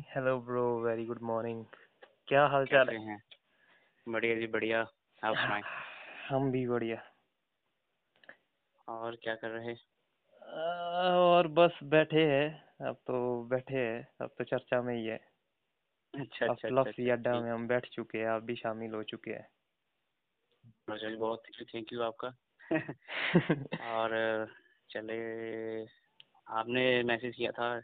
Hello bro very good morning क्या हाल चाल है? हैं? बढ़िया जी बढ़िया। आप सुनाएँ। हम भी बढ़िया। और क्या कर रहे? और बस बैठे हैं। अब तो बैठे हैं। अब तो चर्चा में ही है। अच्छा अच्छा अच्छा अच्छा अड्डा में हम बैठ चुके हैं। आप भी शामिल हो चुके हैं। बहुत थैंक यू आपका। और चले आपने मैसेज किया था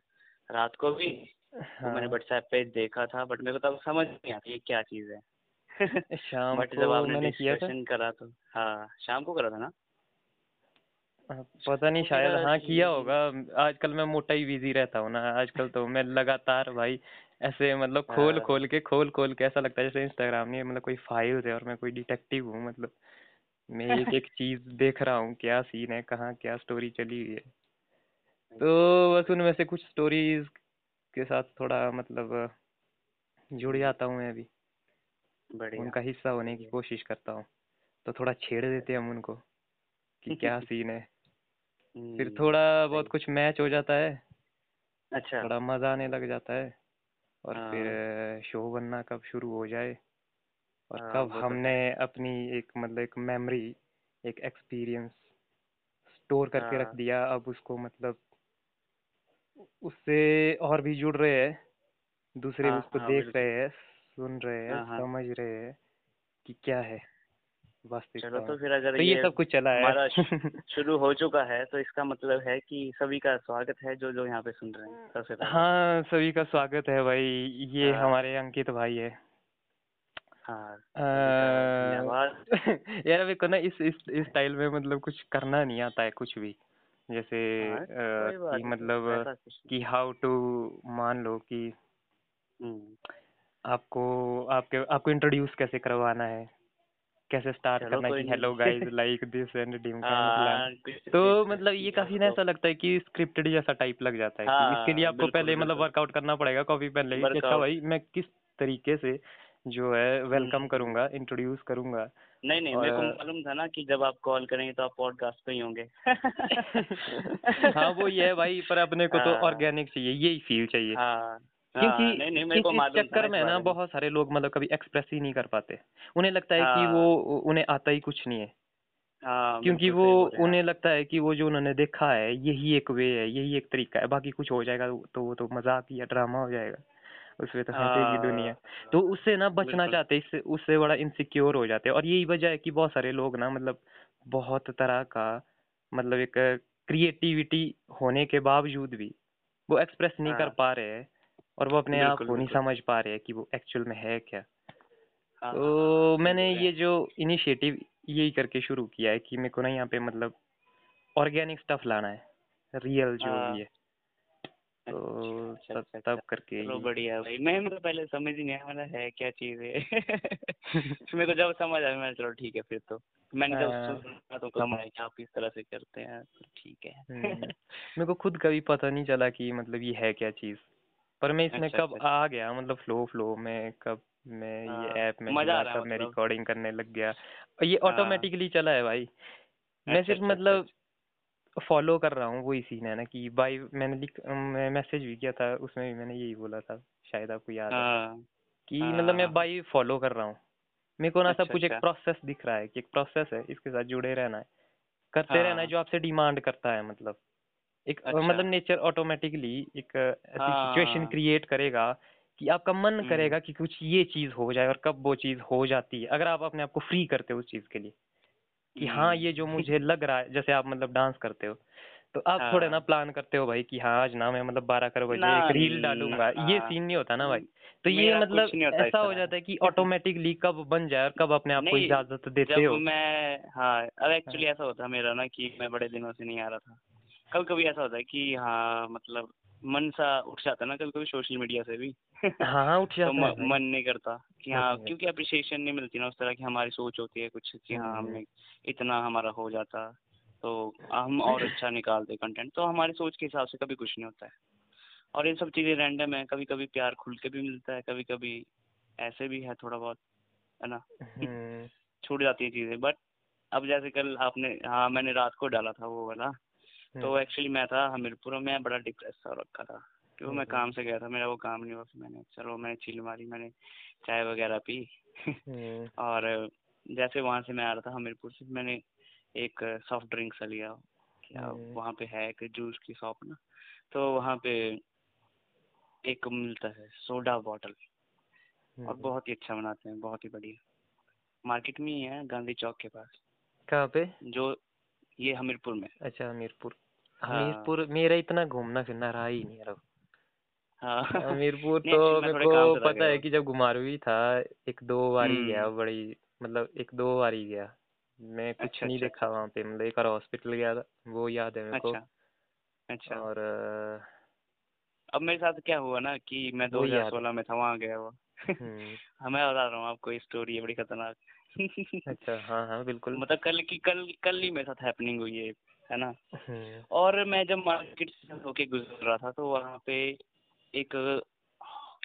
रात को भी? तो मैंने हाँ। व्हाट्सएप पे देखा था बट मेरे को तब समझ नहीं आती ये क्या चीज़ है। शाम बट जब आपने मैंने किया था। करा तो हाँ शाम को करा था ना? हाँ, पता नहीं शायद हाँ किया होगा। आजकल मैं मोटा ही बिज़ी रहता हूँ ना आजकल तो मैं लगातार भाई ऐसे मतलब खोल हाँ। खोल के खोल खोल के ऐसा लगता है जैसे इंस्टाग्राम नहीं मतलब कोई फाइल्स है और मैं कोई डिटेक्टिव हूँ मतलब मैं एक एक चीज़ देख रहा हूँ क्या सीन है कहाँ क्या स्टोरी चली हुई है। तो बस उनमें से कुछ स्टोरीज के साथ थोड़ा मतलब जुड़ जाता हूँ मैं अभी। बढ़िया। उनका हिस्सा होने की कोशिश करता हूँ। तो थोड़ा छेड़ देते हैं हम उनको कि क्या सीन है। फिर हम्म, थोड़ा बहुत कुछ मैच हो जाता है। अच्छा। थोड़ा मज़ा आने लग जाता है। और हाँ। फिर शो बनना कब शुरू हो जाए। और हाँ, कब तो हमने अपनी एक मतलब एक मेमोरी एक एक्सपीरियंस स्टोर करके आ, रख हाँ। दिया। अब उसको मतलब उससे और भी जुड़ रहे हैं। दूसरे हाँ, उसको हाँ, देख रहे हैं सुन रहे हैं हाँ, हाँ। समझ रहे हैं कि क्या है वास्तविकता चलो तो फिर अगर तो ये ये सब कुछ चला है। शुरू हो चुका है तो इसका मतलब है कि सभी का स्वागत है जो जो यहाँ पे सुन रहे हैं। सबसे पहले हाँ सभी का स्वागत है भाई। ये हाँ। हमारे अंकित भाई है। हाँ अह, यार मेरे को ना इस इस इस स्टाइल में मतलब कुछ करना नहीं आता है कुछ भी। जैसे हाँ, कोई बात कि मतलब कि हाउ टू मान लो कि हम्म, आपको आपके आपको इंट्रोड्यूस कैसे करवाना है? कैसे स्टार्ट करना है। Hello guys like this and dim हाँ, तो मतलब ये काफ़ी ना ऐसा लगता है कि स्क्रिप्टेड जैसा टाइप लग जाता है हाँ, इसके लिए आपको पहले मतलब वर्कआउट करना पड़ेगा कॉपी पेन लेके अच्छा भाई मैं किस तरीके से जो है वेलकम। करूँगा इंट्रोड्यूस करूँगा। नहीं नहीं मेरे को मालूम था ना कि जब आप कॉल करेंगे तो आप पॉडकास्ट पे ही होंगे। हाँ वो ये है भाई पर अपने को तो हाँ। ऑर्गेनिक चाहिए यही फील चाहिए। हाँ क्योंकि हाँ, क्योंकि चक्कर में ना बहुत सारे लोग मतलब कभी एक्सप्रेस ही नहीं कर पाते। उन्हें लगता है कि। वो उन्हें आता ही कुछ नहीं है। क्योंकि वो उन्हें लगता है कि वो जो उन्होंने देखा है यही एक वे है यही एक तरीका है बाकी कुछ हो जाएगा तो वो तो मज़ाक या ड्रामा हो जाएगा। उसमें तो हंसेगी हाँ। दुनिया। तो उससे ना बचना चाहते हैं इससे उससे बड़ा इनसिक्योर हो जाते हैं। और यही वजह है कि बहुत सारे लोग ना मतलब बहुत तरह का मतलब एक क्रिएटिविटी होने के बावजूद भी वो एक्सप्रेस नहीं कर हाँ। पा रहे हैं और वो अपने आप को नहीं समझ पा रहे हैं कि वो एक्चुअल में है क्या। हाँ, तो हाँ, मैंने ये जो इनिशिएटिव यही करके शुरू किया है कि मेरे को ना यहाँ पे मतलब ऑर्गेनिक स्टफ़ लाना है। रियल जो हाँ। भी है। तो अच्छा, तब अच्छा, तब अच्छा। करके चलो बढ़िया भाई मैं तो पहले समझ ही नहीं आया मतलब है क्या चीज़ है मेरे को जब समझ आया मैंने चलो ठीक है फिर तो मैंने जब हाँ। सुना तो समझ आया कि आप इस तरह से करते हैं तो ठीक हम्म, है मेरे को खुद कभी पता नहीं चला कि मतलब ये है क्या चीज़ पर मैं इसमें अच्छा, कब अच्छा। आ गया मतलब फ्लो फ्लो में कब मैं ये हाँ, ऐप में मज़ा आ रहा है मैं मतलब। रिकॉर्डिंग करने लग गया और ये हाँ। ऑटोमेटिकली चला है भाई मैं अच्छा, सिर्फ़ अच्छा, मतलब फॉलो कर रहा हूँ वही सीन है ना कि बाई मैंने लिख मैं मैसेज भी किया था उसमें भी मैंने यही बोला था शायद आपको याद है हाँ कि हाँ, मतलब मैं। बाई फॉलो कर रहा हूँ मेरे को ना सब अच्छा, कुछ एक अच्छा। प्रोसेस दिख रहा है कि एक प्रोसेस है इसके साथ जुड़े रहना है करते रहना है हाँ। जो आपसे डिमांड करता है मतलब एक अच्छा। मतलब नेचर ऑटोमेटिकली एक ऐसी। सिचुएशन क्रिएट करेगा कि आपका मन हम्म। करेगा कि कुछ ये चीज़ हो जाए और कब वो चीज़ हो जाती है अगर आप अपने आप को फ्री करते हो उस चीज़ के लिए कि हाँ ये जो हम्म। मुझे लग रहा है जैसे आप मतलब डांस करते हो तो आप हाँ। थोड़े ना प्लान करते हो भाई कि हाँ आज ना मैं मतलब बारह कर बजे एक रील डालूँगा। ये सीन नहीं होता ना भाई। तो ये मतलब ऐसा हो जाता है कि ऑटोमेटिकली कब बन जाए और कब अपने आप को इजाज़त देते हो? मैं हाँ अब एक्चुअली ऐसा होता है मेरा ना कि मैं बड़े दिनों से नहीं आ रहा था। कभी कभी ऐसा होता है कि हाँ मतलब मन सा उठ जाता है ना कभी कभी सोशल मीडिया से भी। हाँ हाँ उठ तो जाता म- है मन नहीं करता कि हाँ होता क्योंकि अप्रिशिएशन नहीं मिलती ना उस तरह की हमारी सोच होती है कुछ कि हाँ हम्म। हमने इतना हमारा हो जाता। तो हम और अच्छा निकालते कंटेंट तो हमारी सोच के हिसाब से कभी कुछ नहीं होता है। और ये सब चीज़ें रैंडम है कभी कभी प्यार खुल के भी मिलता है कभी कभी ऐसे भी है थोड़ा बहुत है ना? हम्म। छूट जाती है चीज़ें। बट अब जैसे कल आपने हाँ मैंने रात को डाला था वो वाला। तो हम्म। एक्चुअली मैं था हमीरपुर में मैं बड़ा डिप्रेस सा रखा था। कि वो मैं हम्म। काम से गया था मेरा वो काम नहीं हुआ फिर मैंने चलो मैंने चिल मारी मैंने चाय वगैरह पी। हम्म, और जैसे वहाँ से मैं आ रहा था हमीरपुर से मैंने एक सॉफ्ट ड्रिंक सा लिया। क्या हम्म। वहाँ पे है एक जूस की शॉप ना? तो वहाँ पे एक मिलता है सोडा बॉटल और हम्म। बहुत ही अच्छा बनाते हैं बहुत ही बढ़िया। मार्केट में ही है गांधी चौक के पास। कहाँ पे? जो ये हमीरपुर में। अच्छा हमीरपुर। हाँ। हमीरपुर मेरा इतना घूमना फिरना रहा ही नहीं यार हाँ। हमीरपुर तो मेरे को पता है कि जब घुमारवी था एक दो बार ही गया हम्म। बड़ी मतलब एक दो बार ही गया। मैं कुछ अच्छा, नहीं अच्छा। देखा वहाँ पे मतलब एक बार हॉस्पिटल गया था वो याद है मेरे को। अच्छा अच्छा। और अब मेरे साथ क्या हुआ ना कि मैं वही याद है। 2016 में था वहाँ गया हुआ हम्म, हाँ, मैं बता रहा हूँ आपको स्टोरी है बड़ी खतरनाक। अच्छा हाँ हाँ बिल्कुल। मतलब कल की कल कल ही मेरे साथ हैपनिंग हुई है है ना? हम्म, और मैं जब मार्केट से होके गुजर रहा था तो वहाँ पे एक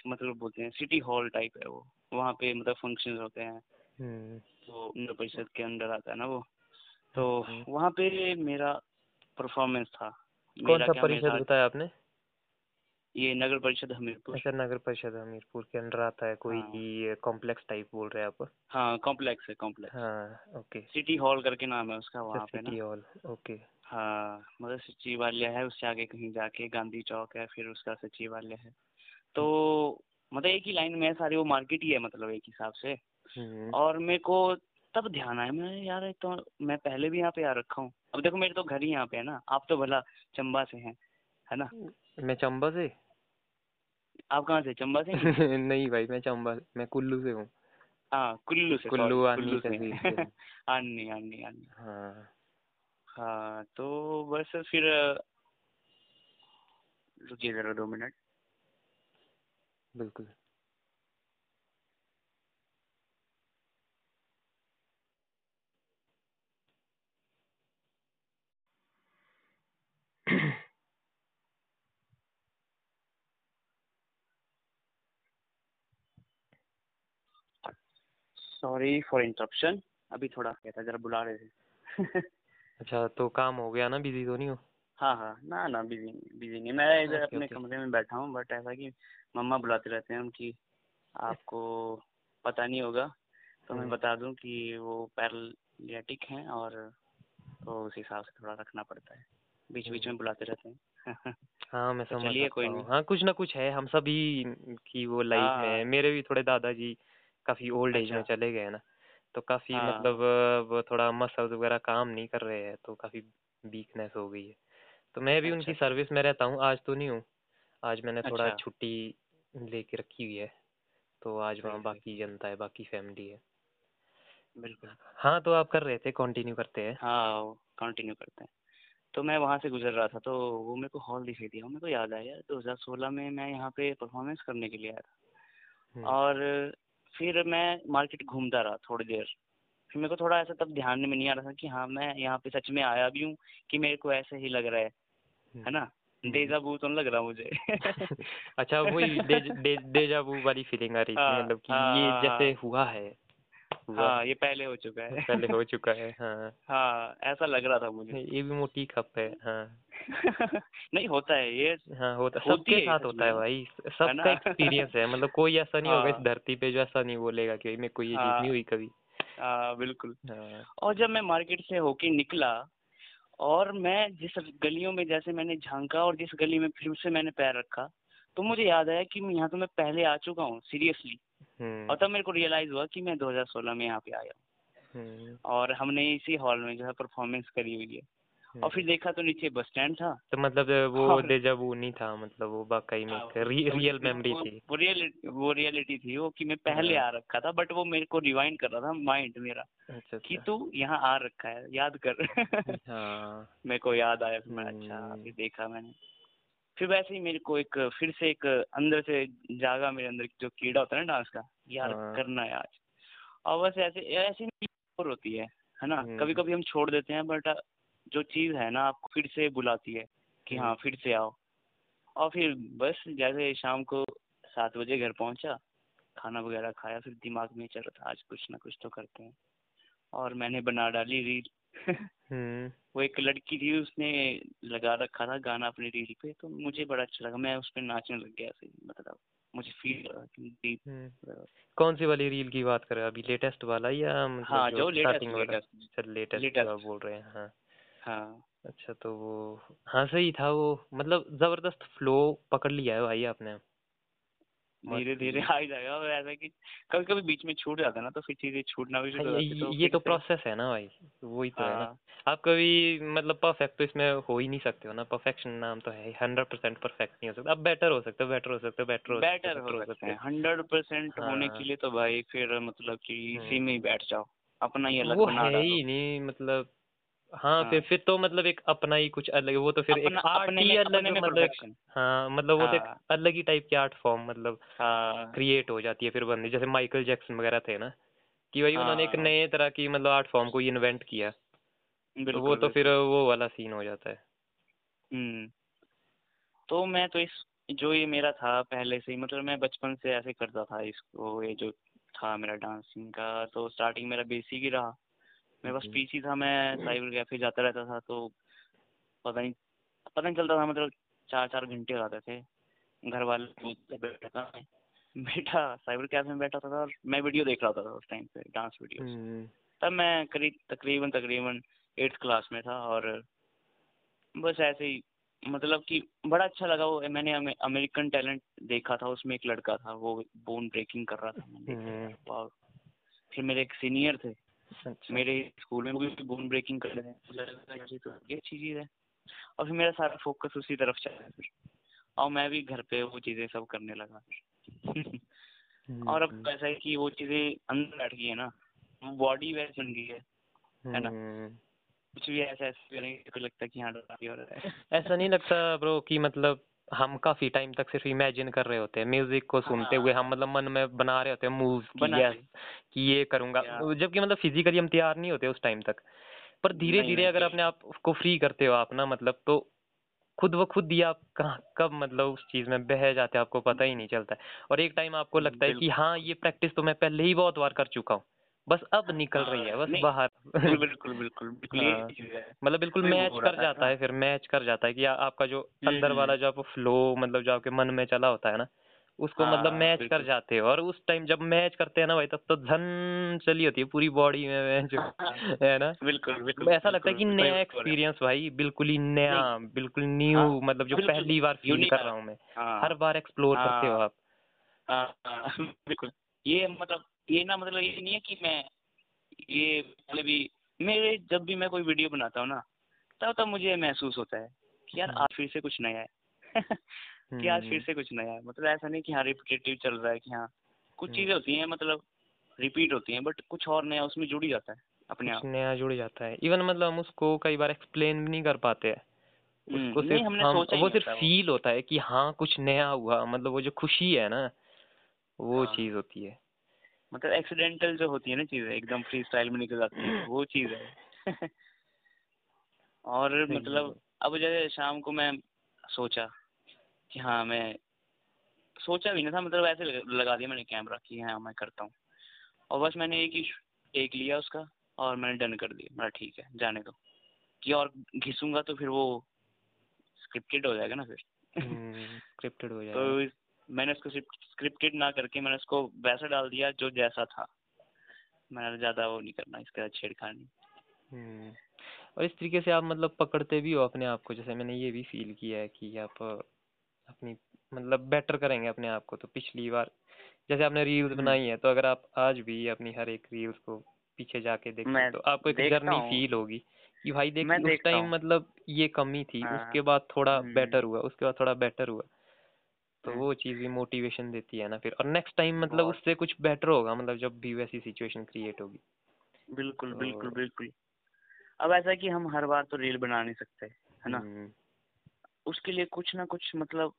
मतलब बोलते हैं सिटी हॉल टाइप है वो। वहाँ पे मतलब फ़ंक्शंस होते हैं। हम्म, तो नगर परिषद के अंदर आता है ना वो। तो हम्म। वहाँ पे मेरा परफॉर्मेंस था। कौन सा परिषद बताया आपने? ये नगर परिषद हमीरपुर। अच्छा नगर परिषद हमीरपुर के अंदर आता है कोई हाँ। कॉम्प्लेक्स टाइप बोल रहे हैं आप? हाँ कॉम्प्लेक्स है कॉम्प्लेक्स हाँ ओके सिटी हॉल करके नाम है उसका अच्छा वहाँ पे सिटी हॉल ओके हाँ मतलब सचिवालय है उससे आगे कहीं जाके गांधी चौक है फिर उसका सचिवालय है। तो मतलब एक ही लाइन में है सारी वो मार्केट ही है मतलब एक हिसाब से। हम्म, और मेरे को तब ध्यान आया मैं यार तो मैं पहले भी यहाँ पे आ रखा हूँ। अब देखो मेरे तो घर ही यहाँ पे है ना। आप तो भला चंबा से हैं है ना? मैं चंबा से? आप कहाँ से चंबा से नहीं? भाई मैं चंबा मैं कुल्लू से हूँ। हाँ कुल्लू से कुल्लू आनी तहसील से। आनी आनी आनी। हाँ। हाँ तो बस फिर रुकिए जरा दो मिनट। बिल्कुल। सॉरी फॉर इंटरप्शन अभी थोड़ा था जरा बुला रहे थे। अच्छा तो काम हो गया ना बिज़ी तो नहीं हो? हाँ हाँ। ना ना बिज़ी बिज़ी नहीं। मैं इधर अपने कमरे में बैठा हूँ बट ऐसा कि मम्मा बुलाते रहते हैं कि आपको पता नहीं होगा तो मैं हम्म। बता दूँ कि वो पैरालिटिक हैं और तो उस हिसाब से थोड़ा रखना पड़ता है। बीच बीच में बुलाते रहते हैं। हाँ मैं तो समझ सकता कोई नहीं। हाँ कुछ ना कुछ है हम सभी की वो लाइफ है। हाँ। मेरे भी थोड़े दादाजी काफ़ी ओल्ड एज में अच्छा। चले गए ना तो काफ़ी हाँ। मतलब वो थोड़ा मसल्स वगैरह काम नहीं कर रहे हैं तो काफ़ी वीकनेस हो गई है तो मैं भी उनकी अच्छा। सर्विस में रहता हूँ आज तो नहीं हूँ आज मैंने थोड़ा अच्छा। छुट्टी लेके रखी हुई है तो आज वहाँ बाकी जनता है बाकी फैमिली है बिल्कुल हाँ तो आप कर रहे थे कंटिन्यू करते हैं हाँ कंटिन्यू करते हैं तो मैं वहाँ से गुजर रहा था तो वो मेरे को हॉल दिखाई दिया मेरे को याद आया दो हज़ार सोलह में मैं यहाँ पे परफॉर्मेंस करने के लिए आया था हम्म, और फिर मैं मार्केट घूमता रहा थोड़ी देर। फिर मेरे को थोड़ा ऐसा तब ध्यान में नहीं आ रहा था कि हाँ मैं यहाँ पे सच में आया भी हूँ कि मेरे को ऐसे ही लग रहा है है ना? हम्म। डेजा भू तो लग रहा मुझे। अच्छा वही डेज़, डे, डेजा वू वाली फीलिंग आ रही थी हाँ, मतलब कि हाँ, ये हाँ, जैसे हाँ। हुआ है हुआ हाँ। ये पहले हो चुका है। पहले हो चुका है हाँ। हाँ ऐसा लग रहा था मुझे। ये भी मोटी खप है हाँ। नहीं होता है ये हाँ होता सबके साथ होता है भाई। सबका एक्सपीरियंस है। मतलब कोई ऐसा नहीं होगा इस हाँ। धरती पे जो ऐसा नहीं बोलेगा कि मेरे को ये चीज़ हाँ। नहीं हुई कभी। हाँ बिल्कुल। हाँ। और जब मैं मार्केट से होके निकला और मैं जिस गलियों में जैसे मैंने झांका और जिस गली में फिर से मैंने पैर रखा तो मुझे याद आया कि मैं यहाँ तो मैं पहले आ चुका हूँ सीरियसली हम्म। और तब मेरे को रियलाइज़ हुआ कि मैं 2016 में यहाँ पे आया हूँ। हम्म, और हमने इसी हॉल में जो है परफॉर्मेंस करी हुई है। और फिर देखा तो नीचे बस स्टैंड था। तो मतलब वो डेजा वू नहीं था मतलब वो वाकई में रि, रियल मेमोरी थी। वो रियलिटी वो रियलिटी थी वो कि मैं पहले हाँ। आ रखा था बट वो मेरे को रिवाइंड कर रहा था माइंड मेरा अच्छा कि अच्छा। तू यहाँ आ रखा है याद कर। हाँ। मेरे को याद आया फिर मैं अच्छा हम्म। फिर देखा मैंने। फिर वैसे ही मेरे को एक फिर से एक अंदर से जागा मेरे अंदर जो कीड़ा होता है ना डांस का यार हाँ। करना है आज। और बस ऐसे ऐसी होती है है ना? हम्म। कभी कभी हम छोड़ देते हैं बट जो चीज़ है ना आपको फिर से बुलाती है कि हाँ हम्म। फिर से आओ। और फिर बस जैसे शाम को सात बजे घर पहुँचा खाना वगैरह खाया फिर दिमाग में चल रहा था आज कुछ ना कुछ तो करते हैं। और मैंने बना डाली रील। हम्म। वो एक लड़की थी उसने लगा रखा था गाना अपने रील पे तो मुझे बड़ा अच्छा लगा। मैं उस पर नाचने लग गया ही, मतलब मुझे फील हम्म। कौन सी वाली रील की बात कर रहे हो? अभी लेटेस्ट वाला या मतलब हाँ जो जो लेटेस्ट वाला? लेटेस्ट अच्छा लेटेस्ट बोल रहे हैं हाँ। हाँ। अच्छा तो वो हाँ सही था वो मतलब ज़बरदस्त फ्लो पकड़ लिया है भाई आपने। धीरे धीरे आ ही जाएगा और ऐसा कि कभी कभी बीच में छूट जाता है ना तो फिर चीज़ें छूटना भी शुरू हाँ, हो ये है, तो ये तो प्रोसेस है ना भाई वही तो है ना। हाँ। आप कभी मतलब परफेक्ट तो इसमें हो ही नहीं सकते हो ना परफेक्शन नाम तो है हंड्रेड परसेंट परफेक्ट नहीं हो सकता। आप बेटर हो सकते हो बेटर हो सकते हो बेटर हो सकते बेटर हो हो सकते हैं। हंड्रेड परसेंट होने हाँ। के लिए तो भाई फिर मतलब कि इसी हम्म। में ही बैठ जाओ अपना ही अलग वो है ही नहीं मतलब हाँ हाँ। फिर फिर तो मतलब एक अपना ही कुछ अलग वो तो फिर एक आर्ट ही अलग अपने मतलब हाँ मतलब वो तो एक हाँ। अलग ही टाइप की आर्ट फॉर्म मतलब हाँ। क्रिएट हो जाती है फिर बंदी जैसे माइकल जैक्सन वगैरह थे ना कि भाई उन्होंने एक हाँ। नए तरह की मतलब आर्ट फॉर्म को इन्वेंट किया। तो वो तो फिर वो वाला सीन हो जाता है। हम्म। तो मैं तो इस जो ये मेरा था पहले से ही मतलब मैं बचपन से ऐसे करता था इसको ये जो था मेरा डांसिंग का तो स्टार्टिंग मेरा बेसिक ही रहा। मेरे पास। पीसी था मैं साइबर कैफ़े जाता रहता था तो पता नहीं पता नहीं चलता था मतलब चार चार घंटे जाते थे घर वाले बैठा था साइबर कैफ़े में बैठा था और मैं वीडियो देख रहा था उस टाइम पे डांस वीडियो हम्म, तब मैं करीब तकरीबन तकरीबन एट्थ क्लास में था और बस ऐसे ही मतलब कि बड़ा अच्छा लगा वो मैंने अमेरिकन टैलेंट देखा था उसमें एक लड़का था वो बोन ब्रेकिंग कर रहा था मैंने हम्म। फिर मेरे एक सीनियर थे अच्छा। मेरे स्कूल में भी बोन ब्रेकिंग कर रहे यार ये तो अच्छी चीज़ है और फिर मेरा सारा फोकस उसी तरफ़ चला फिर। और मैं भी घर पे वो चीज़ें सब करने लगा और अब हम्म, ऐसा है कि वो चीज़ें अंदर बैठ गई है ना बॉडी वैसे बन गई है है ना? हम्म। कुछ भी ऐसा ऐसा तो लगता है कि हाँ हो है। ऐसा नहीं लगता ब्रो कि मतलब हम काफ़ी टाइम तक सिर्फ़ इमेजिन कर रहे होते हैं म्यूज़िक को सुनते हाँ। हुए हम मतलब मन में बना रहे होते हैं मूव कि बना यस कि ये करूँगा। जबकि मतलब फिजिकली हम तैयार नहीं होते उस टाइम तक। पर धीरे धीरे अगर अपने आप को फ्री करते हो आप ना मतलब तो खुद व खुद ही आप कहाँ कब मतलब उस चीज़ में बह जाते हैं आपको पता ही नहीं चलता है। और एक टाइम आपको लगता है कि हाँ ये प्रैक्टिस तो मैं पहले ही बहुत बार कर चुका हूँ। बस अब निकल रही है हाँ, बस बाहर। बिल्कुल बिल्कुल हाँ। मतलब बिल्कुल मैच कर जाता है फिर मैच कर जाता है कि आपका जो अंदर हम्म। वाला जो आपको फ्लो मतलब जो आपके मन में चला होता है ना उसको हाँ, मतलब मैच कर जाते हो। और उस टाइम जब मैच करते हैं ना भाई तब तो धन चली होती है पूरी बॉडी में जो है ना। बिल्कुल बिल्कुल ऐसा लगता है कि नया। एक्सपीरियंस भाई बिल्कुल ही नया बिल्कुल न्यू हाँ, मतलब जो पहली बार फील कर रहा हूँ मैं। हर बार एक्सप्लोर करते हो। आप। बिल्कुल। ये मतलब ये ना मतलब ये नहीं है कि मैं ये पहले भी मेरे जब भी मैं कोई वीडियो बनाता हूँ ना तब तब मुझे महसूस होता है कि यार आज फिर से कुछ नया है। कि आज फिर हम्म, से कुछ नया है। मतलब ऐसा नहीं कि हाँ रिपीटेटिव चल रहा है कि हाँ कुछ हम्म। चीज़ें होती हैं मतलब रिपीट होती हैं बट कुछ और नया उसमें जुड़ ही जाता है अपने आप। नया जुड़ जाता है। इवन मतलब हम उसको कई बार एक्सप्लेन भी नहीं कर पाते हैं। हम्म, उसको नहीं, सिर्फ़ हमने हम सोचा वो सिर्फ़ फील होता है कि हाँ कुछ नया हुआ मतलब वो जो खुशी है ना वो हाँ। चीज़ होती है। मतलब एक्सीडेंटल जो होती है ना चीज़ें एकदम फ्री स्टाइल में निकल जाती है वो चीज़ है। और मतलब अब जैसे शाम को मैं सोचा कि हाँ मैं सोचा भी नहीं था मतलब ऐसे लगा दिया मैंने कैमरा कि हाँ मैं करता हूँ। और बस मैंने एक ही एक लिया उसका और मैंने डन कर दिया। मेरा ठीक है जाने दो। कि और घिसूँगा तो फिर वो स्क्रिप्टेड हो जाएगा ना फिर। स्क्रिप्टेड हो तो जाएगा। इस- मैंने उसको स्क्रिप्टेड ना करके मैंने उसको वैसा डाल दिया जो जैसा था मैंने ज़्यादा वो नहीं करना इसका छेड़खानी हम्म। और इस तरीके से आप मतलब पकड़ते भी हो अपने आप को जैसे मैंने ये भी फील किया है कि आप अपनी मतलब बेटर करेंगे अपने आप को तो पिछली बार जैसे आपने रील्स हम्म। बनाई है तो अगर आप आज भी अपनी हर एक रील्स को पीछे जाके देखें तो आपको एक जर्नी फील होगी कि भाई देख उस टाइम मतलब ये कमी थी हाँ। उसके बाद थोड़ा हम्म। बेटर हुआ उसके बाद थोड़ा बेटर हुआ तो हम्म। वो चीज़ भी मोटिवेशन देती है ना फिर। और नेक्स्ट टाइम मतलब उससे कुछ बेटर होगा मतलब जब भी वैसी सिचुएशन क्रिएट होगी। बिल्कुल तो- बिल्कुल बिल्कुल। अब ऐसा कि हम हर बार तो रील बना नहीं सकते है ना? हम्म, उसके लिए कुछ ना कुछ मतलब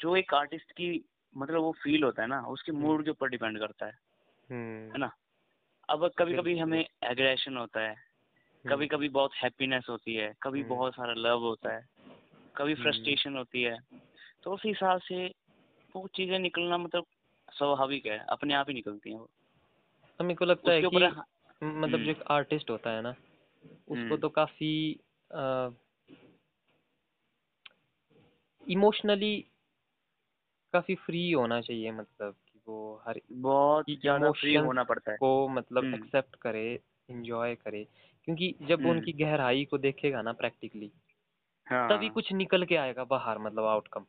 जो एक आर्टिस्ट की मतलब वो फील होता है ना उसके मूड के ऊपर डिपेंड करता है हम्म। है ना? अब कभी कभी हमें एग्रेशन होता है कभी कभी बहुत हैप्पीनेस होती है कभी हम्म। बहुत सारा लव होता है कभी हम्म। फ्रस्ट्रेशन होती है। तो उस हिसाब से वो चीज़ें निकलना मतलब स्वाभाविक है अपने आप ही निकलती हैं वो अब मेरे को लगता है कि हाँ- मतलब जो एक आर्टिस्ट होता है ना उसको हम्म। तो काफ़ी इमोशनली काफ़ी फ्री होना चाहिए मतलब कि वो हर बहुत ज़्यादा फ्री होना पड़ता है को मतलब हम्म। एक्सेप्ट करे एंजॉय करे क्योंकि जब हम्म। उनकी गहराई को देखेगा ना प्रैक्टिकली हाँ तभी कुछ निकल के आएगा बाहर मतलब आउटकम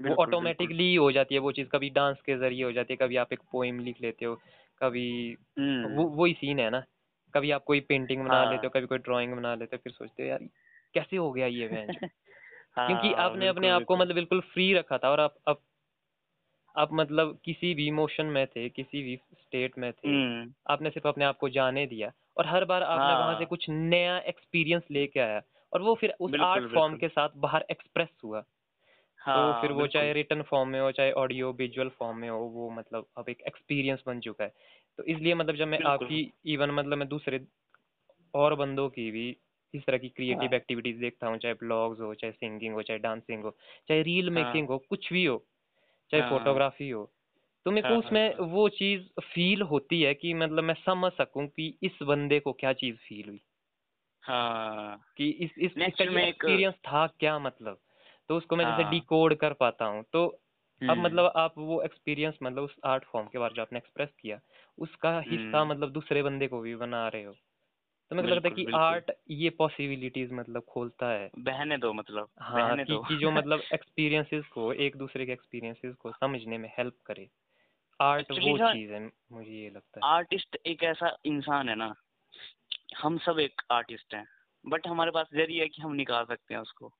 वो ऑटोमेटिकली हो जाती है वो चीज़ कभी डांस के ज़रिए हो जाती है कभी आप एक पोइम लिख लेते हो कभी हम्म। वो वही सीन है ना कभी आप कोई पेंटिंग बना हाँ। लेते हो कभी कोई ड्राइंग बना लेते हो फिर सोचते हो यार कैसे हो गया ये बेंच हाँ, क्योंकि आपने अपने आप को मतलब बिल्कुल फ्री रखा था और आप आप आप मतलब किसी भी इमोशन में थे किसी भी स्टेट में थे हम्म। आपने सिर्फ़ अपने आप को जाने दिया और हर बार आपने वहाँ से हाँ। कुछ नया एक्सपीरियंस लेके आया और वो फिर उस आर्ट फॉर्म के साथ बाहर एक्सप्रेस हुआ तो हाँ, फिर वो चाहे रिटर्न फॉर्म में हो चाहे ऑडियो विजुअल फॉर्म में हो वो मतलब अब एक एक्सपीरियंस बन चुका है। तो इसलिए मतलब जब मैं आपकी इवन मतलब मैं दूसरे और बंदों की भी इस तरह की क्रिएटिव हाँ। एक्टिविटीज़ देखता हूँ चाहे ब्लॉग्स हो चाहे सिंगिंग हो चाहे डांसिंग हो चाहे रील हाँ। मेकिंग हो कुछ भी हो चाहे हाँ। फोटोग्राफी हो तो मेरे को हाँ, उसमें हाँ, वो चीज़ फील होती है कि मतलब मैं समझ सकूँ कि इस बंदे को क्या चीज़ फील हुई। हाँ। कि इस इस Next में एक- एक्सपीरियंस था क्या मतलब? तो उसको मैं जैसे हाँ। डिकोड कर पाता हूँ। तो अब हम्म। मतलब आप वो एक्सपीरियंस मतलब उस आर्ट फॉर्म के बारे में जो आपने एक्सप्रेस किया उसका हिस्सा हम्म। मतलब दूसरे बंदे को भी बना रहे हो। तो मेरे को लगता है कि आर्ट ये पॉसिबिलिटीज मतलब खोलता है। बहने दो मतलब हाँ बहने कि, दो। कि जो मतलब एक्सपीरियंसेस को एक दूसरे के एक्सपीरियंसेस को समझने में हेल्प करे। आर्ट वो चीज़ है मुझे ये लगता है। आर्टिस्ट एक ऐसा इंसान है ना हम सब एक आर्टिस्ट हैं बट हमारे पास ज़रिए है कि हम निकाल सकते हैं उसको।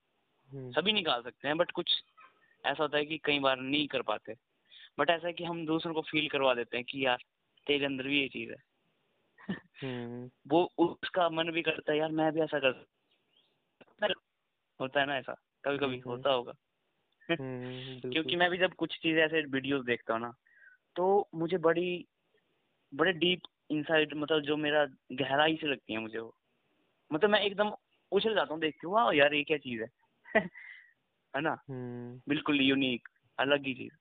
सभी निकाल सकते हैं बट कुछ ऐसा होता है कि कई बार नहीं कर पाते। बट ऐसा है कि हम दूसरों को फील करवा देते हैं कि यार तेरे अंदर भी ये चीज़ है। हम्म, वो उसका मन भी करता है यार मैं भी ऐसा कर होता है ना ऐसा? कभी कभी हम्म, होता होगा। हम्म, क्योंकि मैं भी जब कुछ चीज़ ऐसे वीडियोस देखता हूँ ना तो मुझे बड़ी बड़े डीप इनसाइड मतलब जो मेरा गहराई से लगती है मुझे वो। मतलब मैं एकदम उछल जाता हूँ देख के वाह यार ये क्या चीज़ है? है ना? हम्म। बिल्कुल यूनिक अलग ही चीज़।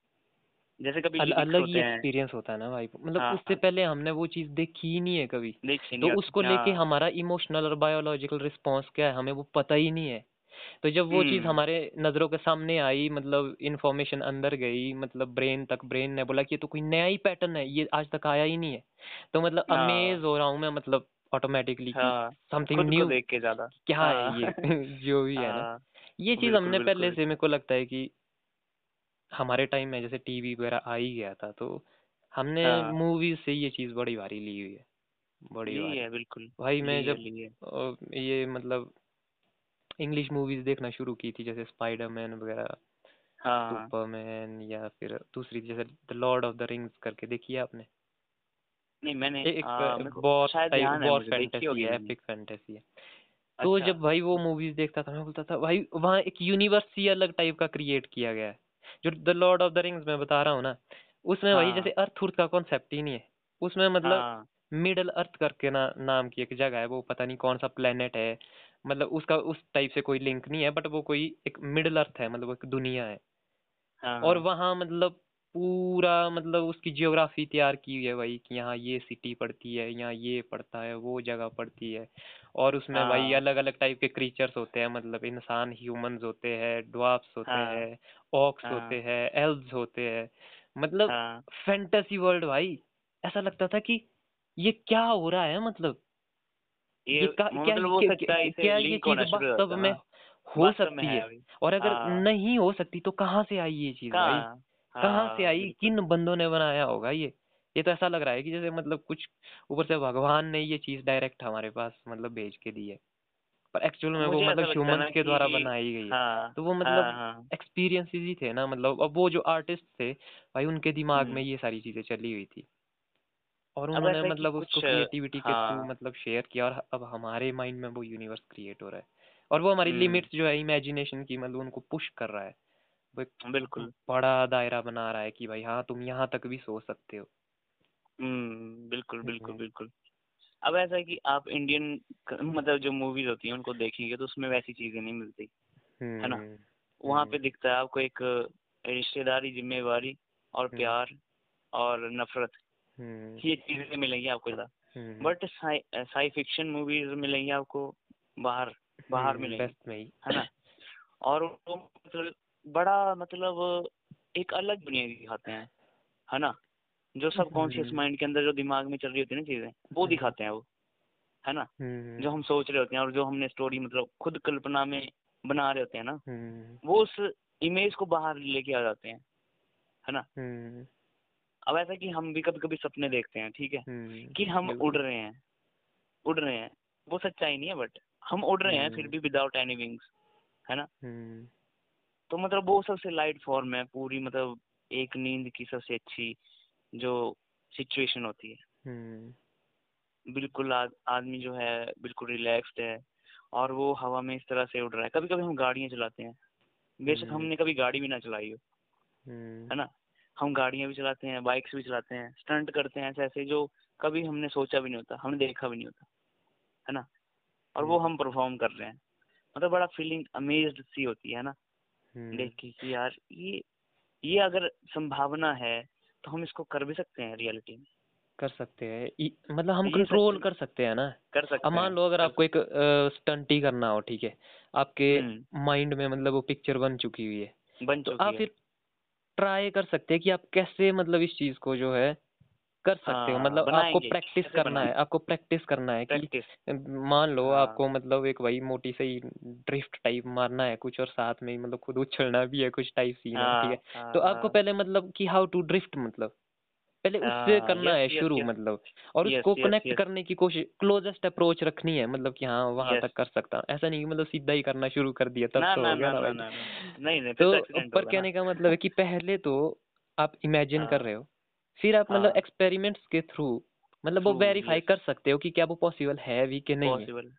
जैसे कभी अल, अलग ही एक्सपीरियंस होता है ना भाई। मतलब हाँ, उससे हाँ। पहले हमने वो चीज़ देखी ही नहीं है कभी। देखी तो नहीं आती। उसको लेके हाँ, हमारा इमोशनल और बायोलॉजिकल रिस्पॉन्स क्या है हमें वो पता ही नहीं है। तो जब वो चीज़ हम्म, हमारे नज़रों के सामने आई मतलब इन्फॉर्मेशन अंदर गई मतलब ब्रेन तक ब्रेन ने बोला कि ये तो कोई नया ही पैटर्न है ये आज तक आया ही नहीं है। तो मतलब हाँ। अमेज हो रहा हूँ मैं मतलब ऑटोमेटिकली हाँ, समथिंग न्यू देख के ज़्यादा। क्या है हाँ, ये? जो भी है ना। हाँ, ये चीज़ हमने पहले से मेरे को लगता है कि हमारे टाइम में जैसे टीवी वगैरह आ ही गया था तो हमने हाँ। मूवीज़ से ये चीज़ बड़ी भारी ली हुई है बड़ी ली है बिल्कुल। भाई मैं जब ये मतलब इंग्लिश मूवीज़ देखना शुरू की थी जैसे स्पाइडरमैन वगैरह हाँ। सुपरमैन या फिर दूसरी जैसे the Lord of the Rings करके देखी है आपने? नहीं मैंने एक बॉस टाइप बॉस फैंटेसी है एपिक फैंटेसी है। तो अच्छा। जब भाई वो मूवीज़ देखता था मैं बोलता था भाई वहाँ एक यूनिवर्स ही अलग टाइप का क्रिएट किया गया है जो the Lord of the Rings मैं बता रहा हूँ ना उसमें हाँ। भाई हाँ जैसे अर्थ उर्थ का कॉन्सेप्ट ही नहीं है। उसमें मतलब हाँ। मिडल अर्थ करके ना नाम की एक जगह है वो पता नहीं कौन सा प्लेनेट है मतलब उसका उस टाइप से कोई लिंक नहीं है बट वो कोई एक मिडल अर्थ है मतलब एक दुनिया है। हाँ। और हाँ, वहाँ मतलब पूरा मतलब उसकी जियोग्राफी तैयार की हुई है भाई कि यहाँ ये सिटी पड़ती है यहाँ ये पड़ता है वो जगह पड़ती है। और उसमें भाई हाँ, अलग अलग टाइप के क्रीचर्स होते हैं मतलब इंसान ह्यूमंस होते हैं ड्वार्फ्स होते हाँ, हैं ऑक्स हाँ, होते हैं। एल्व्स होते हैं। मतलब हाँ। फैंटेसी वर्ल्ड भाई ऐसा लगता था कि ये क्या हो रहा है मतलब? ये ये का, क्या मतलब वो क्या, ये चीज़ हो वास्तव में हो। सकती है है? और अगर हाँ। नहीं हो सकती तो कहाँ से आई ये चीज़ भाई? कहाँ से हाँ आई किन बंदों ने बनाया होगा ये? ये तो ऐसा लग रहा है कि जैसे मतलब कुछ ऊपर से भगवान ने ये चीज़ डायरेक्ट हमारे पास मतलब भेज के दी है। पर एक्चुअल में वो मतलब लगता है ना ह्यूमंस के द्वारा बनाई गई है। हाँ तो वो हाँ मतलब हाँ एक्सपीरियंसेस ही थे ना मतलब। अब वो जो आर्टिस्ट थे भाई उनके दिमाग में हम्म ये सारी चीज़ें चली हुई थी। और उन्होंने है मतलब उसको क्रिएटिविटी के थ्रू हाँ। मतलब शेयर किया और अब हमारे माइंड में वो यूनिवर्स क्रिएट हो रहा है। और वो हमारी हम्म। लिमिट्स जो है इमेजिनेशन की मतलब उनको पुश कर रहा है। वो एक बिल्कुल। बड़ा दायरा बना रहा है कि भाई हाँ तुम यहाँ तक भी सोच सकते हो। हम्म बिल्कुल बिल्कुल हम्म बिल्कुल। अब ऐसा है कि आप इंडियन मतलब जो मूवीज़ होती हैं उनको देखेंगे तो उसमें वैसी चीज़ें नहीं मिलती है ना? हम्म वहाँ हम्म। पे दिखता है आपको एक रिश्तेदारी जिम्मेवारी और हम्म, प्यार और नफरत हम्म, ये चीज़ें मिलेंगी आपको ज़्यादा। हम्म। But sci sci fiction movies मिलेंगी आपको बाहर बाहर हम्म, मिलेंगी में ही। है ना? और वो मतलब बड़ा मतलब एक अलग दुनिया दिखाते हैं है ना? जो सब कॉन्शियस हम्म। माइंड के अंदर जो दिमाग में चल रही होती है ना चीज़ें वो हम्म। दिखाते हैं वो है ना? हम्म जो हम सोच रहे होते हैं और जो हमने स्टोरी मतलब खुद कल्पना में बना रहे होते हैं ना हम्म वो उस इमेज को बाहर लेके आ जाते हैं है ना? हम्म अब ऐसा कि हम भी कभी कभी सपने देखते हैं ठीक है? हम्म कि हम उड़ रहे हैं उड़ रहे हैं वो सच्चाई नहीं है बट हम उड़ रहे हैं फिर हम्म। भी विदाउट एनी विंग्स है ना? हम्म। तो मतलब वो सबसे लाइट फॉर्म है पूरी मतलब एक नींद की सबसे अच्छी जो सिचुएशन होती है। हम्म। बिल्कुल आदमी जो है बिल्कुल रिलैक्स्ड है और वो हवा में इस तरह से उड़ रहा है। कभी कभी हम गाड़ियाँ चलाते हैं। बेशक हम्म। हमने कभी गाड़ी भी ना चलाई हो हम्म। है ना? हम गाड़ियाँ भी चलाते हैं बाइक्स भी चलाते हैं स्टंट करते हैं ऐसे ऐसे जो कभी हमने सोचा भी नहीं होता हमने देखा भी नहीं होता है ना? और वो हम्म। हम परफॉर्म कर रहे हैं। मतलब बड़ा फीलिंग अमेज्ड सी होती है ना? हम्म। कि यार ये ये अगर संभावना है तो हम इसको कर भी सकते हैं रियलिटी में। कर सकते हैं। मतलब हम कंट्रोल कर सकते हैं ना। कर सकते अब मान लो अगर आपको एक स्टंट ही करना हो ठीक है। आपके हम्म। माइंड में मतलब वो पिक्चर बन चुकी हुई है। बन तो आप है। फिर ट्राई कर सकते हैं कि आप कैसे मतलब इस चीज़ को जो है कर सकते हो। हाँ, मतलब आपको प्रैक्टिस करना है आपको प्रैक्टिस करना है कि मान लो हाँ। आपको मतलब एक भाई मोटी सी ड्रिफ्ट टाइप मारना है कुछ और साथ में मतलब खुद उछलना भी है कुछ टाइप सीन है ठीक है? हाँ, तो आपको। पहले मतलब कि हाउ टू ड्रिफ्ट मतलब। पहले उससे करना है शुरू मतलब और उसको कनेक्ट करने की कोशिश क्लोजेस्ट अप्रोच रखनी है मतलब कि हाँ वहाँ तक कर सकता हूँ। ऐसा नहीं मतलब सीधा ही करना शुरू कर दिया तब तो हो गया तो एक्सीडेंट पर होगा कहने का मतलब है कि पहले तो आप इमेजिन कर। रहे हो फिर आप मतलब हाँ। एक्सपेरिमेंट्स के थ्रू मतलब वो वेरीफाई कर सकते हो कि क्या वो पॉसिबल है भी कि नहीं पॉसिबल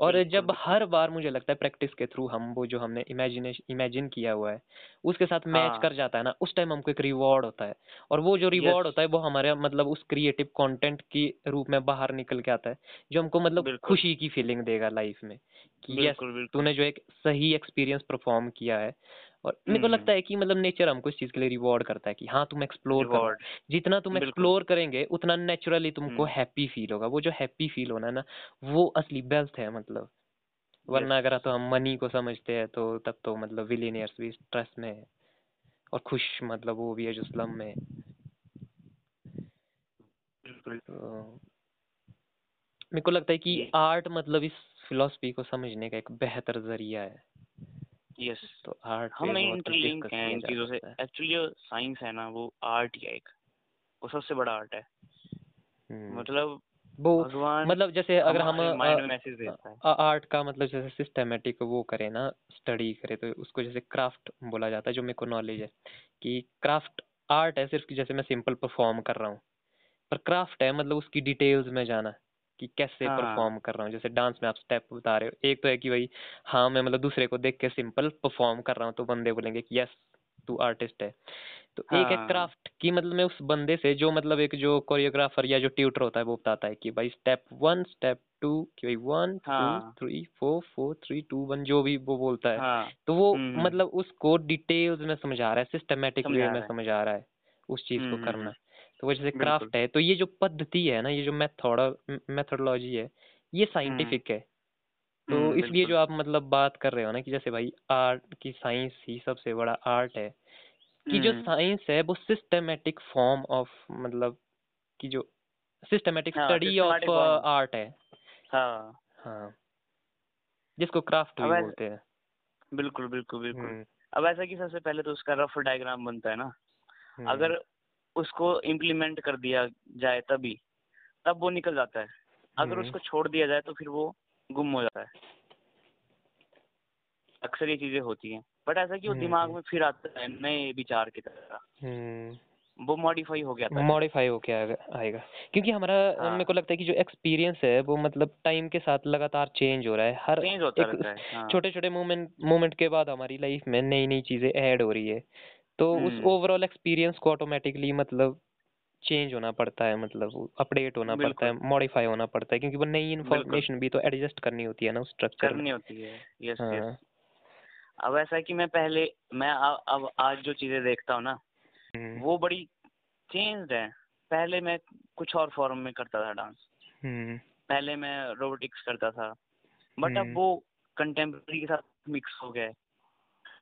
और जब हर बार मुझे लगता है प्रैक्टिस के थ्रू हम वो जो हमने इमेजिनेशन इमेजिन किया हुआ है उसके साथ मैच हाँ। कर जाता है ना उस टाइम हमको एक रिवॉर्ड होता है और वो जो रिवॉर्ड. होता है वो हमारे मतलब उस क्रिएटिव कंटेंट की रूप में बाहर निकल के आता है जो हमको मतलब। खुशी की फीलिंग देगा लाइफ में कि यस तूने जो एक सही एक्सपीरियंस परफॉर्म किया है और मेरे को हम्म। लगता है कि मतलब नेचर हमको इस चीज़ के लिए रिवॉर्ड करता है कि हाँ तुम एक्सप्लोर करो। जितना तुम एक्सप्लोर करेंगे उतना नेचुरली तुमको हम्म। हैप्पी फील होगा। वो जो हैप्पी फील होना है ना वो असली वेल्थ है मतलब। वरना अगर तो हम मनी को समझते हैं तो तब तो मतलब विलियनियर्स भी स्ट्रेस में है। और खुश मतलब वो भी है जो स्लम में तो मेरे को लगता है कि आर्ट मतलब इस फिलोसफी को समझने का एक बेहतर ज़रिया है। यस तो आर्ट हम कुछ इंटरलिंक हैं इन चीज़ों से एक्चुअली जो साइंस है ना वो आर्ट ही है एक। वो सबसे बड़ा आर्ट है। हम्म, मतलब वो मतलब जैसे अगर हम आर्ट का मतलब जैसे सिस्टमेटिक वो करें ना स्टडी करें तो उसको जैसे क्राफ्ट बोला जाता है जो मेरे को नॉलेज है। कि क्राफ्ट आर्ट है सिर्फ़ कि जैसे मैं सिंपल परफॉर्म कर रहा हूँ। पर क्राफ्ट है मतलब उसकी डिटेल्स में जाना। कि कैसे हाँ। परफॉर्म कर रहा हूँ जैसे डांस में आप स्टेप बता रहे हो एक तो है कि भाई हाँ मैं मतलब दूसरे को देख के सिंपल परफॉर्म कर रहा हूँ तो बंदे बोलेंगे कि यस तू आर्टिस्ट है तो हाँ. एक है हाँ। क्राफ्ट की मतलब मैं उस बंदे से जो मतलब एक जो कोरियोग्राफर या जो ट्यूटर होता है वो बताता है कि भाई स्टेप वन स्टेप टू कि भाई वन टू हाँ। Three four four three two one जो भी वो बोलता है हाँ तो वो हम्म, मतलब उसको डिटेल्स में समझा रहा है सिस्टमेटिक वे में समझा रहा है उस चीज़ को हम्म, करना हम्म, तो वो जैसे क्राफ्ट है। तो ये जो पद्धति है ना ये जो मेथड मेथोडोलॉजी है ये साइंटिफिक है। तो हम्म, इसलिए जो आप मतलब बात कर रहे हो ना कि जैसे भाई आर्ट की साइंस ही सबसे बड़ा आर्ट है कि जो हम्म, साइंस है वो सिस्टमेटिक फॉर्म ऑफ़ मतलब कि जो सिस्टमेटिक स्टडी ऑफ़ आर्ट है। हाँ। हाँ। जिसको क्राफ्ट भी बोलते हैं। बिल्कुल बिल्कुल बिल्कुल। हम्म, अब ऐसा कि सबसे पहले तो उसका रफ डायग्राम बनता है ना। हम्म, अगर उसको इम्प्लीमेंट कर दिया जाए तभी तब वो निकल जाता है। अगर हम्म, उसको छोड़ दिया जाए तो फिर वो गुम हो जाता है। अक्सर ये चीज़ें होती हैं। बट ऐसा कि वो हम्म, दिमाग में फिर आता है नए विचार की तरह। हम्म। वो मॉडिफाई हो गया था मॉडिफाई होके आएगा आएगा। क्योंकि हमारा हाँ। मेरे को लगता है कि जो एक्सपीरियंस है वो मतलब टाइम के साथ लगातार चेंज हो रहा है। हर चेंज होता रहता है हाँ। छोटे छोटे मोमेंट मोमेंट के बाद हमारी लाइफ में नई नई चीज़ें ऐड हो रही है। तो उस हम्म। ओवरऑल एक्सपीरियंस को ऑटोमेटिकली मतलब चेंज होना पड़ता है मतलब अपडेट होना पड़ता है मॉडिफाई होना पड़ता है क्योंकि वो नई इन्फॉर्मेशन भी तो एडजस्ट करनी होती है ना उस स्ट्रक्चर करनी होती है। यस हाँ। यस अब ऐसा है कि मैं पहले मैं आ- अब आज जो चीज़ें देखता हूँ ना हम्म, वो बड़ी चेंज्ड है। पहले मैं कुछ और फॉर्म में करता था डांस हम्म। पहले मैं रोबोटिक्स करता था। बट अब हम्म। वो कंटेम्प्रेरी के साथ मिक्स हो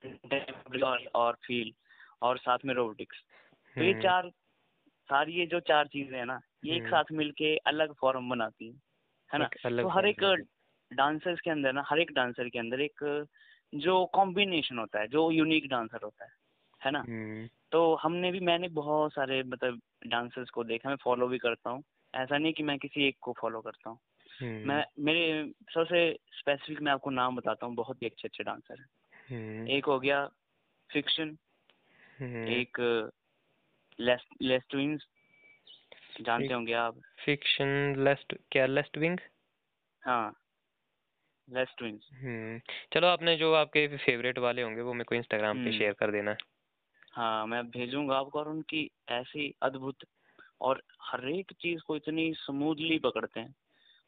contemporary और, और फील और साथ में रोबोटिक्स तो ये हम्म, चार सारी ये जो चार चीज़ें है ना ये एक हम्म। साथ मिलके अलग फॉर्म बनाती हैं है ना? तो हर एक डांसर्स के अंदर ना हर एक डांसर के अंदर एक जो कॉम्बिनेशन होता है जो यूनिक डांसर होता है है ना? हम्म। तो हमने भी मैंने बहुत सारे मतलब डांसर्स को देखा मैं फॉलो भी करता हूँ। ऐसा नहीं कि मैं किसी एक को फॉलो करता हूँ। मैं मेरे सबसे स्पेसिफिक मैं आपको नाम बताता हूँ बहुत ही अच्छे अच्छे डांसर हैं एक हो गया फिक्शन एक लेस लेस ट्विंस जानते होंगे आप? फिक्शन लेस्ट क्या लेस्ट विंग हाँ लेस ट्विंस हम्म चलो आपने जो आपके फेवरेट वाले होंगे वो मेरे को इंस्टाग्राम पे हम्म। शेयर कर देना। हाँ मैं भेजूँगा आपको और उनकी ऐसी अद्भुत और हर एक चीज़ को इतनी स्मूथली पकड़ते हैं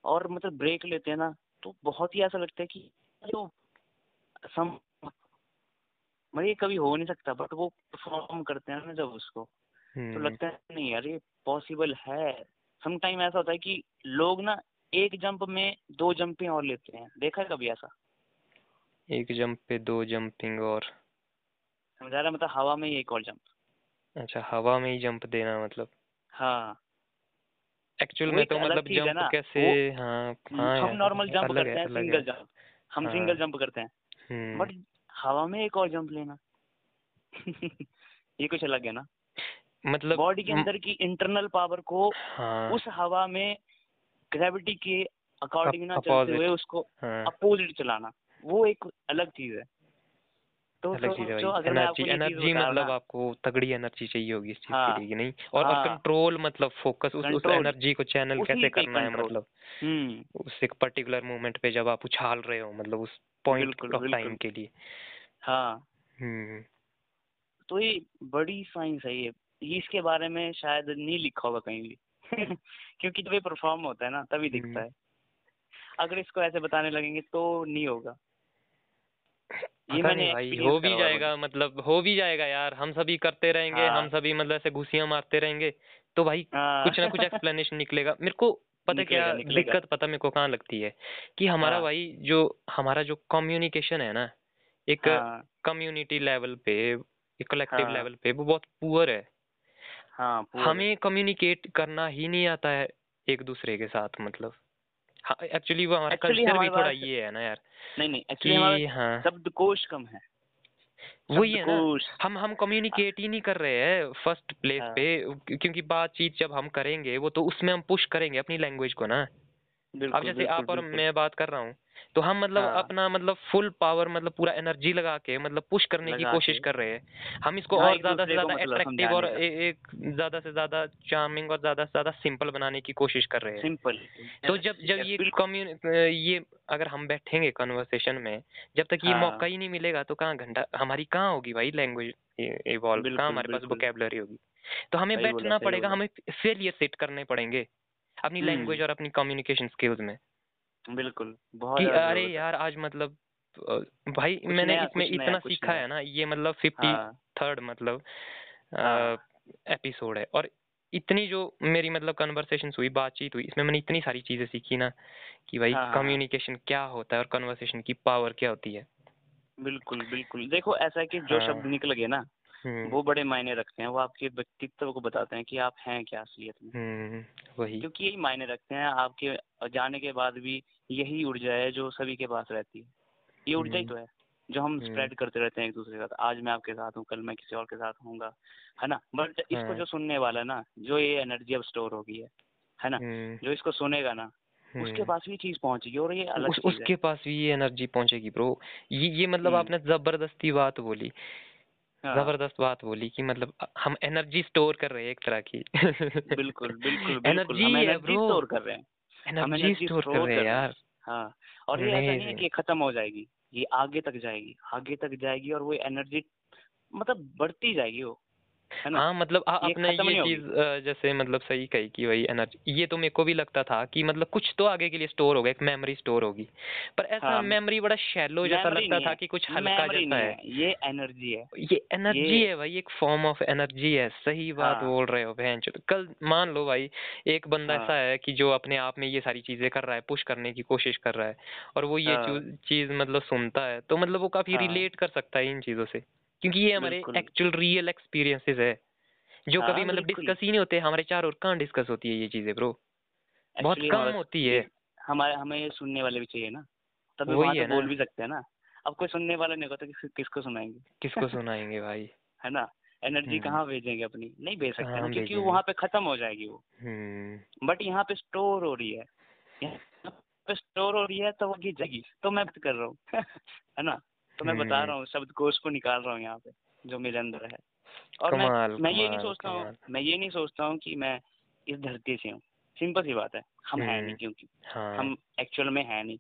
और मतलब ब्रेक लेते हैं ना तो बहुत ही ऐसा लगता है कि जो सम मतलब ये कभी हो नहीं सकता बट वो परफॉर्म करते हैं ना जब उसको। तो हम्म। लगता है नहीं यार ये पॉसिबल है। सम टाइम ऐसा होता है कि लोग ना एक जंप में दो जंपें और लेते हैं। देखा है कभी ऐसा? एक जंप पे दो जंपिंग और? समझा रहा मतलब हवा में ही एक और जंप अच्छा हवा में ही जंप देना मतलब? हाँ। एक्चुअल में तो मतलब जंप ना, कैसे हाँ हाँ हम नॉर्मल जंप करते हैं सिंगल है। जंप हम हाँ। सिंगल जंप करते हैं। हम्म। बट हवा में एक और जंप लेना। ये कुछ अलग है ना। मतलब बॉडी के अंदर की इंटरनल पावर को हाँ। उस हवा में ग्रेविटी के अकॉर्डिंग ना चलते हुए उसको हाँ। अपोजिट चलाना। वो एक अलग चीज़ है। तो अलग तो चीज़ है एनर्जी आपको एनर्जी मतलब आपको तगड़ी एनर्जी चाहिए होगी इस चीज़ हाँ, के लिए नहीं? और और हाँ। कंट्रोल मतलब फोकस उस उस एनर्जी को चैनल कैसे करना है मतलब? हम्म। उस एक पर्टिकुलर मोमेंट पे जब आप उछाल रहे हो मतलब उस पॉइंट ऑफ़ टाइम के लिए। हाँ। हम्म। तो ये बड़ी साइंस है ये। ये इसके बारे में शायद नहीं लिखा होगा कहीं भी। क्योंकि जब ये परफॉर्म होता है ना तभी दिखता हम्म। है। अगर इसको ऐसे बताने लगेंगे तो नहीं होगा। ये मैंने भाई हो भी जाएगा मतलब हो भी जाएगा यार। हम सभी करते रहेंगे हाँ। हम सभी मतलब ऐसे घुसियाँ मारते रहेंगे। तो भाई हाँ। कुछ ना कुछ एक्सप्लेनेशन निकलेगा। मेरे को पता क्या। दिक्कत पता मेरे को कहाँ लगती है? कि हमारा हाँ। भाई जो हमारा जो कम्युनिकेशन है ना एक हाँ। कम्युनिटी लेवल पे एक कलेक्टिव हाँ। लेवल पे वो बहुत पुअर है। हाँ हमें कम्युनिकेट करना ही नहीं आता है एक दूसरे के साथ मतलब। एक्चुअली वो हमारा कल्चर भी थोड़ा ये है ना यार नहीं नहीं एक्चुअली हमारा हाँ। शब्दकोश कम है। वही है ना हम हम कम्युनिकेट ही नहीं कर रहे हैं फ़र्स्ट प्लेस हाँ। पे क्यों- क्योंकि बातचीत जब हम करेंगे वो तो उसमें हम पुश करेंगे अपनी लैंग्वेज को ना। अब जैसे आप और मैं बात कर रहा हूँ तो हम मतलब हाँ। अपना मतलब फुल पावर मतलब पूरा एनर्जी लगा के मतलब पुश करने की कोशिश कर रहे हैं। हम इसको हाँ, और ज़्यादा से ज़्यादा मतलब अट्रैक्टिव और एक ज़्यादा से ज़्यादा चार्मिंग और ज़्यादा से ज़्यादा सिंपल बनाने की कोशिश कर रहे हैं। सिंपल तो जब जब ये कम्युन ये अगर हम बैठेंगे कन्वर्सेशन में जब तक ये हाँ। मौका ही। नहीं मिलेगा तो कहाँ घंटा हमारी कहाँ होगी भाई लैंग्वेज इवॉल्व कहाँ हमारे पास। वोकेबलरी होगी? तो हमें बैठना पड़ेगा हमें फेलियर सेट करने पड़ेंगे। अपनी हम्म। लैंग्वेज और अपनी कम्युनिकेशन स्किल्स में बिल्कुल बहुत कि अरे है। यार आज मतलब भाई मैंने इसमें इतना सीखा है ना ये मतलब फिफ्टी हाँ थर्ड मतलब हाँ। एपिसोड है और इतनी जो मेरी मतलब कन्वर्सेशन हुई बातचीत हुई इसमें मैंने इतनी सारी चीज़ें सीखी ना कि भाई हाँ, हाँ, हाँ। कम्युनिकेशन क्या होता है और कन्वर्सेशन की पावर क्या होती है बिल्कुल बिल्कुल देखो ऐसा है कि जो हाँ। शब्द निकल गए ना हम्म वो बड़े मायने रखते हैं वो आपके व्यक्तित्व को बताते हैं कि आप हैं क्या असलियत में। हम्म वही। क्योंकि यही मायने रखते हैं आपके जाने के बाद भी यही ऊर्जा है जो सभी के पास रहती है। ये ऊर्जा ही हम्म। तो है जो हम हम्म। स्प्रेड करते रहते हैं एक दूसरे के साथ। आज मैं आपके साथ हूँ कल मैं किसी और के साथ होऊँगा है ना? बट इसको हाँ। जो सुनने वाला ना जो ये एनर्जी अब स्टोर होगी है है ना? हम्म, जो इसको सुनेगा ना उसके हम्म। पास भी चीज़ पहुंचेगी और ये अलग उस उसके पास भी ये एनर्जी पहुंचेगी ब्रो ये ये मतलब हम्म। आपने ज़बरदस्ती बात बोली। हाँ, ज़बरदस्त बात बोली कि मतलब हम एनर्जी स्टोर कर रहे हैं एक तरह की। बिल्कुल बिल्कुल बिल्कुल। एनर्जी स्टोर कर रहे हैं। एनर्जी स्टोर कर रहे हैं। यार। हाँ और ये ऐसा नहीं है कि खत्म हो जाएगी ये आगे तक जाएगी आगे तक जाएगी और वो एनर्जी मतलब बढ़ती जाएगी वो। है हाँ मतलब आ, आपने ये चीज़ जैसे मतलब सही कही कि वही एनर्जी ये तो मेरे को भी लगता था कि मतलब कुछ तो आगे के लिए स्टोर होगा एक मेमोरी स्टोर होगी। पर ऐसा हाँ। मेमोरी बड़ा शैलो जैसा लगता था कि कुछ हल्का जैसा है। है ये एनर्जी है। ये एनर्जी है भाई एक फॉर्म ऑफ़ एनर्जी है सही बात हाँ। बोल रहे हो बहन कल मान लो भाई एक बंदा ऐसा हाँ है कि जो अपने आप में ये सारी चीज़ें कर रहा है पुश करने की कोशिश कर रहा है और वो ये हाँ। चीज़ मतलब सुनता है तो मतलब वो काफ़ी हाँ। रिलेट कर सकता है इन चीज़ों से। क्योंकि ये हमारे एक्चुअल रियल एक्सपीरियंसेस है। जो हाँ, कभी मतलब डिस्कस ही नहीं होते हमारे चार और कहाँ डिस्कस होती है ये चीज़ें ब्रो बहुत कम होती है। हमारे हमें ये सुनने वाले भी चाहिए ना। तभी वही वहाँ है बोल भी सकते हैं ना। अब कोई सुनने वाला नहीं होगा तो किस, किसको सुनाएँगे? किसको सुनाएँगे भाई? है ना? एनर्जी हम्म। कहाँ भेजेंगे अपनी? नहीं भेज सकते हाँ क्योंकि वहाँ पे खत्म हो जाएगी वो। हम्म। बट यहाँ पे स्टोर हो रही है। पे स्टोर हो रही है तो वो गिर जाएगी। तो मैं कर रहा हूँ। है ना? तो मैं बता हम्म। रहा हूँ शब्द कोश को निकाल रहा हूँ यहाँ पे जो मेरे अंदर है। और मैं कमाल मैं ये नहीं सोचता हूँ मैं ये नहीं सोचता हूँ कि मैं इस धरती से हूँ। सिंपल सी बात है हम है नहीं हम्म क्योंकि हाँ। हम एक्चुअल में है नहीं।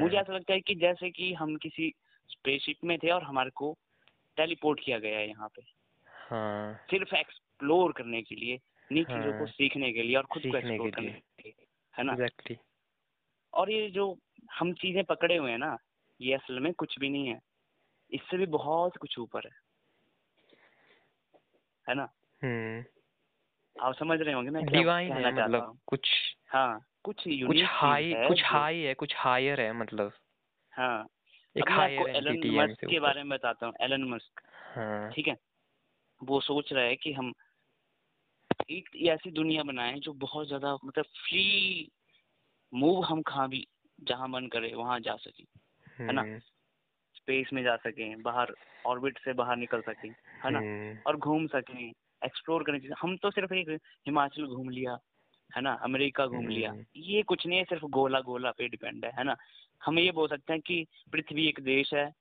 मुझे हाँ ऐसा लगता है कि जैसे कि हम किसी स्पेसशिप में थे और हमारे को टेलीपोर्ट किया गया है यहाँ पे। हाँ। सिर्फ़ एक्सप्लोर करने के लिए नई चीज़ों को हाँ। सीखने के लिए और खुद को एक्सप्लोर करने के लिए है ना? एग्जैक्टली और ये जो हम चीज़ें पकड़े हुए हैं ना ये असल में कुछ भी नहीं है। इससे भी बहुत कुछ ऊपर है। है ना? हम्म। आप समझ रहे होंगे मैं डिवाइन है मतलब कुछ हाँ कुछ कुछ हाई है कुछ हाई है कुछ हायर है मतलब। हाँ। एक हायर एलन मस्क के बारे में बताता हूँ एलन मस्क हाँ। ठीक है? वो सोच रहा है कि हम एक ऐसी दुनिया बनाएँ जो बहुत ज़्यादा मतलब फ्री मूव हम कहाँ भी जहाँ मन करे वहाँ जा सके। है ना? स्पेस में जा सकें बाहर ऑर्बिट से बाहर निकल सकें है ना? हम्म। और घूम सकें एक्सप्लोर करने चीज़ें। हम तो सिर्फ़ एक हिमाचल घूम लिया है ना? अमेरिका घूम लिया। हम्म। ये कुछ नहीं है सिर्फ़ गोला गोला पे डिपेंड है है ना? हम ये बोल सकते हैं कि पृथ्वी एक देश है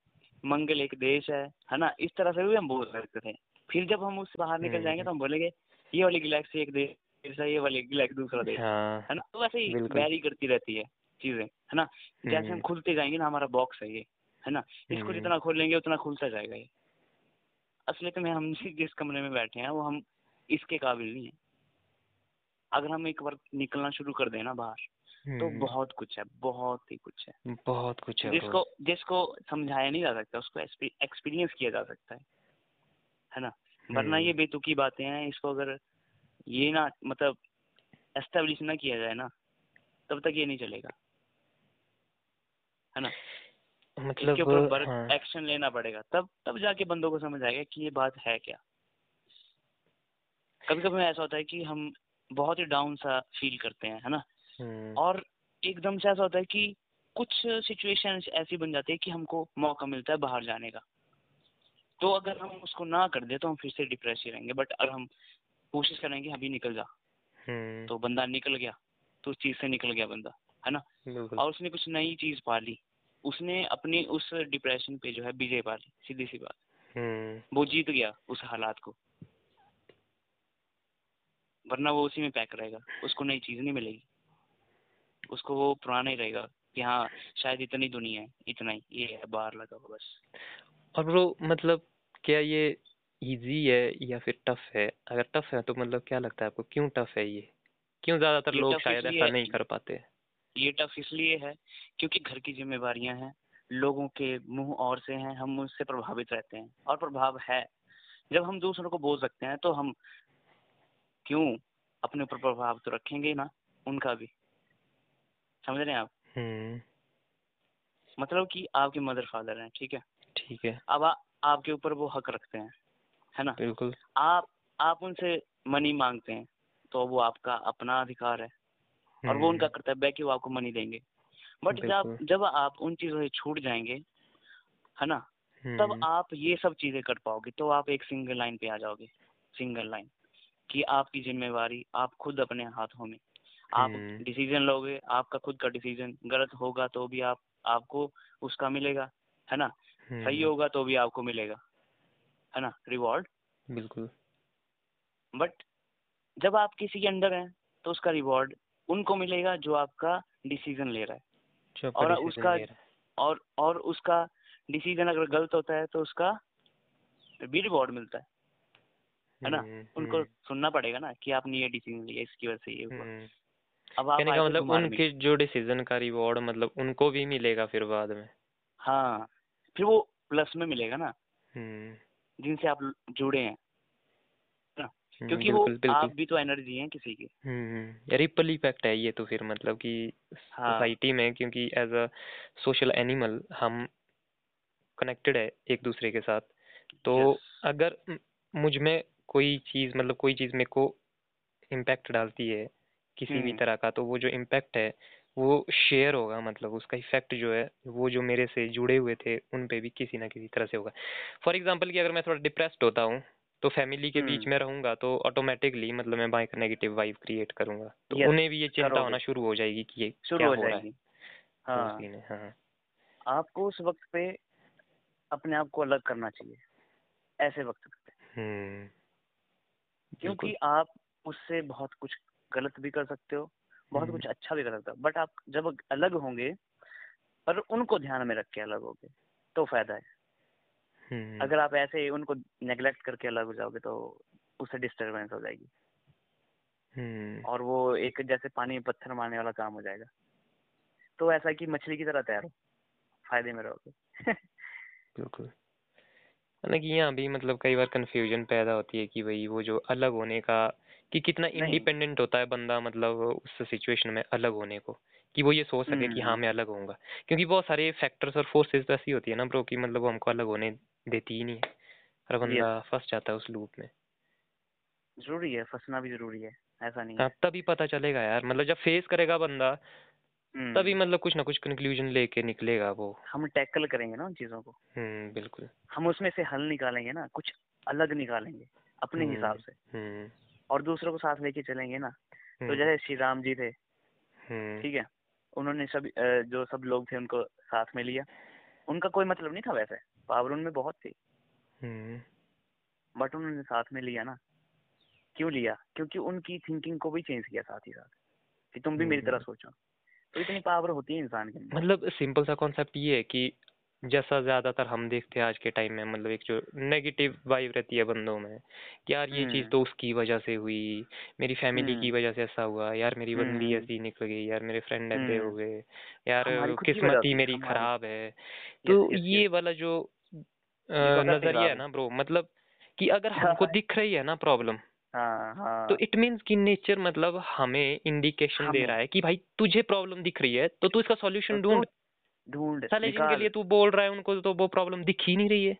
मंगल एक देश है है ना? इस तरह से भी हम बोल सकते थे। फिर जब हम उससे बाहर निकल जाएँगे हम्म। तो हम बोलेंगे ये वाली गैलेक्सी एक देश है ये वाली गैलेक्सी दूसरा देश हाँ। है। ना? तो वैसे ही वैरी करती रहती है। चीज़ें है ना? जैसे हम हम्म। खुलते जाएँगे ना हमारा बॉक्स है ये है ना? इसको हम्म। जितना खोलेंगे उतना खुलता जाएगा ये। असलियत में हम जिस कमरे में बैठे हैं वो हम इसके काबिल नहीं है। अगर हम एक बार निकलना शुरू कर दें ना बाहर तो हम्म। बहुत कुछ है बहुत ही कुछ है। बहुत कुछ है जिसको जिसको समझाया नहीं जा सकता उसको एक्सपीरियंस किया जा सकता है। है ना? वरना ये हम्म। बेतुकी बातें हैं इसको अगर ये ना मतलब एस्टेब्लिश ना किया जाए ना तब तक ये नहीं चलेगा। है ना? मतलब इसके ऊपर हाँ। एक्शन लेना पड़ेगा। तब तब जाके बंदों को समझ आएगा कि ये बात है क्या। कभी कभी ऐसा होता है कि हम बहुत ही डाउन सा फील करते हैं है ना? हम्म। और एकदम से ऐसा होता है कि कुछ सिचुएशन ऐसी बन जाती है कि हमको मौका मिलता है बाहर जाने का। तो अगर हम उसको ना कर दे तो हम फिर से डिप्रेस ही रहेंगे। बट अगर हम कोशिश करेंगे अभी निकल जा। हम्म। तो बंदा निकल गया। तो उस चीज़ से निकल गया बंदा। है ना? और उसने कुछ नई चीज़ पा ली उसने अपनी उस डिप्रेशन पे जो है विजय पा ली सीधी सी बात। हम्म। वो जीत गया उस हालात को। वरना वो उसी में पैक रहेगा। उसको नई चीज़ नहीं मिलेगी। उसको वो पुराना ही रहेगा कि हाँ शायद इतनी दुनिया है इतना ही ये है बाहर लगा हुआ बस। और ब्रो मतलब क्या ये इजी है या फिर टफ है? अगर टफ है तो मतलब क्या लगता है आपको? क्यों टफ है ये? क्यों ज़्यादातर लोग शायद ऐसा नहीं कर पाते? ये टफ इसलिए है क्योंकि घर की जिम्मेवारियाँ हैं लोगों के मुँह और से हैं हम उससे प्रभावित रहते हैं और प्रभाव है। जब हम दूसरों को बोल सकते हैं तो हम क्यों अपने ऊपर प्रभाव तो रखेंगे ना? उनका भी। समझ रहे हैं आप? हम्म। मतलब कि आपके मदर फादर हैं ठीक है? ठीक है। अब आ, आपके ऊपर वो हक रखते हैं है ना? बिल्कुल। आप आप उनसे मनी मांगते हैं तो वो आपका अपना अधिकार है। और वो उनका हम्म। कर्तव्य है कि वो आपको मनी देंगे। बट जब जब आप उन चीज़ों से छूट जाएँगे है ना तब हम्म। आप ये सब चीज़ें कर पाओगे तो आप एक सिंगल लाइन पे आ जाओगे सिंगल लाइन कि आपकी जिम्मेवारी आप खुद अपने हाथों में आप हम्म। डिसीज़न लोगे आपका खुद का डिसीज़न गलत होगा तो भी आप आपको उसका मिलेगा है ना सही हम्म। होगा तो भी आपको मिलेगा है ना रिवॉर्ड बिल्कुल। बट जब आप किसी के अंडर हैं तो उसका रिवॉर्ड उनको मिलेगा जो आपका डिसीज़न ले रहा है। और उसका और और उसका डिसीज़न अगर गलत होता है तो उसका भी रिवॉर्ड मिलता है। है ना? हम्म, उनको हम्म, सुनना पड़ेगा ना कि आपने ये डिसीज़न लिया इसकी वजह से ये हुआ। हम्म। अब आप कहने का मतलब उनके जो डिसीज़न का रिवॉर्ड मतलब उनको भी मिलेगा फिर बाद में। हाँ फिर वो प्लस में मिलेगा ना। जिनसे आप जुड़े हैं। क्योंकि वो बिल्कुल आप भी तो एनर्जी हैं किसी की। हम्म रिपल इफ़ेक्ट है ये तो फिर मतलब कि हाँ। सोसाइटी में क्योंकि एज अ सोशल एनिमल हम कनेक्टेड है एक दूसरे के साथ। तो यस अगर मुझमें कोई चीज़ मतलब कोई चीज़ मेरे को इम्पैक्ट डालती है किसी भी हम्म। तरह का तो वो जो इम्पैक्ट है वो शेयर होगा मतलब उसका इफ़ेक्ट जो है वो जो मेरे से जुड़े हुए थे उन पे भी किसी ना किसी तरह से होगा। फॉर एग्ज़ाम्पल कि अगर मैं थोड़ा डिप्रेस्ड होता हूँ तो फैमिली के बीच हम्म। में रहूँगा तो ऑटोमेटिकली मतलब मैं बाइक नेगेटिव वाइब क्रिएट करूँगा। तो उन्हें भी ये चिंता होना शुरू हो जाएगी कि ये शुरू क्या हो हो जाएगी। तो हाँ हाँ। आपको उस वक्त पे अपने आप को अलग करना चाहिए। ऐसे वक्त पे। हम्म। क्योंकि आप उससे बहुत कुछ गलत भी कर सकते हो बहुत हम्म। कुछ अच्छा भी कर सकते हो बट आप जब अलग होंगे पर उनको ध्यान में रख के अलग होगे तो फ़ायदा है। हम्म अगर आप ऐसे ही उनको नेग्लेक्ट करके अलग हो जाओगे तो उससे डिस्टरबेंस हो जाएगी। हम्म। और वो एक जैसे पानी में पत्थर मारने वाला काम हो जाएगा। तो ऐसा कि मछली की तरह तैयार हो। फ़ायदे में रहोगे। बिल्कुल। हालाँकि यहाँ भी मतलब कई बार कंफ्यूजन पैदा होती है कि भाई वो जो अलग होने का कि कितना इंडिपेंडेंट होता है बंदा मतलब उस सिचुएशन में अलग होने को कि वो ये सोच सके कि हाँ हम्म। मैं अलग होऊँगा। क्योंकि बहुत सारे फैक्टर्स और फोर्सेस तो ऐसी होती है ना ब्रो कि मतलब वो हमको अलग होने देती ही नहीं है। हर बंदा फंस जाता है उस लूप में। ज़रूरी है फंसना भी ज़रूरी है ऐसा नहीं हाँ। तभी पता चलेगा यार मतलब जब फेस करेगा बंदा तभी हम्म मतलब कुछ ना कुछ कंक्लूजन लेके निकलेगा वो। हम टैकल करेंगे ना उन चीज़ों को। हम्म बिल्कुल। हम उसमें से हल निकालेंगे ना कुछ अलग निकालेंगे अपने हम्म हिसाब से। और दूसरों को साथ लेके चलेंगे ना तो जैसे श्री राम जी थे ठीक है उन्होंने सब जो सब लोग थे उनको साथ में लिया। उनका कोई मतलब नहीं था वैसे। पावर उनमें बहुत थी। हम्म। बट उन्होंने साथ में लिया ना। क्यों लिया? क्योंकि उनकी थिंकिंग को भी चेंज किया साथ ही साथ। कि तुम भी मेरी तरह हम्म। सोचो। तो इतनी पावर होती है इंसान के मतलब सिंपल सा कॉन्सेप्ट ये है कि जैसा ज़्यादातर हम देखते हैं आज के टाइम में मतलब एक जो नेगेटिव वाइब रहती है बंदों में कि यार ये चीज़ हम्म। तो उसकी वजह से हुई मेरी फैमिली की हम्म। वजह से ऐसा हुआ यार मेरी बंदी हम्म। ऐसी निकल गई यार मेरे फ्रेंड ऐसे हो गए यार किस्मत ही मेरी खराब है। तो ये वाला जो तो नज़रिया है ना ब्रो मतलब कि अगर हमको दिख रही है ना प्रॉब्लम हाँ तो हाँ। इट मीन्स कि नेचर मतलब हमें इंडिकेशन दे रहा है कि भाई तुझे प्रॉब्लम दिख रही है तो तू इसका तो सॉल्यूशन ढूंढ। ढूंढ साले जिनके लिए तू बोल रहा है उनको तो वो प्रॉब्लम दिख ही नहीं रही है।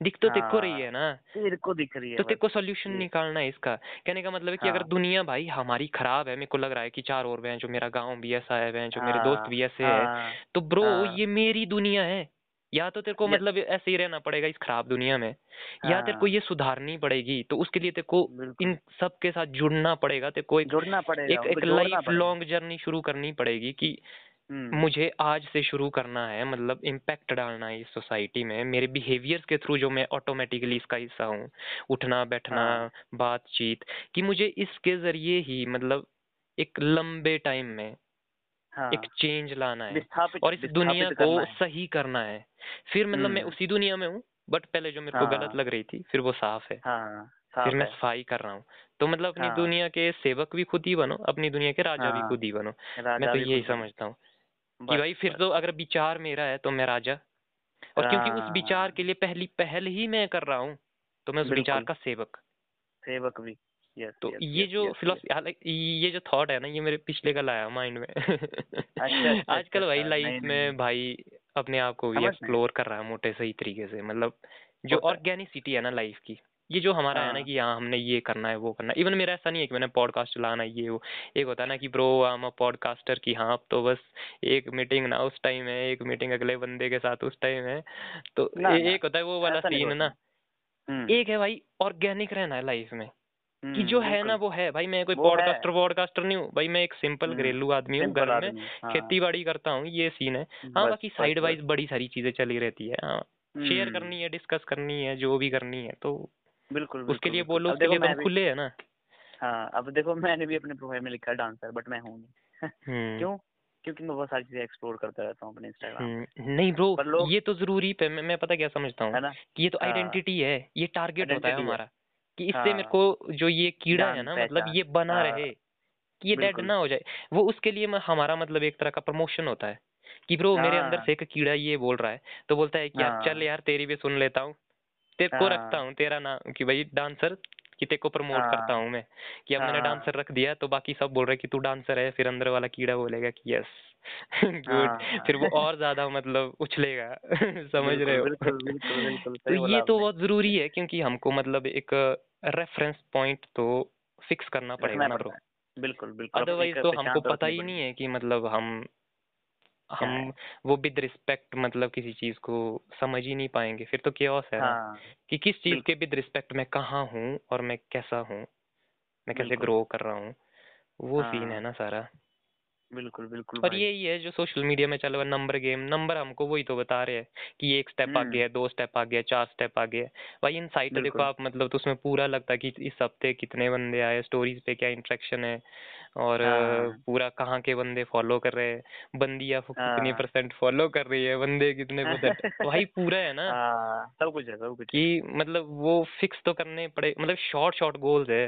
दिख तो को रही हाँ है ना। तेरे को दिख रही है तो तेरे को सोल्यूशन निकालना है इसका। कहने का मतलब है कि अगर हाँ। दुनिया भाई हमारी खराब है मेरे को लग रहा है कि चार और हैं जो मेरा गाँव भी ऐसा है जो मेरे दोस्त हाँ भी ऐसे है। तो ब्रो ये मेरी दुनिया है। या तो तेरे को मतलब ऐसे ही रहना पड़ेगा इस खराब दुनिया में या तेरे को ये सुधारनी पड़ेगी। तो उसके लिए तेरे को इन सब के साथ जुड़ना पड़ेगा। तेरे को एक जुड़ना पड़ेगा एक एक लाइफ लॉन्ग जर्नी शुरू करनी पड़ेगी कि हम्म मुझे आज से शुरू करना है मतलब इम्पैक्ट डालना है इस सोसाइटी में मेरे बिहेवियर्स के थ्रू जो मैं ऑटोमेटिकली इसका हिस्सा हूँ उठना बैठना हाँ। बातचीत कि मुझे इसके ज़रिए ही मतलब एक लंबे टाइम में हाँ। एक चेंज लाना है और इस दुनिया को सही करना है। फिर मतलब मैं हम्म। उसी दुनिया में हूँ बट पहले जो मेरे को गलत हाँ। लग रही थी फिर वो साफ़ है। हाँ फिर मैं सफ़ाई कर रहा हूँ। तो मतलब अपनी हाँ। दुनिया के सेवक भी खुद ही बनो अपनी दुनिया के राजा भी खुद ही बनो। मैं तो यही समझता हूँ। कि भाई फिर तो अगर विचार मेरा है तो मैं राजा। और क्योंकि उस विचार हाँ। के लिए पहली पहल ही मैं कर रहा हूँ तो मैं उस विचार का सेवक। सेवक भी। यस तो यस ये यस जो फिलोसफी ये जो थॉट है ना ये मेरे पिछले कल आया माइंड में। अच्छा अच्छा अच्छा आजकल भाई लाइफ में भाई अपने आप को भी एक्सप्लोर कर रहा है मोटे सही तरीके से मतलब जो है। ऑर्गेनिसिटी है ना लाइफ की। ये जो हमारा है ना हाँ। कि हाँ हमने ये करना है वो करना है। इवन मेरा ऐसा नहीं है कि मैंने पॉडकास्ट चलाना है ये वो। एक होता है ना कि ब्रो आई एम पॉडकास्टर की हाँ अब तो बस एक मीटिंग ना उस टाइम है एक मीटिंग अगले बंदे के साथ उस टाइम है। तो ना ए- ना एक होता है वो वाला सीन सोचना ना। हम्म। एक है भाई ऑर्गेनिक रहना है लाइफ में। कि जो हम्म है ना वो है। भाई मैं कोई है। पॉडकास्टर नहीं हूँ। भाई मैं एक सिंपल हम्म घरेलू आदमी हूँ घर में हाँ। खेती बाड़ी करता हूँ ये सीन है। हाँ बाकी साइड वाइज बड़ी सारी चीज़ें चली रहती है हाँ। शेयर हम्म। करनी है डिस्कस करनी है जो भी करनी है तो बिल्कुल उसके लिए बोलो उसके लिए तो हम मैं भी खुले है ना। हाँ अब देखो मैंने भी अपने प्रोफ़ाइल में लिखा है डांसर बट मैं हूँ नहीं। हम्म। क्यों? क्योंकि मैं बहुत सारी चीज़ें एक्सप्लोर करता रहता हूँ अपने इंस्टाग्राम हम्म नहीं ब्रो ये तो ज़रूरी पे मैं, मैं पता क्या समझता हूँ है कि ये तो हाँ। आइडेंटिटी है ये टारगेट होता है हमारा कि इससे मेरे हाँ को जो ये कीड़ा है ना मतलब ये बना हाँ। रहे कि ये डेड ना हो जाए वो उसके लिए हमारा मतलब एक तरह का प्रमोशन होता है। कि ब्रो मेरे अंदर हाँ। से एक कीड़ा ये बोल रहा है तो बोलता है कि यार चल हाँ। यार तेरी भी सुन लेता हूँ। तेरे को रखता हाँ हूँ तेरा नाम कि भाई डांसर कि तेरे को प्रमोट करता हाँ हूँ मैं कि अब मैंने हाँ। डांसर रख दिया तो बाकी सब बोल रहे कि तू डांसर है फिर अंदर वाला कीड़ा बोलेगा कि यस गुड फिर वो हाँ और ज़्यादा मतलब उछलेगा। समझ रहे हो? बिल्कुल बिल्कुल बिल्कुल तो ये तो बहुत ज़रूरी है क्योंकि हमको मतलब एक रेफरेंस पॉइंट तो फिक्स करना पड़ेगा ना ब्रो बिल्कुल बिल्कुल अदरवाइज़ तो हमको तो पता ही नहीं है कि मतलब हम है हम वो विद रिस्पेक्ट मतलब किसी चीज़ को समझ ही नहीं पाएँगे। फिर तो क्या है हाँ कि किस चीज़ के विद रिस्पेक्ट मैं कहाँ हूँ और मैं कैसा हूँ मैं कैसे ग्रो कर रहा हूँ वो सीन है। हाँ ना सारा। बिल्कुल बिल्कुल भाई। यही है जो सोशल मीडिया में चल रहा है नंबर गेम नंबर हमको वही तो बता रहे हैं कि एक स्टेप आ गया दो स्टेप आ गया चार स्टेप आ गया भाई इन साइट देखो आप मतलब तो उसमें पूरा लगता है कि इस हफ़्ते कितने बंदे आए स्टोरीज पे क्या इंटरेक्शन है और अ, हाँ। पूरा कहाँ के बंदे फॉलो कर रहे हैं बंदियाँ कितनी हाँ। परसेंट फॉलो कर रही है बंदे कितने परसेंट भाई पूरा है ना। हाँ सब कुछ है सब कुछ है। कि मतलब वो फिक्स तो करने पड़े मतलब शॉर्ट शॉर्ट गोल्स है।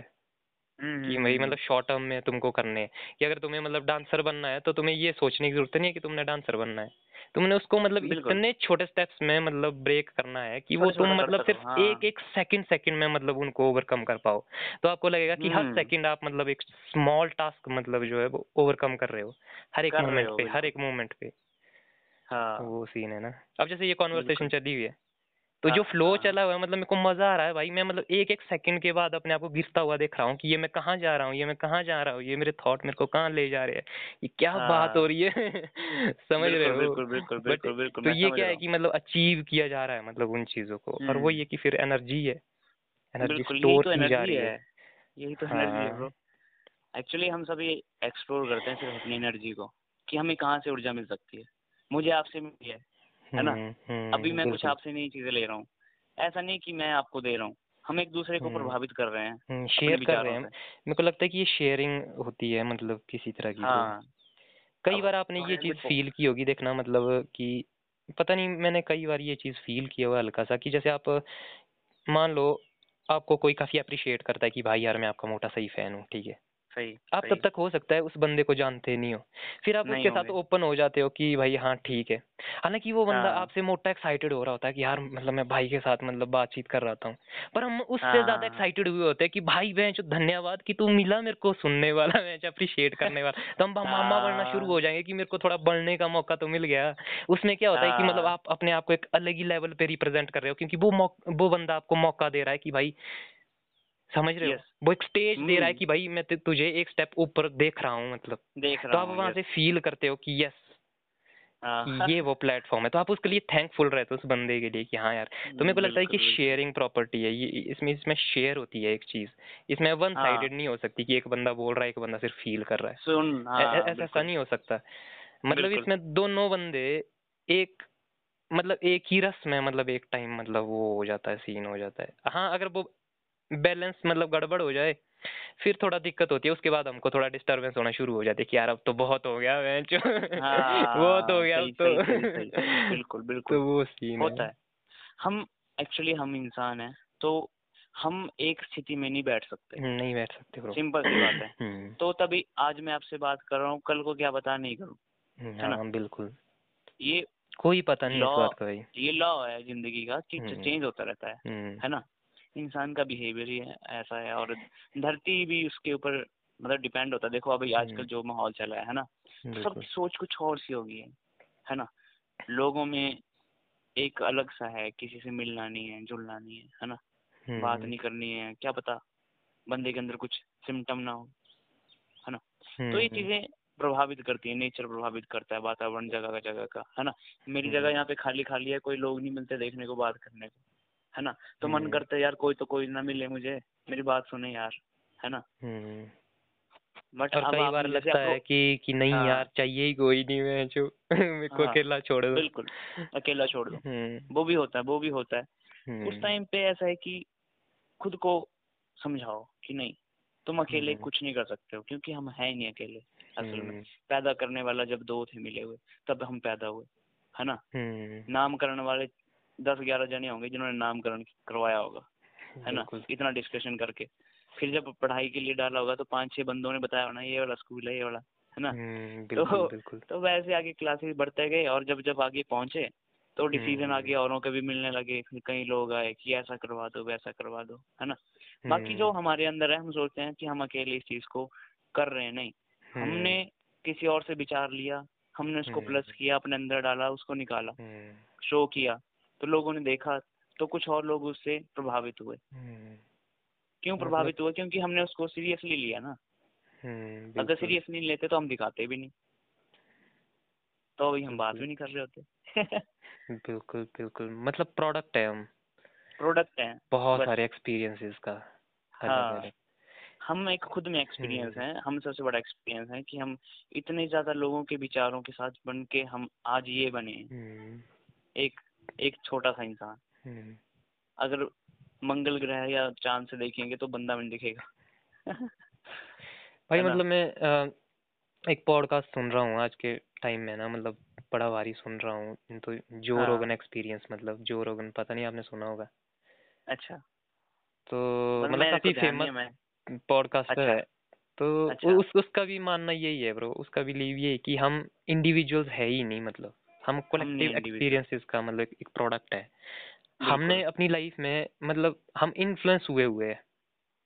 कि हम्म, भाई हम्म, मतलब शॉर्ट टर्म में तुमको करने हैं। कि अगर तुम्हें मतलब डांसर बनना है तो तुम्हें ये सोचने की ज़रूरत नहीं है कि तुमने डांसर बनना है। तुमने उसको मतलब इतने छोटे स्टेप्स में मतलब ब्रेक करना है कि वो तुम मतलब सिर्फ़ हाँ। एक एक सेकंड सेकंड में मतलब उनको ओवरकम कर पाओ। तो आपको लगेगा कि हर हम्म। सेकंड आप मतलब एक स्मॉल टास्क मतलब जो है वो ओवरकम कर रहे हो हर एक मोमेंट पे हर एक मोमेंट पे। हाँ। वो सीन है ना। अब जैसे ये कॉन्वर्सेशन चली हुई है। तो हाँ जो फ्लो हाँ चला हुआ है मतलब मेरे को मज़ा आ रहा है भाई। मैं मतलब एक एक सेकंड के बाद अपने आप को गिरता हुआ देख रहा हूँ कि ये मैं कहाँ जा रहा हूँ ये मैं कहाँ जा रहा हूँ ये मेरे थॉट मेरे को कहाँ ले जा रहे हैं ये क्या बात हो हाँ। रही है? समझ रहे हो? बिल्कुल बिल्कुल बिल्कुल बिल्कुल तो ये क्या है कि मतलब अचीव किया जा रहा है मतलब उन चीज़ों को? और वो हम्म। ये कि फिर एनर्जी है एनर्जी स्टोर तो की जा रही है। है। यही तो एनर्जी है हाँ। ब्रो एक्चुअली हम सभी एक्सप्लोर करते हैं सिर्फ़ अपनी एनर्जी को कि हमें कहाँ से ऊर्जा मिल सकती है। मुझे आपसे मिली है है ना? हम्म अभी हम्म मैं कुछ आपसे नई चीज़ें ले रहा हूँ। ऐसा नहीं कि मैं आपको दे रहा हूँ। हम एक दूसरे को हम्म। प्रभावित कर रहे हैं शेयर कर रहे हैं। मेरे को लगता है कि ये शेयरिंग होती है मतलब किसी तरह की हाँ। कई बार आपने ये चीज़ फील की होगी देखना मतलब कि पता नहीं मैंने कई बार ये चीज़ फील किया हुआ हल्का सा कि जैसे आप मान लो आपको कोई काफ़ी अप्रिशिएट करता है कि भाई यार मैं आपका मोटा सही फ़ैन हूँ ठीक है? सही आप सही। तब तक हो सकता है उस बंदे को जानते नहीं हो। फिर आप उसके साथ ओपन हो जाते हो कि भाई हाँ ठीक है। हालाँकि वो बंदा हाँ। आपसे मोटा एक्साइटेड हो रहा होता है कि यार मतलब मैं भाई के साथ मतलब बातचीत कर रहा हूँ पर हम उससे हाँ ज़्यादा हाँ हाँ। एक्साइटेड हुए होते हैं कि भाई मैं जो धन्यवाद कि तू मिला मेरे को सुनने वाला मैं अप्रिशिएट करने वाला। तो हम मामा बनना शुरू हाँ जाएँगे कि मेरे को थोड़ा बढ़ने का मौका तो मिल गया। उसमें क्या होता है कि मतलब आप अपने आप को एक अलग ही लेवल पे रिप्रेजेंट कर रहे हो क्योंकि वो वो बंदा आपको मौका दे रहा है कि भाई समझ रहे yes. हो वो एक स्टेज दे रहा है हम्म कि भाई मैं तुझे एक स्टेप ऊपर देख रहा हूँ मतलब। देख रहा तो आप वहाँ से फील करते हो कि यस हाँ। ये वो प्लेटफॉर्म है। तो आप उसके लिए थैंकफुल रहते हो उस बंदे के लिए कि हाँ यार तो मेरे को लगता है कि शेयरिंग प्रॉपर्टी है। ये इसमें इसमें शेयर होती है एक चीज़। इसमें वन हाँ। साइडेड नहीं हो सकती कि एक बंदा बोल रहा है एक बंदा सिर्फ़ फील कर रहा है। सुन हाँ ऐसा ऐसा नहीं हो सकता। मतलब इसमें दोनों बंदे एक मतलब एक ही रस में मतलब एक टाइम मतलब वो हो जाता है सीन हो जाता है। हाँ अगर वो बैलेंस मतलब गड़बड़ हो जाए फिर थोड़ा दिक्कत होती है उसके बाद हमको थोड़ा डिस्टरबेंस होना शुरू हो जाती है कि यार अब तो बहुत हो गया बेंच बहुत हो हाँ गया अब सही तो। सही सही सही सही बिल्कुल बिल्कुल। तो वो सीन होता है। है हम एक्चुअली हम इंसान हैं तो हम एक स्थिति में नहीं बैठ सकते। नहीं बैठ सकते सिंपल सी बात है। हम्म। तो तभी आज मैं आपसे बात कर रहा हूँ कल को क्या बता नहीं करूँ हम्म, है ना? हाँ बिल्कुल। ये कोई पता नहीं लॉ ये लॉ है ज़िंदगी का कि हम्म। चेंज होता रहता है हम्म। है ना? इंसान का बिहेवियर ही ऐसा है और धरती भी उसके ऊपर मतलब डिपेंड होता है। देखो अभी आजकल हम्म, जो माहौल चला है है ना? तो सबकी सोच कुछ और सी होगी है है ना? लोगों में एक अलग सा है किसी से मिलना नहीं है जुलना नहीं है है ना? बात हम्म नहीं करनी है क्या पता बंदे के अंदर कुछ सिम्टम ना हो है ना? तो हम्म ये चीज़ें प्रभावित करती है नेचर प्रभावित करता है वातावरण जगह का जगह का है ना? मेरी हम्म, जगह यहाँ पे खाली खाली है कोई लोग नहीं मिलते देखने को बात करने को। है ना? तो मन हम्म, करता है यार कोई तो कोई ना मिले मुझे। मेरी बात सुने यार। है ना? हम्म। बट और कई बार लगता है कि कि नहीं हाँ। यार चाहिए ही कोई नहीं मैं जो मेरे को हाँ। अकेला छोड़ दो। बिल्कुल अकेला छोड़ दो। हम्म। वो भी होता है वो भी होता है। उस टाइम पे ऐसा है कि खुद को समझाओ कि नहीं तुम अकेले कुछ नहीं कर सकते हो क्योंकि हम हैं नहीं अकेले असल में। पैदा करने वाला जब दो थे मिले हुए तब हम पैदा हुए है ना? नामकरण वाले दस ग्यारह जने होंगे जिन्होंने नामकरण करवाया होगा है ना? इतना डिस्कशन करके। फिर जब पढ़ाई के लिए डाला होगा तो पाँच छह बंदों ने बताया होना ये वाला स्कूल है ये वाला है ना? हम्म, तो बिल्कुल तो वैसे आगे क्लासेस बढ़ते गए और जब जब आगे पहुँचे तो डिसीज़न हम्म। आगे औरों के भी मिलने लगे फिर कई लोग आए कि ऐसा करवा दो वैसा करवा दो है ना? बाकी जो हम्म, हमारे अंदर है हम सोचते हैं कि हम अकेले इस चीज़ को कर रहे हैं नहीं। हमने किसी और से विचार लिया हमने उसको हम्म। प्लस किया अपने अंदर डाला उसको निकाला हम्म, शो किया तो लोगों ने देखा तो कुछ और लोग उससे प्रभावित हुए। हम्म, क्यों मतलब- प्रभावित हुए? क्योंकि हमने उसको सीरियसली लिया ना। हम्म, अगर सीरियस नहीं लेते तो हम दिखाते भी नहीं। तो अभी हम बात भी नहीं कर रहे होते। बिल्कुल बिल्कुल। मतलब प्रोडक्ट है हम। प्रोडक्ट है। बहुत सारे एक्सपीरियंसेस का हाँ। हम एक खुद में एक्सपीरियंस हम्म। है। हम सबसे बड़ा एक्सपीरियंस है कि हम इतने ज़्यादा लोगों के विचारों के साथ बन के हम आज ये बने एक एक छोटा सा इंसान। हम्म, अगर मंगल ग्रह या चाँद से देखेंगे तो बंदा में दिखेगा। भाई मतलब मैं एक पॉडकास्ट सुन रहा हूँ आज के टाइम में ना मतलब बड़ा भारी सुन रहा हूँ। तो जो हाँ। रोगन एक्सपीरियंस मतलब जो रोगन पता नहीं आपने सुना होगा। अच्छा। तो मतलब मतलब काफ़ी फ़ेमस है, पॉडकास्टर अच्छा। है। तो अच्छा। उस उसका भी मानना यही है ब्रो उसका बिलीव ये है कि हम इंडिविजुअल्स है ही नहीं मतलब। हम कलेक्टिव एक्सपीरियंसेस का मतलब एक प्रोडक्ट है। हमने अपनी लाइफ में मतलब हम इन्फ्लुएंस हुए हुए हैं।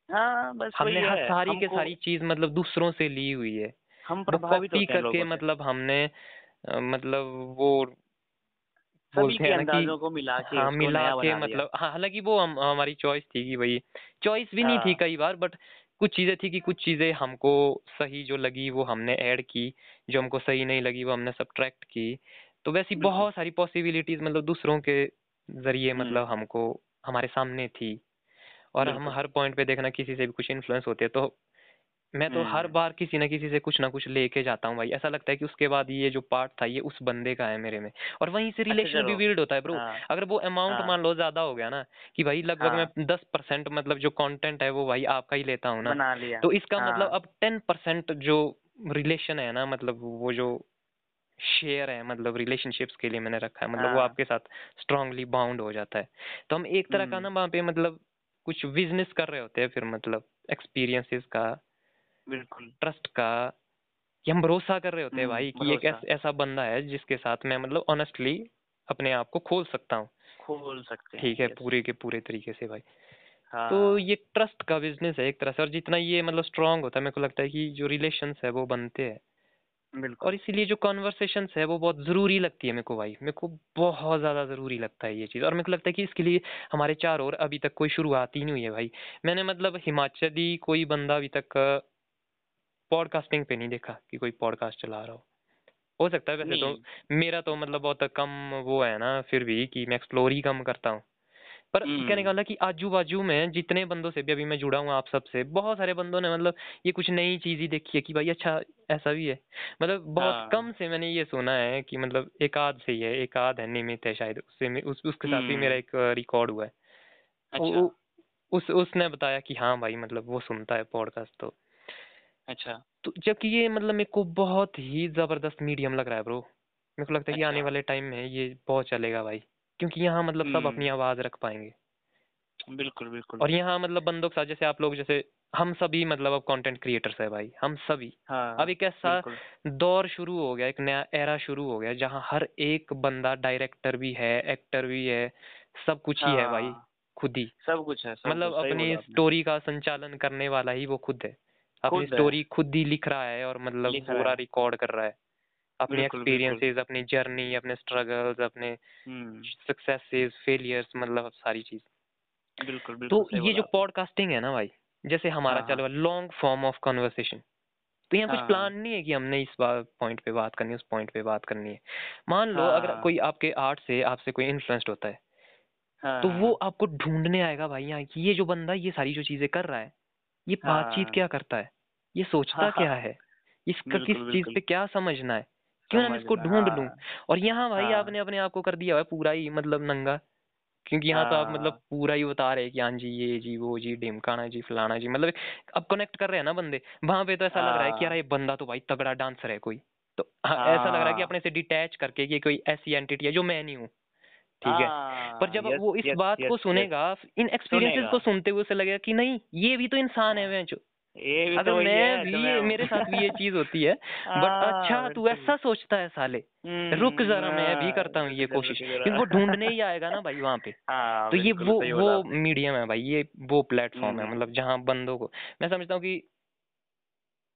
हाँ बस हमने हर है। सारी के सारी चीज़ मतलब दूसरों से ली हुई है। हम प्रभावित होते हैं करके मतलब हमने मतलब वो सभी कि अंदाजों को मिला के हाँ मिला के मतलब हाँ हालाँकि वो हम हमारी चॉइस थी कि भाई चॉइस भी नहीं थी हाँ। कई बार बट कुछ चीज़ें थी कि कुछ चीज़ें हमको सही जो लगी वो हमने ऐड की जो हमको सही नहीं लगी वो हमने सब्ट्रैक्ट की। तो वैसी बहुत सारी पॉसिबिलिटीज मतलब दूसरों के ज़रिए हम्म। मतलब हमको हमारे सामने थी और हम हर पॉइंट पे देखना किसी से भी कुछ इन्फ्लुएंस होते तो मैं तो हर हम्म। बार किसी ना किसी से कुछ ना कुछ लेके जाता हूँ भाई ऐसा लगता है कि उसके बाद ये जो पार्ट था ये उस बंदे का है मेरे में और वहीं से रिलेशन भी बिल्ड होता है ब्रो हाँ। अगर वो अमाउंट हाँ। मान लो ज़्यादा हो गया ना कि भाई लगभग हाँ। मैं दस परसेंट मतलब जो कंटेंट है वो भाई आपका ही लेता हूँ ना तो इसका हाँ। मतलब अब टेन परसेंट जो रिलेशन है ना मतलब वो जो शेयर है मतलब रिलेशनशिप्स के लिए मैंने रखा है मतलब वो हाँ। आपके साथ स्ट्रांगली बाउंड हो जाता है तो हम एक तरह का हम्म। ना वहाँ पे मतलब कुछ बिज़नेस कर रहे होते हैं फिर मतलब एक्सपीरियंसेस का बिल्कुल ट्रस्ट का कि हम भरोसा कर रहे होते हैं हम्म, भाई कि एक। ऐस, ऐसा बंदा है जिसके साथ मैं मतलब ऑनेस्टली अपने आप को खोल सकता हूँ खोल सकते हैं ठीक है पूरे के पूरे तरीके से भाई हाँ। तो ये ट्रस्ट का बिज़नेस है एक तरह से और जितना ये मतलब स्ट्रांग होता है मेरे को लगता है कि जो रिलेशंस है वो बनते हैं बिल्कुल। और इसीलिए जो कॉन्वर्सेशंस है वो बहुत ज़रूरी लगती है मेरे को भाई। मेरे को बहुत ज़्यादा ज़रूरी लगता है ये चीज़। और मेरे को लगता है कि इसके लिए हमारे चार और अभी तक कोई शुरुआत ही नहीं हुई है भाई। मैंने मतलब हिमाचली कोई बंदा अभी तक पॉडकास्टिंग पे नहीं देखा कि कोई पॉडकास्ट चला रहा हो। हो सकता है वैसे तो मेरा तो मतलब बहुत कम वो है ना फिर भी कि मैं एक्सप्लोर ही कम करता हूँ। पर हम्म। कहने का मतलब कि आजू बाजू में जितने बंदों से भी अभी मैं जुड़ा हूँ आप सबसे बहुत सारे बंदों ने मतलब ये कुछ नई चीज़ ही देखी है कि भाई अच्छा ऐसा भी है मतलब बहुत हाँ। कम से मैंने ये सुना है कि मतलब एक आध से ही है एक आध है नियमित है शायद उससे मे- उस, उसके साथ भी हम्म। मेरा एक रिकॉर्ड हुआ है अच्छा वो- उस उसने बताया कि हाँ भाई मतलब वो सुनता है पॉडकास्ट तो अच्छा तो जबकि ये मतलब मेरे को बहुत ही ज़बरदस्त मीडियम लग रहा है ब्रो मेरे को लगता है कि आने अच्छा। वाले टाइम में ये बहुत चलेगा भाई क्योंकि यहाँ मतलब सब हम्म। अपनी आवाज़ रख पाएँगे। बिल्कुल बिल्कुल। और यहाँ मतलब बंदों के साथ जैसे आप लोग जैसे हम सभी मतलब अब कंटेंट क्रिएटर्स है भाई हम सभी। हाँ अब एक ऐसा दौर शुरू हो गया एक नया एरा शुरू हो गया जहाँ हर एक बंदा डायरेक्टर भी है एक्टर भी है सब कुछ हाँ, ही है भाई हाँ, खुद ही। सब कुछ है सब मतलब अपनी स्टोरी का संचालन करने वाला ही वो खुद है। अपनी स्टोरी खुद ही लिख रहा है और मतलब पूरा रिकॉर्ड कर रहा है। अपने। एक्सपीरियंसेस अपनी जर्नी अपने स्ट्रगल्स अपने हम्म। सक्सेसेस फेलियर्स मतलब सारी चीज़। बिल्कुल बिल्कुल तो ये जो पॉडकास्टिंग है ना भाई जैसे हमारा हाँ, चल रहा है लॉन्ग फॉर्म ऑफ़ कन्वर्सेशन तो यहाँ कुछ हाँ, प्लान नहीं है कि हमने इस पॉइंट पे बात करनी है उस पॉइंट पे बात करनी है। मान लो अगर हाँ, कोई आपके आर्ट से आपसे कोई इन्फ्लुएंस्ड होता है हाँ, तो वो आपको ढूँढने आएगा भाई यहाँ कि ये जो बंदा ये सारी जो चीज़ें कर रहा है ये बातचीत हाँ, क्या करता है? ये सोचता हाँ, क्या है? इसका किस चीज़ पे क्या समझना है? क्यों ना मैं इसको ढूंढ हाँ, लूँ। और यहाँ भाई हाँ, आपने अपने आप को कर दिया है पूरा ही मतलब नंगा। क्योंकि यहाँ तो आप मतलब हाँ, पूरा ही बता रहे हैं कि हाँ जी ये जी वो जी ढिमकाना जी फलाना जी मतलब अब कनेक्ट कर रहे हैं ना बंदे। वहाँ पे तो ऐसा लग रहा है कि हाँ, यार ये बंदा तो भाई तगड़ा डांसर है कोई। तो हाँ, ऐसा लग रहा है कि हाँ, अपने से डिटैच करके कि कोई ऐसी एंटिटी है जो मैं नहीं हूँ। ठीक है? हाँ, पर जब वो इस बात को सुनेगा इन एक्सपीरियंसेस को सुनते हुए उसे लगेगा कि नहीं ये भी तो इंसान है ये भी तो मैं भी तो मेरे साथ भी ये चीज़ होती है बट हाँ, अच्छा तू ऐसा सोचता है साले। हम्म, रुक जरा मैं भी हाँ, करता हूँ ये कोशिश। क्योंकि वो ढूँढने ही आएगा ना भाई वहाँ पे। हाँ, तो ये वो वो मीडियम है भाई ये वो प्लेटफॉर्म है हम्म। मतलब जहाँ बंदों को मैं समझता हूँ कि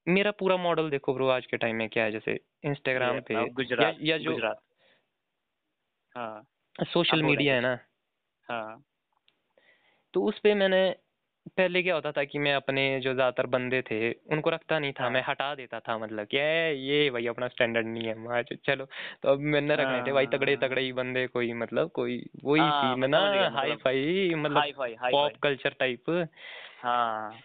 मेरा पूरा मॉडल देखो ब्रो आज के टाइम में क्या है जैसे इंस्टाग्राम पे या, गुजरात या जो गुजरात। हाँ सोशल मीडिया है ना। हाँ। तो उस पे मैंने पहले क्या होता था कि मैं अपने जो ज़्यादातर बंदे थे उनको रखता नहीं था। मैं हटा देता था मतलब कि "ए, ये भाई अपना स्टैंडर्ड नहीं है मैं चलो तो अब मैंने रखने थे भाई तगड़े हाँ। तगड़े ही बंदे कोई मतलब कोई वही हाँ, सीन मैं ना समझ गया, हाई मतलब फाई मतलब hi fi hi pop fi culture type हाँ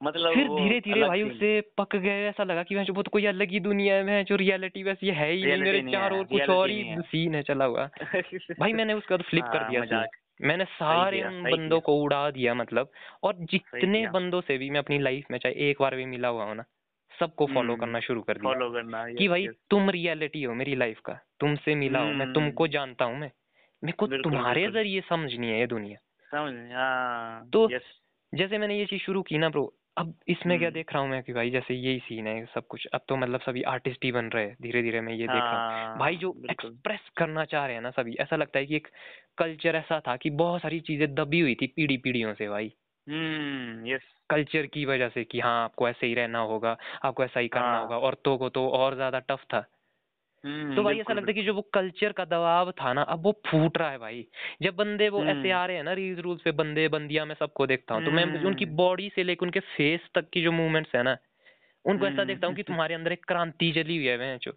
मतलब फिर वो धीरे धीरे अलग भाई। उससे पक गए ऐसा लगा कि मैं जो बहुत कोई अलग ही दुनिया है मैं जो रियलिटी वैसी है ही नहीं Reality मेरे नहीं चार है, और कुछ reality और नहीं ही है। सीन है चला हुआ भाई मैंने उसका तो फ्लिप कर हाँ, दिया। मज़ाक। मैंने सारे उन बंदों को उड़ा दिया मतलब। और जितने बंदों से भी मैं अपनी लाइफ में चाहे एक बार भी मिला हुआ हूँ ना सबको फॉलो हम्म, करना शुरू कर दिया। फॉलो करना कि भाई तुम रियलिटी हो मेरी लाइफ का तुमसे मिला हूँ मैं हम्म। तुमको जानता हूँ मैं। मेरे को तुम्हारे ज़रिए समझनी है ये दुनिया। समझ हाँ तो जैसे मैंने ये चीज़ शुरू की ना ब्रो अब इसमें क्या। देख रहा हूँ मैं कि भाई जैसे यही सीन है सब कुछ। अब तो मतलब सभी आर्टिस्ट ही बन रहे हैं धीरे धीरे मैं ये देख रहा हूँ। हाँ, भाई जो एक्सप्रेस करना चाह रहे हैं ना सभी ऐसा लगता है कि एक कल्चर ऐसा था कि बहुत सारी चीज़ें दबी हुई थी पीढ़ी पीढ़ियों से भाई। हम्म यस कल्चर की वजह से कि हाँ आपको ऐसे ही रहना होगा आपको ऐसा ही करना हाँ। होगा औरतों को तो और ज़्यादा टफ था। तो भाई ऐसा लगता है कि जो वो कल्चर का दबाव था ना अब वो फूट रहा है भाई जब बंदे वो ऐसे हम्म। आ रहे हैं ना रील्स रूल्स पे बंदे बंदियाँ मैं सबको देखता हूँ तो मैं हम्म। उनकी बॉडी से लेकर उनके फेस तक की जो मूवमेंट्स है ना उनको ऐसा हम्म। देखता हूँ कि तुम्हारे अंदर एक क्रांति जली हुई है मैं जो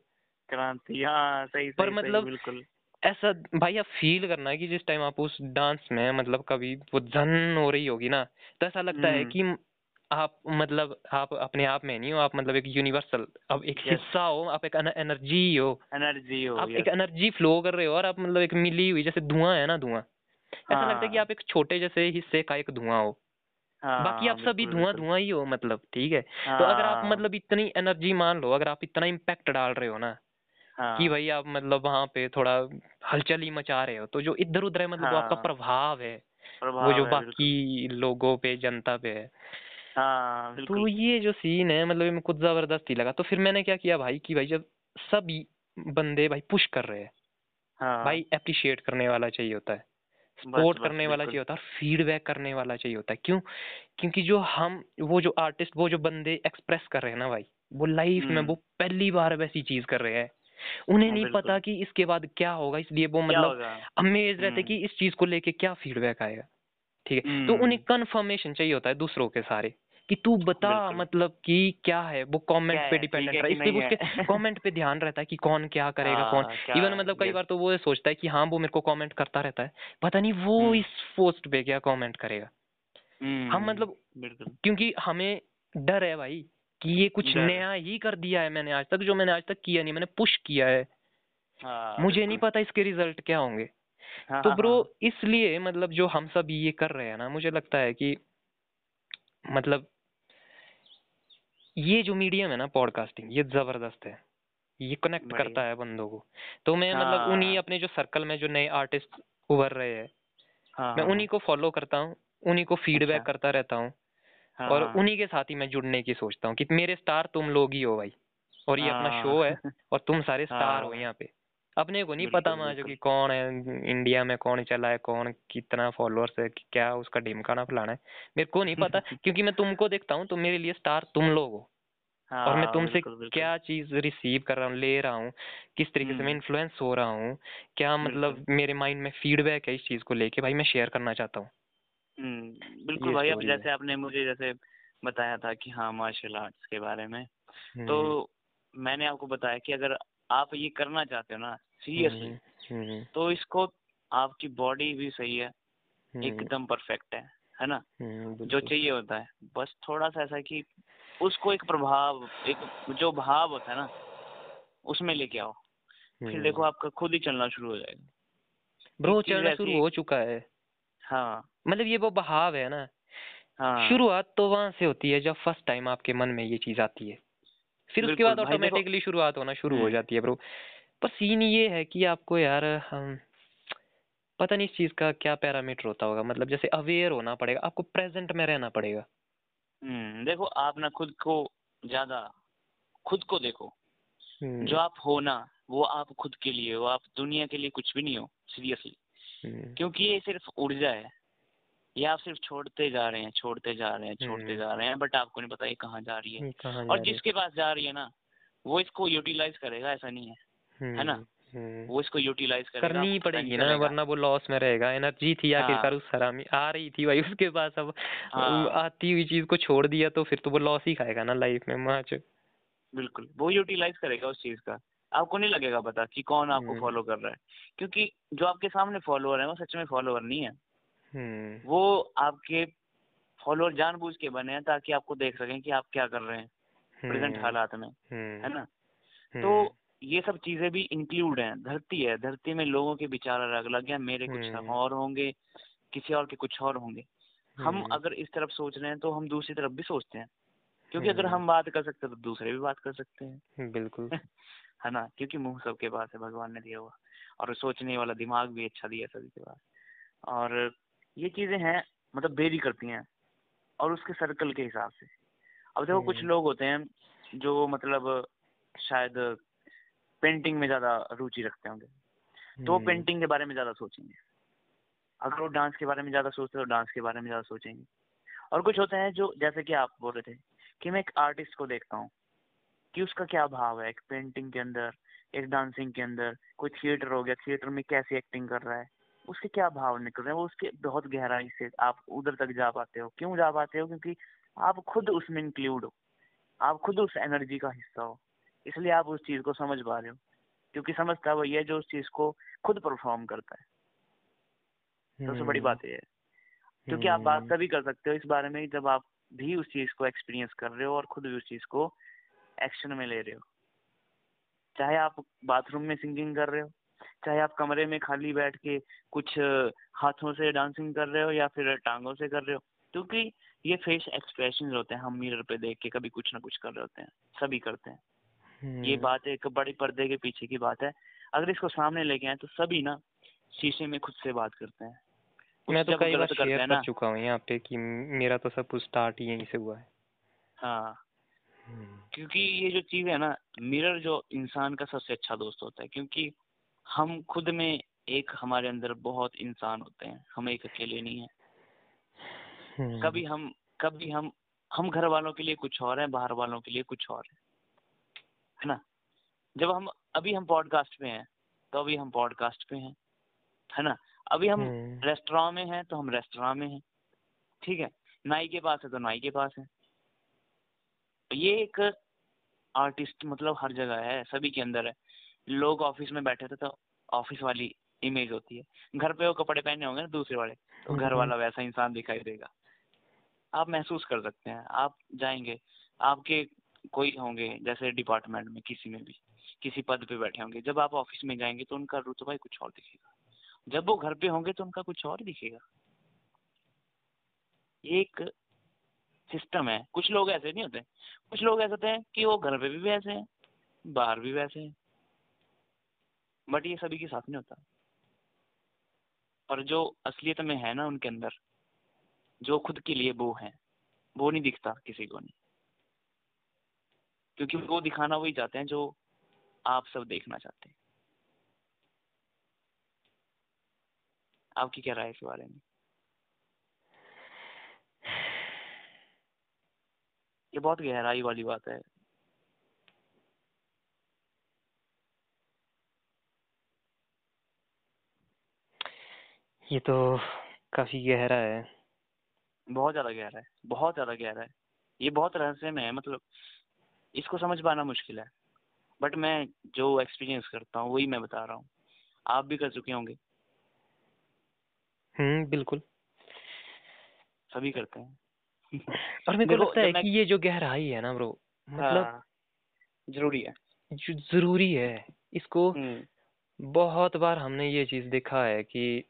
क्रांति हाँ सही पर मतलब बिल्कुल ऐसा भाई आप फील करना है कि जिस टाइम आप उस डांस में मतलब कभी वो धन हो रही होगी ना तो ऐसा लगता है हम्म। कि आप मतलब आप अपने आप में नहीं हो आप मतलब एक यूनिवर्सल अब एक Yes. हिस्सा हो आप एक एनर्जी हो एनर्जी हो आप yes. एक एनर्जी फ्लो कर रहे हो और आप मतलब एक मिली हुई जैसे धुआँ है ना धुआँ ऐसा लगता है कि हाँ। आप एक छोटे जैसे हिस्से का एक धुआँ हो हाँ, बाकी आप सभी धुआँ। धुआँ ही हो मतलब ठीक है तो अगर आप हाँ, मतलब इतनी एनर्जी मान लो अगर आप इतना इम्पैक्ट डाल रहे हो ना हाँ, कि भाई आप मतलब वहाँ पे थोड़ा हलचल ही मचा रहे हो तो जो इधर उधर है मतलब वो आपका हाँ। प्रभाव है प्रभाव वो जो बाकी लोगों पे जनता पे है। हाँ तो बिल्कुल। ये जो सीन है मतलब ये मेरे को ज़बरदस्त ही लगा। तो फिर मैंने क्या किया भाई कि भाई जब सभी बंदे भाई पुश कर रहे हैं हाँ। भाई अप्रिशिएट करने वाला चाहिए होता है। बस, सपोर्ट बस, करने वाला बिल्कुल। चाहिए होता है और फीडबैक करने वाला चाहिए होता है। क्यों? क्योंकि जो हम वो जो आर्टिस्ट वो जो बंदे एक्सप्रेस कर रहे हैं ना भाई वो लाइफ में हम्म। वो पहली बार वैसी चीज़ कर रहे हैं। उन्हें हाँ, नहीं बिल्कुल। पता कि इसके बाद क्या होगा इसलिए वो क्या मतलब होगा? अमेज रहते हम्म। कि इस चीज़ को लेके क्या फीडबैक आएगा। ठीक है? तो हम्म। उन्हें कंफर्मेशन चाहिए होता है दूसरों के सारे। कि तू बता मतलब कि क्या है? वो कमेंट पे है, डिपेंडेंट रहा। इसलिए उसके कमेंट पे ध्यान रहता है कि कौन क्या करेगा हाँ, कौन इवन मतलब कई बार तो वो सोचता है कि हाँ वो मेरे को कमेंट करता रहता है। पता नहीं वो हम्म। इस पोस्ट पे क्या कमेंट करेगा। हम्म, हम मतलब क्योंकि हमें डर है भाई कि ये कुछ नया ही कर दिया है मैंने आज तक जो मैंने आज तक किया नहीं मैंने पुश किया है। हाँ मुझे नहीं पता इसके रिज़ल्ट क्या होंगे। हाँ, तो हाँ, ब्रो हाँ, इसलिए मतलब जो हम सब ये कर रहे हैं ना मुझे लगता है कि मतलब ये जो मीडियम है ना पॉडकास्टिंग ये ज़बरदस्त है ये कनेक्ट करता है बंदों को तो मैं हाँ। मतलब उन्हीं हाँ। अपने जो सर्कल में जो नए आर्टिस्ट उभर रहे हैं हाँ, मैं हाँ, उन्हीं को फॉलो करता हूँ उन्हीं को फीडबैक अच्छा। करता रहता हूँ हाँ, और हाँ, उन्हीं के साथ ही मैं जुड़ने की सोचता हूँ कि मेरे स्टार तुम लोग ही हो भाई और ये हाँ। अपना हाँ। शो है और तुम सारे स्टार हाँ। हो हाँ। यहाँ पे अपने को नहीं पता माजो। कि कौन है इंडिया में कौन चला है कौन कितना फॉलोअर्स है कि क्या उसका ढिमकाना फलाना है मेरे को नहीं पता क्योंकि मैं तुमको देखता हूँ तो मेरे लिए स्टार तुम लोग हो हाँ, और मैं हाँ, तुमसे। क्या चीज़ रिसीव कर रहा हूँ ले रहा हूँ किस तरीके से मैं हम्म। इन्फ्लुएंस हो रहा हूँ क्या मतलब मेरे माइंड में फीडबैक है इस चीज़ को लेके भाई मैं शेयर करना चाहता हूँ हम्म, बिल्कुल भाई अब जैसे आपने मुझे जैसे बताया था कि हाँ मार्शल आर्ट्स के बारे में हम्म, तो मैंने आपको बताया कि अगर आप ये करना चाहते हो ना सीरियसली हम्म, हम्म, तो इसको आपकी बॉडी भी सही है हम्म, एकदम परफेक्ट है है ना? हम्म, जो चाहिए होता है। बस थोड़ा सा ऐसा कि उसको एक प्रभाव एक जो भाव होता है ना उसमें लेके आओ। फिर हम्म। देखो आपका खुद ही चलना शुरू हो जाएगा। ब्रो चलना शुरू हो चुका है। हाँ। मतलब ये वो बहाव है ना। हाँ। शुरुआत तो वहाँ से होती है जब फ़र्स्ट टाइम आपके मन में ये चीज़ आती है। फिर उसके बाद ऑटोमेटिकली शुरुआत होना शुरू हो हम्म। जाती है ब्रो पर सीन ये है कि आपको यार पता नहीं इस चीज़ का क्या पैरामीटर होता होगा मतलब जैसे अवेयर होना पड़ेगा आपको प्रेजेंट में रहना पड़ेगा। हम्म देखो आप ना खुद को ज़्यादा खुद को देखो। हम्म, जो आप हो ना वो आप खुद के लिए हो आप दुनिया के लिए कुछ भी नहीं हो सीरियसली हम्म, क्योंकि ये सिर्फ़ ऊर्जा है। ये आप सिर्फ़ छोड़ते जा रहे हैं छोड़ते जा रहे हैं छोड़ते हम्म। जा रहे हैं बट आपको नहीं पता ये कहाँ जा रही है और जिसके पास जा रही है ना वो इसको यूटिलाइज करेगा ऐसा नहीं है है ना? हम्म, हम्म। वो इसको यूटिलाइज करेगा करनी ही पड़ेगी ना वरना वो लॉस में रहेगा एनर्जी थी आखिरकार हाँ। उस हरामी आ रही थी भाई उसके पास अब हाँ। आती हुई चीज़ को छोड़ दिया तो फिर तो वो लॉस ही खाएगा ना लाइफ में माच बिल्कुल वो यूटिलाइज करेगा उस चीज़ का आपको नहीं लगेगा पता कि कौन आपको हम्म। फॉलो कर रहा है क्योंकि जो आपके सामने फॉलोअर है वो सच में फॉलोअर नहीं है हम्म वो आपके फॉलोअर जानबूझ के बने हैं ताकि आपको देख सकें कि आप क्या कर रहे हैं प्रेजेंट हम्म, हालात में हम्म, है ना? हम्म, तो ये सब चीज़ें भी इंक्लूड हैं धरती है धरती में लोगों के विचार अलग अलग हैं मेरे कुछ हम्म। और होंगे किसी और के कुछ और होंगे। हम हम्म, अगर इस तरफ़ सोच रहे हैं तो हम दूसरी तरफ़ भी सोचते हैं क्योंकि अगर हम्म। हम बात कर सकते हैं तो दूसरे भी बात कर सकते हैं। बिल्कुल। है ना? क्योंकि मुँह सबके पास है भगवान ने दिया हुआ और सोचने वाला दिमाग भी अच्छा दिया सभी के पास। और ये चीज़ें हैं मतलब वेरी करती हैं और उसके सर्कल के हिसाब से। अब देखो कुछ हम्म। लोग होते हैं जो मतलब शायद पेंटिंग में ज़्यादा रुचि रखते होंगे। तो वो हम्म, पेंटिंग के बारे में ज़्यादा सोचेंगे। अगर वो डांस के बारे में ज़्यादा सोचते हैं तो डांस के बारे में ज़्यादा सोचेंगे। और कुछ होते हैं जो जैसे कि आप बोल रहे थे कि मैं एक आर्टिस्ट को देखता हूँ कि उसका क्या भाव है? एक पेंटिंग के अंदर एक डांसिंग के अंदर कोई थिएटर हो गया थिएटर में कैसी एक्टिंग कर रहा है? उसके क्या भाव निकल रहे हैं? वो उसके बहुत गहराई से आप उधर तक जा पाते हो। क्यों जा पाते हो? क्योंकि आप खुद उसमें इंक्लूड हो। आप खुद उस एनर्जी का हिस्सा हो। इसलिए आप उस चीज़ को समझ पा रहे हो। क्योंकि समझता वही है जो उस चीज़ को खुद परफॉर्म करता है। सबसे बड़ी हम्म, बात यह है। क्योंकि आप बात हम्म, तभी कर सकते हो इस बारे में जब आप भी उस चीज़ को एक्सपीरियंस कर रहे हो और खुद भी उस चीज़ को एक्शन में ले रहे हो। चाहे आप बाथरूम में सिंगिंग कर रहे हो। चाहे आप कमरे में खाली बैठ के कुछ हाथों से डांसिंग कर रहे हो या फिर टांगों से कर रहे हो क्योंकि ये फेस एक्सप्रेशन होते हैं हम मिरर पे देख के कभी कुछ ना कुछ कर रहे होते हैं सभी करते हैं। ये हम्म, बात एक बड़े पर्दे के पीछे की बात है। अगर इसको सामने लेके आए तो सभी ना शीशे में खुद से बात करते हैं। मैं तो कई बार शेयर कर चुका हूँ यहाँ पे कि मेरा तो सब कुछ स्टार्ट यहीं से हुआ है। हाँ। हम्म, क्योंकि ये जो चीज़ है ना मिरर जो इंसान का सबसे अच्छा दोस्त होता है क्योंकि हम खुद में एक हमारे अंदर बहुत इंसान होते हैं। हम एक अकेले नहीं है। हम्म, कभी हम कभी हम हम घर वालों के लिए कुछ और हैं बाहर वालों के लिए कुछ और है। है ना? जब हम अभी हम पॉडकास्ट पे हैं तो अभी हम पॉडकास्ट पे हैं। है ना? अभी हम हम्म, रेस्टोरेंट में हैं तो हम रेस्टोरेंट में हैं। ठीक है? नाई के पास है तो नाई के पास है। ये एक आर्टिस्ट मतलब हर जगह है सभी के अंदर है। लोग ऑफ़िस में बैठे थे तो ऑफ़िस वाली इमेज होती है। घर पे वो कपड़े पहने होंगे ना दूसरे वाले तो घर। वाला वैसा इंसान दिखाई देगा। आप महसूस कर सकते हैं आप जाएँगे आपके कोई होंगे जैसे डिपार्टमेंट में किसी में भी किसी पद पे बैठे होंगे जब आप ऑफ़िस में जाएँगे तो उनका रुतबा ही कुछ और दिखेगा। जब वो घर पे होंगे तो उनका कुछ और दिखेगा। ये एक सिस्टम है। कुछ लोग ऐसे नहीं होते। कुछ लोग ऐसे होते हैं कि वो घर पे भी वैसे हैं बाहर भी वैसे हैं। बट ये सभी के साथ नहीं होता। और जो असलियत में है ना उनके अंदर, जो खुद के लिए वो है, वो नहीं दिखता किसी को नहीं। क्योंकि वो दिखाना वही चाहते हैं जो आप सब देखना चाहते हैं। आपकी क्या राय है इस बारे में? ये बहुत गहराई वाली बात है। ये तो काफ़ी गहरा है। बहुत ज़्यादा गहरा है बहुत ज़्यादा गहरा है। ये बहुत रहस्यमय है मतलब इसको समझ पाना मुश्किल है। बट मैं जो एक्सपीरियंस करता हूँ वही मैं बता रहा हूँ। आप भी कर चुके होंगे। हम्म बिल्कुल। सभी करते हैं। और मेरे को लगता है कि ये जो गहराई है ना ब्रो मतलब हाँ, ज़रूरी है। ज़रूरी है। इसको हम्म, बहुत बार हमने ये चीज़ देखा है कि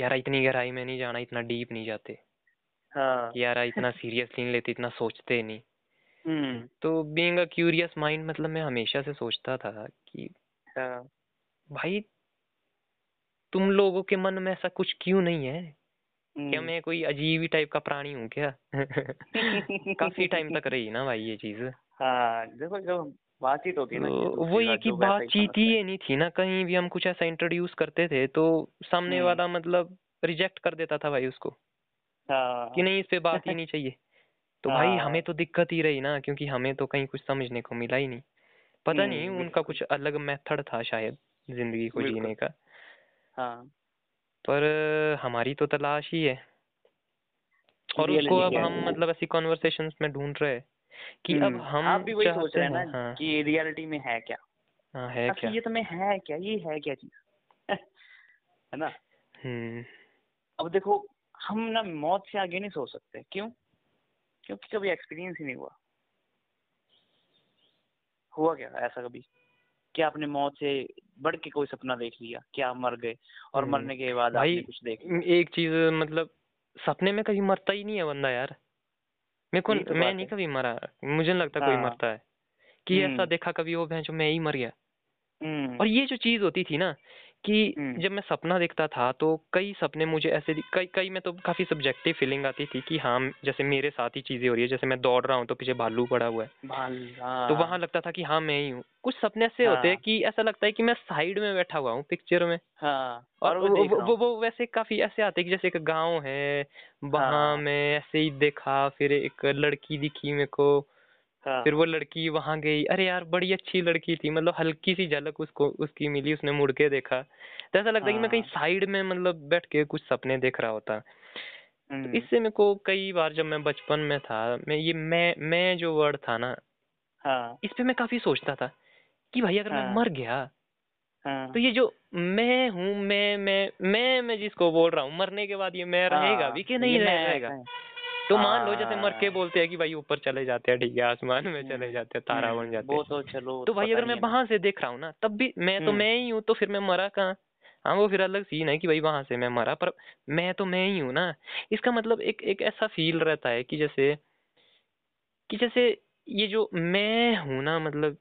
यार इतनी गहराई में नहीं जाना इतना डीप नहीं जाते। हाँ। यार इतना सीरियसली नहीं लेते इतना सोचते नहीं। हम्म, तो बीइंग अ क्यूरियस माइंड मतलब मैं हमेशा से सोचता था कि हाँ, भाई तुम लोगों के मन में ऐसा कुछ क्यों नहीं है? क्या हम्म। मैं कोई अजीब ही टाइप का प्राणी हूँ क्या? काफ़ी टाइम तक रही ना भाई ये चीज़। हाँ देखो जो बातचीत होती है ना तो वो ये कि ही बातचीत ही ये नहीं थी ना कहीं भी हम कुछ ऐसा इंट्रोड्यूस करते थे तो सामने हम्म। वाला मतलब रिजेक्ट कर देता था भाई उसको हाँ। कि नहीं इस पे बात ही नहीं चाहिए। तो भाई हाँ। हमें तो दिक्कत ही रही ना क्योंकि हमें तो कहीं कुछ समझने को मिला ही नहीं। पता हम्म, नहीं उनका कुछ अलग मेथड था शायद ज़िंदगी को जीने का। हाँ। पर हमारी तो तलाश ही है। और उसको अब हम मतलब ऐसी कॉन्वर्सेशंस में ढूंढ रहे हैं। कि अब हम्म, हम आप भी वही सोच रहे हैं ना हाँ। कि रियलिटी में है क्या? हाँ है क्या? असलियत में है क्या? ये है क्या चीज़? है ना? हम्म। अब देखो हम ना मौत से आगे नहीं सोच सकते। क्यों? क्योंकि कभी एक्सपीरियंस ही नहीं हुआ। हुआ क्या ऐसा कभी? क्या आपने मौत से बढ़ के कोई सपना देख लिया? क्या मर गए? और हम्म। मरने के बाद आपने कुछ देख? एक चीज़ मतलब सपने में कभी मरता ही नहीं है बंदा यार। मेरे को तो मैं नहीं कभी मरा मुझे नहीं लगता कोई हाँ। मरता है कि ऐसा हम्म। देखा कभी वो भैंस मैं ही मर गया हम्म, और ये जो चीज़ होती थी ना कि हम्म। जब मैं सपना देखता था तो कई सपने मुझे ऐसे कई कई में तो काफ़ी सब्जेक्टिव फीलिंग आती थी कि हाँ जैसे मेरे साथ ही चीज़ें हो रही है जैसे मैं दौड़ रहा हूँ तो पीछे भालू पड़ा हुआ है तो हाँ वहाँ लगता था कि हाँ मैं ही हूँ कुछ सपने ऐसे हाँ। होते हैं हाँ। कि ऐसा लगता है कि मैं साइड में बैठा हुआ हूँ पिक्चर में हाँ और और वो वो, वो, वो, वो वैसे काफ़ी ऐसे आते हैं कि जैसे एक गाँव है वहाँ हाँ। मैं ऐसे ही देखा फिर एक लड़की दिखी मेरे को हाँ। फिर वो लड़की वहाँ गई। अरे यार बड़ी अच्छी लड़की थी मतलब हल्की सी झलक उसको उसकी मिली उसने मुड़ के देखा। तो ऐसा लगता है कि मैं कहीं हाँ। साइड में मतलब बैठ के कुछ सपने देख रहा होता। तो हम्म, इससे मेरे को कई बार जब मैं बचपन में था मैं ये मैं मैं जो वर्ड था ना हाँ। इस पे मैं काफ़ी सोचता था कि भाई अगर मैं हाँ। मर गया हाँ। तो ये जो मैं हूँ मैं मैं मैं मैं जिसको बोल रहा हूँ मरने के बाद ये मैं रहेगा भी कि नहीं रहेगा। तो मान लो जैसे मर के हाँ। बोलते हैं कि भाई ऊपर चले जाते हैं ठीक है आसमान में चले हम्म, जाते हैं तारा बन जाते वो हैं। तो चलो तो भाई अगर मैं। वहाँ से देख रहा हूँ ना तब भी मैं तो हम्म। मैं ही हूँ तो फिर मैं मरा कहाँ? हाँ वो फिर अलग सीन है कि भाई वहाँ से मैं मरा पर मैं तो मैं ही हूँ ना। इसका मतलब एक एक ऐसा फील रहता है कि जैसे कि जैसे ये जो मैं हूँ ना मतलब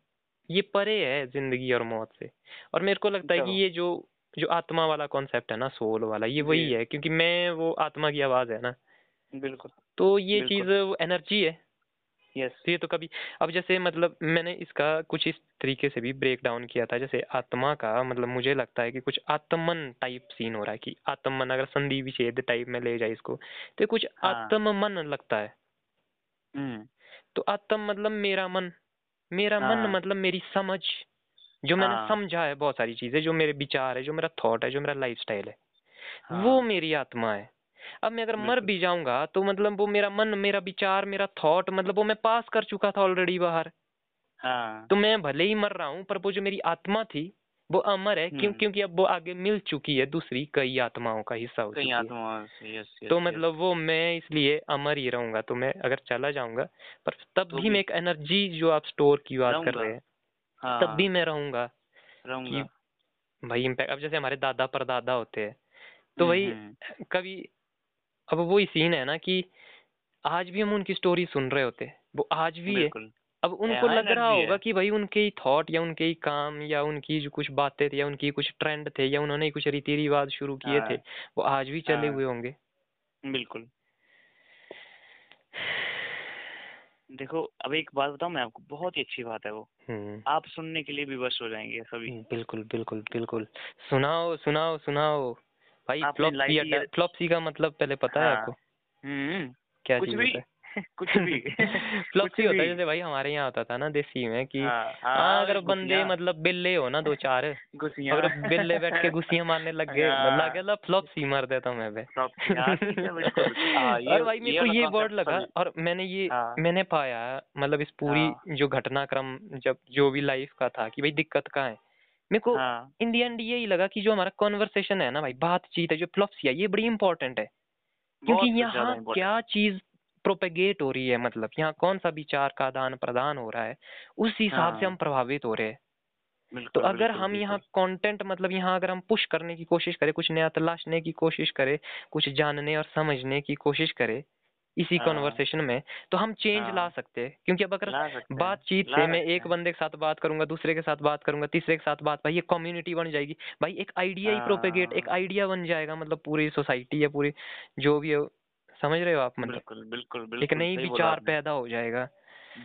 ये परे है ज़िंदगी और मौत से। और मेरे को लगता है कि ये जो जो आत्मा वाला कॉन्सेप्ट है ना सोल वाला ये वही है क्योंकि मैं वो आत्मा की आवाज़ है ना। बिल्कुल। तो ये चीज़ एनर्जी है यस तो ये तो कभी अब जैसे मतलब मैंने इसका कुछ इस तरीके से भी ब्रेक डाउन किया था जैसे आत्मा का मतलब मुझे लगता है कि कुछ आत्मन टाइप सीन हो रहा है कि आत्मन अगर संधि विच्छेद टाइप में ले जाए इसको तो कुछ हाँ। आत्ममन लगता है हम्म तो आत्म मतलब मेरा मन मेरा मन हाँ। मतलब मेरी समझ जो मैंने हाँ। समझा है बहुत सारी चीज़ें जो मेरे विचार है जो मेरा थॉट है जो मेरा लाइफस्टाइल है हाँ। वो मेरी आत्मा है अब मैं अगर मर भी जाऊँगा तो मतलब वो मेरा मन मेरा विचार मेरा थॉट मतलब वो मैं पास कर चुका था ऑलरेडी बाहर। हाँ। तो मैं भले ही मर रहा हूँ पर वो जो मेरी आत्मा थी वो अमर है। क्यों हम्म। क्योंकि अब वो आगे मिल चुकी है दूसरी कई आत्माओं का हिस्सा हो कई चुकी है। आत्मा से यस यस तो मतलब वो मैं इसलिए अमर ही रहूँगा तो मैं अगर चला जाऊँगा पर तब तो भी मैं एक एनर्जी जो आप स्टोर की बात कर रहे हैं हाँ। तब भी मैं रहूँगा। भाई इम्पैक्ट अब जैसे हमारे दादा परदादा होते हैं तो वही हम्म, कभी अब वही सीन है ना कि आज भी हम उनकी स्टोरी सुन रहे होते वो आज भी है। अब उनको हाँ, लग रहा होगा कि भाई उनके ही थॉट या उनके ही काम या उनकी जो कुछ बातें थी या उनकी कुछ ट्रेंड थे या उन्होंने कुछ रीति रिवाज शुरू किए हाँ। थे वो आज भी चले हाँ। हुए होंगे। बिल्कुल। देखो अब एक बात बताऊँ मैं आपको बहुत ही अच्छी बात है वो। हम्म। आप सुनने के लिए भी वश हो जाएँगे सभी। बिल्कुल बिल्कुल बिल्कुल। सुनाओ सुनाओ सुनाओ। भाई आपने फ्लॉपसी का मतलब पहले पता हाँ। है। आपको हम्म क्या कुछ चीज़ भी होता है कुछ भी फ्लॉपसी होता है जैसे भाई हमारे यहाँ होता था ना देसी में कि हाँ, हाँ हाँ, अगर बंदे मतलब बिल्ले हो ना दो चार अगर बिल्ले बैठ के गुस्सियाँ मारने लग गए हाँ। लगे फ्लॉपसी मार देता मैं बे हाँ, ठीक है। हाँ, ये- और भाई मेरे को ये वर्ड लगा और मैंने ये। मैंने पाया मतलब इस पूरी। जो घटनाक्रम जब जो भी लाइफ का था कि भाई दिक्कत कहाँ है मेरे को इन दी एंड यही लगा कि जो हमारा कॉन्वर्सेशन है ना भाई बातचीत है जो फ्लॉपसी है ये बड़ी इंपॉर्टेंट है क्योंकि यहाँ क्या चीज़ प्रोपेगेट हो रही है मतलब यहाँ कौन सा विचार का आदान प्रदान हो रहा है उस हिसाब से हाँ। हम प्रभावित हो रहे हैं तो अगर हम यहाँ। कंटेंट मतलब यहाँ अगर हम पुश करने की कोशिश करें कुछ नया तलाशने की कोशिश करें कुछ जानने और समझने की कोशिश करें इसी हाँ। कॉन्वर्सेशन में तो हम चेंज हाँ। ला सकते हैं। क्योंकि अब अगर हैं बातचीत से मैं एक बंदे के साथ बात करूँगा दूसरे के साथ बात करूँगा तीसरे के साथ बात भाई ये कम्युनिटी बन जाएगी। भाई एक आइडिया ही प्रोपेगेट एक हाँ। आइडिया बन जाएगा मतलब पूरी सोसाइटी या पूरी जो भी हो। समझ रहे हो आप मतलब? बिल्कुल बिल्कुल एक नई विचार पैदा हो जाएगा।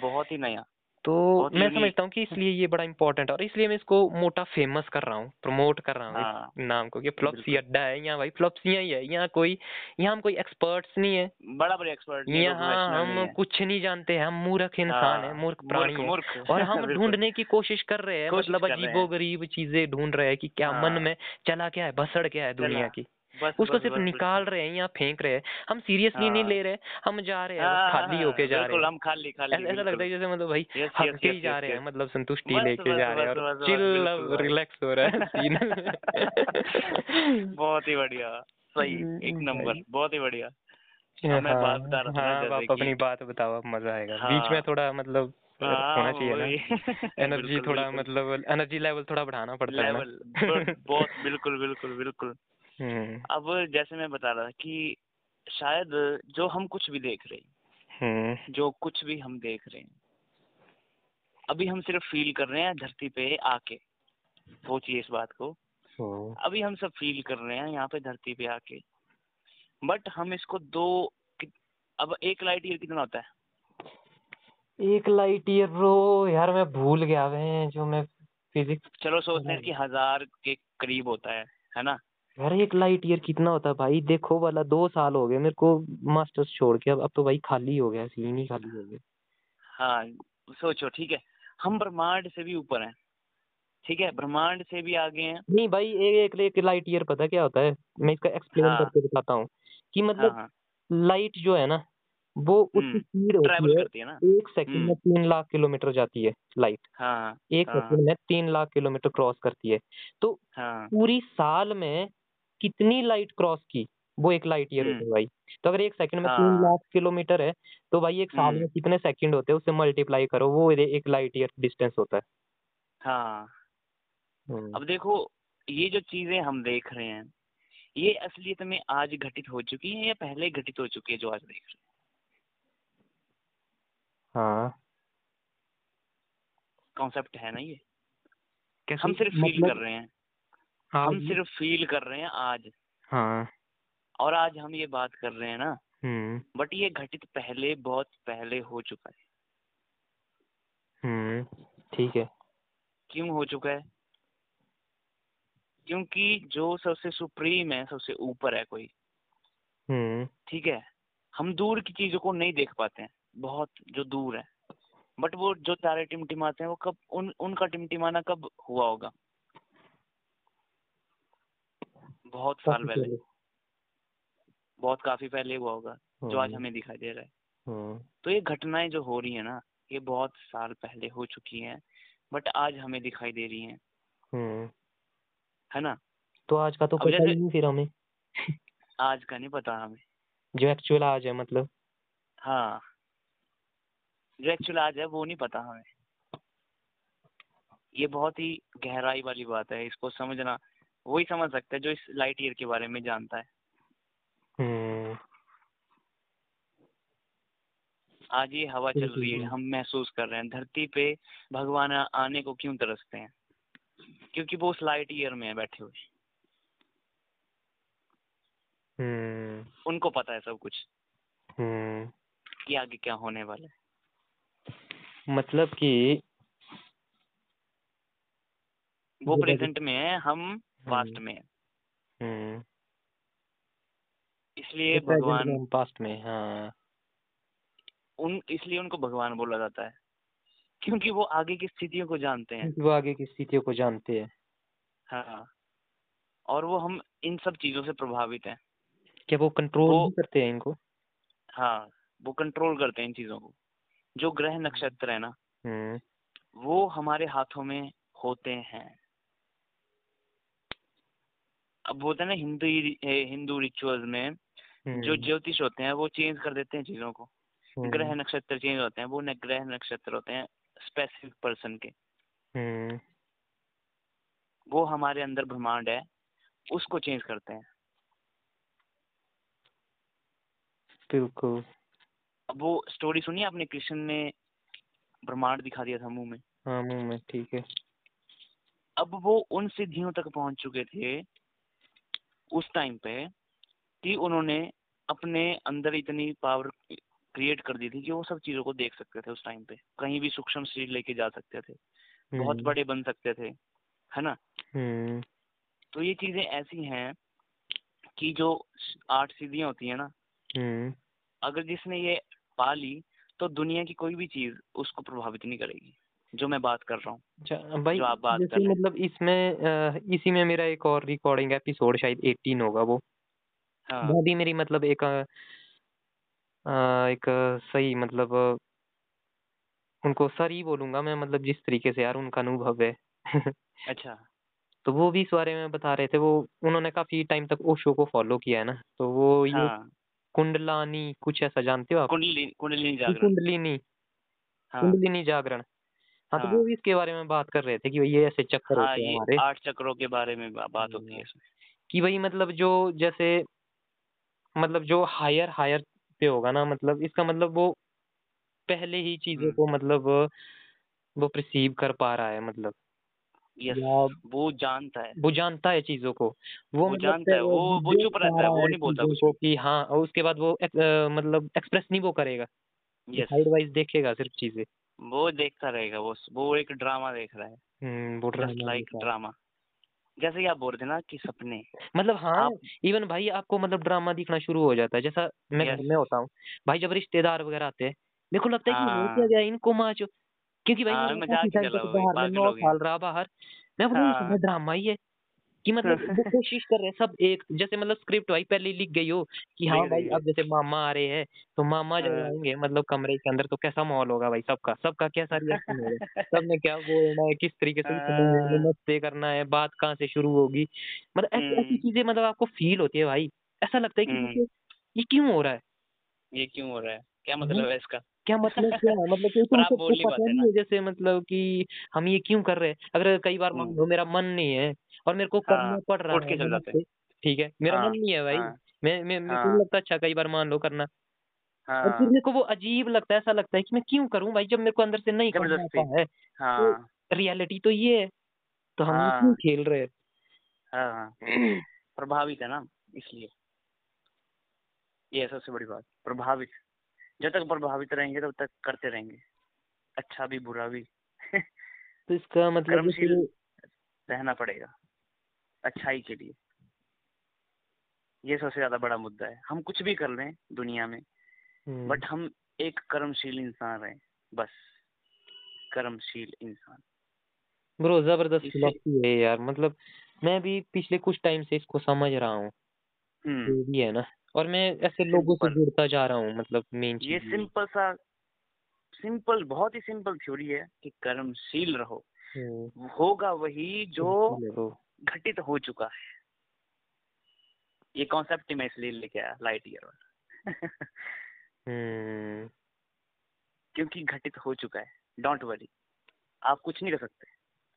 बहुत ही नया। तो मैं समझता हूँ कि इसलिए ये बड़ा इंपॉर्टेंट है और इसलिए मैं इसको मोटा फ़ेमस कर रहा हूँ प्रमोट कर रहा हूँ हाँ। नाम को कि फ्लॉप्सी। अड्डा है यहाँ भाई फ्लॉप्सियाँ ही है यहाँ कोई यहाँ हम कोई एक्सपर्ट्स नहीं है। बड़ा बड़ा एक्सपर्ट नहीं है, यहाँ हम कुछ नहीं जानते हैं हम मूर्ख इंसान है हाँ, मूर्ख प्राणी है। और हम ढूँढने की कोशिश कर रहे हैं मतलब अजीबो गरीब चीज़ें ढूंढ रहे हैं कि क्या मन हाँ। में चला क्या है भसड़ क्या है दुनिया की। बस उसको बस, सिर्फ़ बस, निकाल रहे हैं या फेंक रहे हैं। हम सीरियसली नहीं हाँ। ले रहे हम जा रहे हैं हाँ, खाली हाँ, होके जा रहे हैं। हम खाली खाली ऐसा लगता है जैसे मतलब भाई हक के ही जा रहे हैं मतलब संतुष्टि लेके जा रहे हैं और चिल रिलैक्स हो रहा है सीन बहुत ही बढ़िया सही एक हम्म, नंबर बहुत ही बढ़िया। हाँ, मैं बात बता रहा था हाँ, आप अपनी बात बताओ मज़ा आएगा। बीच में हाँ। थोड़ा मतलब हाँ, होना चाहिए ना एनर्जी थोड़ा मतलब एनर्जी लेवल थोड़ा बढ़ाना पड़ता है बहुत- बिल्कुल बिल्कुल बिल्कुल। हम्म अब जैसे मैं बता रहा था कि शायद जो हम कुछ भी देख रहे हैं हम्म। जो कुछ भी हम देख रहे हैं अभी हम सिर्फ़ फील कर रहे हैं धरती पे आके। सोचिए इस बात को। हम्म, अभी हम सब फील कर रहे हैं यहाँ पे धरती पे आके। बट हम इसको दो अब एक लाइट ईयर कितना होता है? एक लाइट ईयर रो यार मैं भूल गया मैं जो मैं फिजिक्स चलो सोचते हैं कि हज़ार के करीब होता है है ना? यार एक लाइट ईयर कितना होता है भाई? देखो वाला दो साल हो गए मेरे को मास्टर्स छोड़ के अब अब तो भाई खाली हो गया सीन ही खाली हो गया। हाँ सोचो ठीक है। हम ब्रह्मांड से भी ऊपर हैं ठीक है? ब्रह्मांड से भी आगे हैं। नहीं भाई एक एक, एक लाइट ईयर पता क्या होता है? मैं इसका एक्सप्लेन हाँ। करके बताता हूँ कि हाँ मतलब हाँ। लाइट जो है ना वो उसकी हम्म, स्पीड होती है करती है ना? एक सेकंड में हम्म। तीन लाख किलोमीटर जाती है लाइट हाँ एक हाँ। सेकंड में तीन लाख किलोमीटर क्रॉस करती है। तो हाँ। पूरी साल में कितनी लाइट क्रॉस की? वो एक लाइट ईयर होता है हम्म। भाई। तो अगर एक सेकंड में तीन हाँ। लाख किलोमीटर है तो भाई एक साल हम्म। में कितने सेकंड होते हैं उससे मल्टीप्लाई करो? वो एक लाइट ईयर डिस्टेंस होता है। हाँ। हम्म, अब देखो ये जो चीज़ें हम देख रहे हैं ये असलियत में आज घटित हो चुकी है या पहले घटित हो चुकी है जो आज देख रहे हैं? हाँ। कॉन्सेप्ट है ना ये? हम सिर्फ़ फील मतलब कर रहे हैं। हाँ हम सिर्फ़ फील कर रहे हैं आज। हाँ। और आज हम ये बात कर रहे हैं ना हम्म। बट ये घटित पहले बहुत पहले हो चुका है। हम्म ठीक है। क्यों हो चुका है? क्योंकि जो सबसे सुप्रीम है सबसे ऊपर है कोई। हम्म। ठीक है? हम दूर की चीज़ों को नहीं देख पाते हैं बहुत जो दूर है। बट वो जो तारे टिमटिमाते हैं वो कब उन उनका टिमटिमाना कब हुआ होगा? बहुत साल पहले। बहुत काफ़ी पहले हुआ होगा जो आज हम्म, हमें दिखाई दे रहा है। हम्म, तो ये घटनाएँ जो हो रही है ना ये बहुत साल पहले हो चुकी हैं बट आज हमें दिखाई दे रही हैं। हम्म। है ना? तो आज का तो पता ही नहीं फिर हमें। आज का नहीं पता हमें। जो एक्चुअल आज है मतलब। हाँ। जो एक्चुअल आज है वो नहीं पता हमें। ये बहुत ही गहराई वाली बात है इसको समझना वही समझ सकता है जो इस लाइट ईयर के बारे में जानता है। हम्म। आज ये हवा चल रही है हम महसूस कर रहे हैं धरती पे भगवान आने को क्यों तरसते हैं? क्योंकि वो उस लाइट ईयर में है बैठे हुए। हम्म। उनको पता है सब कुछ। हम्म। कि आगे क्या होने वाला है। मतलब कि वो प्रेजेंट में है हम पास्ट में। हम्म इसलिए भगवान पास्ट में हाँ। उन इसलिए उनको भगवान बोला जाता है। क्योंकि वो आगे की स्थितियों को जानते हैं। वो आगे की स्थितियों को जानते हैं। हाँ। और वो हम इन सब चीज़ों से प्रभावित हैं। क्या वो कंट्रोल वो- करते हैं इनको? हाँ वो कंट्रोल करते हैं इन चीज़ों को। जो ग्रह नक्षत्र है ना वो हमारे हाथों में होते हैं। अब होता है ना हिंदू हिंदू रिचुअल्स में हम्म, जो ज्योतिष होते हैं वो चेंज कर देते हैं चीज़ों को। हम्म, ग्रह नक्षत्र चेंज होते हैं वो ग्रह नक्षत्र होते हैं स्पेसिफिक पर्सन के। हम्म। वो हमारे अंदर ब्रह्मांड है उसको चेंज करते हैं। बिल्कुल। अब वो स्टोरी सुनी आपने? कृष्ण ने ब्रह्मांड दिखा दिया था मुँह में। हाँ मुँह में ठीक है। अब वो उन सिद्धियों तक पहुँच चुके थे उस टाइम पे कि उन्होंने अपने अंदर इतनी पावर क्रिएट कर दी थी कि वो सब चीज़ों को देख सकते थे उस टाइम पे। कहीं भी सूक्ष्म शरीर लेके जा सकते थे। बहुत हम्म, बड़े बन सकते थे है ना? हम्म। तो ये चीज़ें ऐसी हैं कि जो आठ सीढ़ियाँ होती है ना हम्म। अगर जिसने ये पा ली तो दुनिया की कोई भी चीज़ उसको प्रभावित नहीं करेगी। जो मैं बात कर रहा हूँ अच्छा भाई जो आप बात कर हैं। मतलब इसमें इसी में मेरा एक और रिकॉर्डिंग एपिसोड शायद 18 होगा वो। हाँ। वो भी मेरी मतलब एक एक सही मतलब उनको सर ही बोलूँगा मैं मतलब जिस तरीके से यार उनका अनुभव है। अच्छा। तो वो भी इस बारे में बता रहे थे वो उन्होंने काफ़ी टाइम तक ओशो को फॉलो किया है ना तो वो ये हाँ। कुंडलानी कुछ ऐसा जानते हो आप? कुंडली कुंडलिनी जागरण। कुंडलिनी हाँ। कुंडलिनी जागरण। हाँ तो वो हाँ भी इसके बारे में बात कर रहे थे कि भाई ये ऐसे चक्कर हाँ होते हैं हमारे। आठ चक्रों के बारे में बात होती है इसमें। कि भाई मतलब जो जैसे मतलब जो हायर हायर पे होगा ना मतलब इसका मतलब वो पहले ही चीज़ों हम्म। को मतलब वो परसीव कर पा रहा है मतलब। यस वो जानता है। वो जानता है चीज़ों को। वो वो मतलब जानता है वो वो चुप रहता है वो नहीं बोलता कुछ कि हाँ और उसके बाद वो एक, अ, मतलब एक्सप्रेस नहीं वो करेगा। यस साइड वाइज देखेगा सिर्फ़ चीज़ें। वो देखता रहेगा वो वो एक ड्रामा देख रहा है। हम्म वो लाइक ड्रामा जैसे आप बोल रहे ना कि सपने मतलब हाँ आप इवन भाई आपको मतलब ड्रामा दिखना शुरू हो जाता है। जैसा मैं घर यस में होता हूँ भाई जब रिश्तेदार वगैरह आते हैं मेरे को लगता है कि क्या हाँ। गया इनको माचो। क्योंकि भाई हाँ में रहा बाहर। मैं ये हाँ। ड्रामा ही है। कि मतलब वो कोशिश कर रहे हैं सब एक जैसे मतलब स्क्रिप्ट भाई पहले लिख गई हो कि हाँ भाई अब जैसे मामा आ रहे हैं तो मामा जब हाँ। आएँगे मतलब कमरे के अंदर तो कैसा माहौल होगा भाई सबका? सबका कैसा रिएक्शन होगा सबने क्या बोलना है? किस तरीके से है हाँ, नमस्ते करना है? बात कहाँ से शुरू होगी? मतलब ऐसी हम्म। चीज़ें मतलब आपको फील होती है भाई। ऐसा लगता है कि हम्म। ये क्यों हो रहा है? ये क्यों हो रहा है? क्या हाँ, मतलब है इसका? क्या मतलब क्या है? मतलब कि तुम बोल नहीं पता नहीं है जैसे मतलब कि हम ये क्यों कर रहे हैं? अगर कई बार मान लो मेरा मन नहीं है और मेरे को हाँ करना पड़ रहा है चल जाते ठीक है? मेरा हाँ मन नहीं है भाई। हाँ मैं मैं हाँ। लगता अच्छा कई बार मान लो करना। और फिर हाँ। मेरे को वो अजीब लगता है ऐसा लगता है कि मैं क्यों करूँ भाई जब मेरे को अंदर से नहीं करना है। तो हाँ। रियलिटी तो ये है तो हम ये क्यों हाँ। खेल रहे हाँ हाँ? हैं प्रभावित है ना इसलिए। ये सबसे बड़ी बात प्रभावित। जब तक प्रभावित रहेंगे तब तक करते रहेंगे। अच्छा भी बुरा भी। तो इसका मतलब रहना पड़ेगा अच्छाई के लिए। ये सबसे ज़्यादा बड़ा मुद्दा है। हम कुछ भी कर लें दुनिया में हम्म, बट हम एक कर्मशील इंसान रहें बस। कर्मशील इंसान। ब्रो ज़बरदस्त फिलॉसफी है यार। मतलब मैं भी पिछले कुछ टाइम से इसको समझ रहा हूँ। जो भी है ना। और मैं ऐसे लोगों से सिंपल जुड़ता जा रहा हूँ मतलब मेन ये चीज़ ये है। सिंपल सा सिंपल बहुत ही सिंपल थ्योरी है कि कर्मशील रहो। हम्म, होगा वही जो बिल्कुल है घटित हो चुका है। ये कॉन्सेप्ट ही मैं इसलिए लेके आया लाइट ईयर वाला। हम्म। क्योंकि घटित हो चुका है डोंट वरी आप कुछ नहीं कर सकते।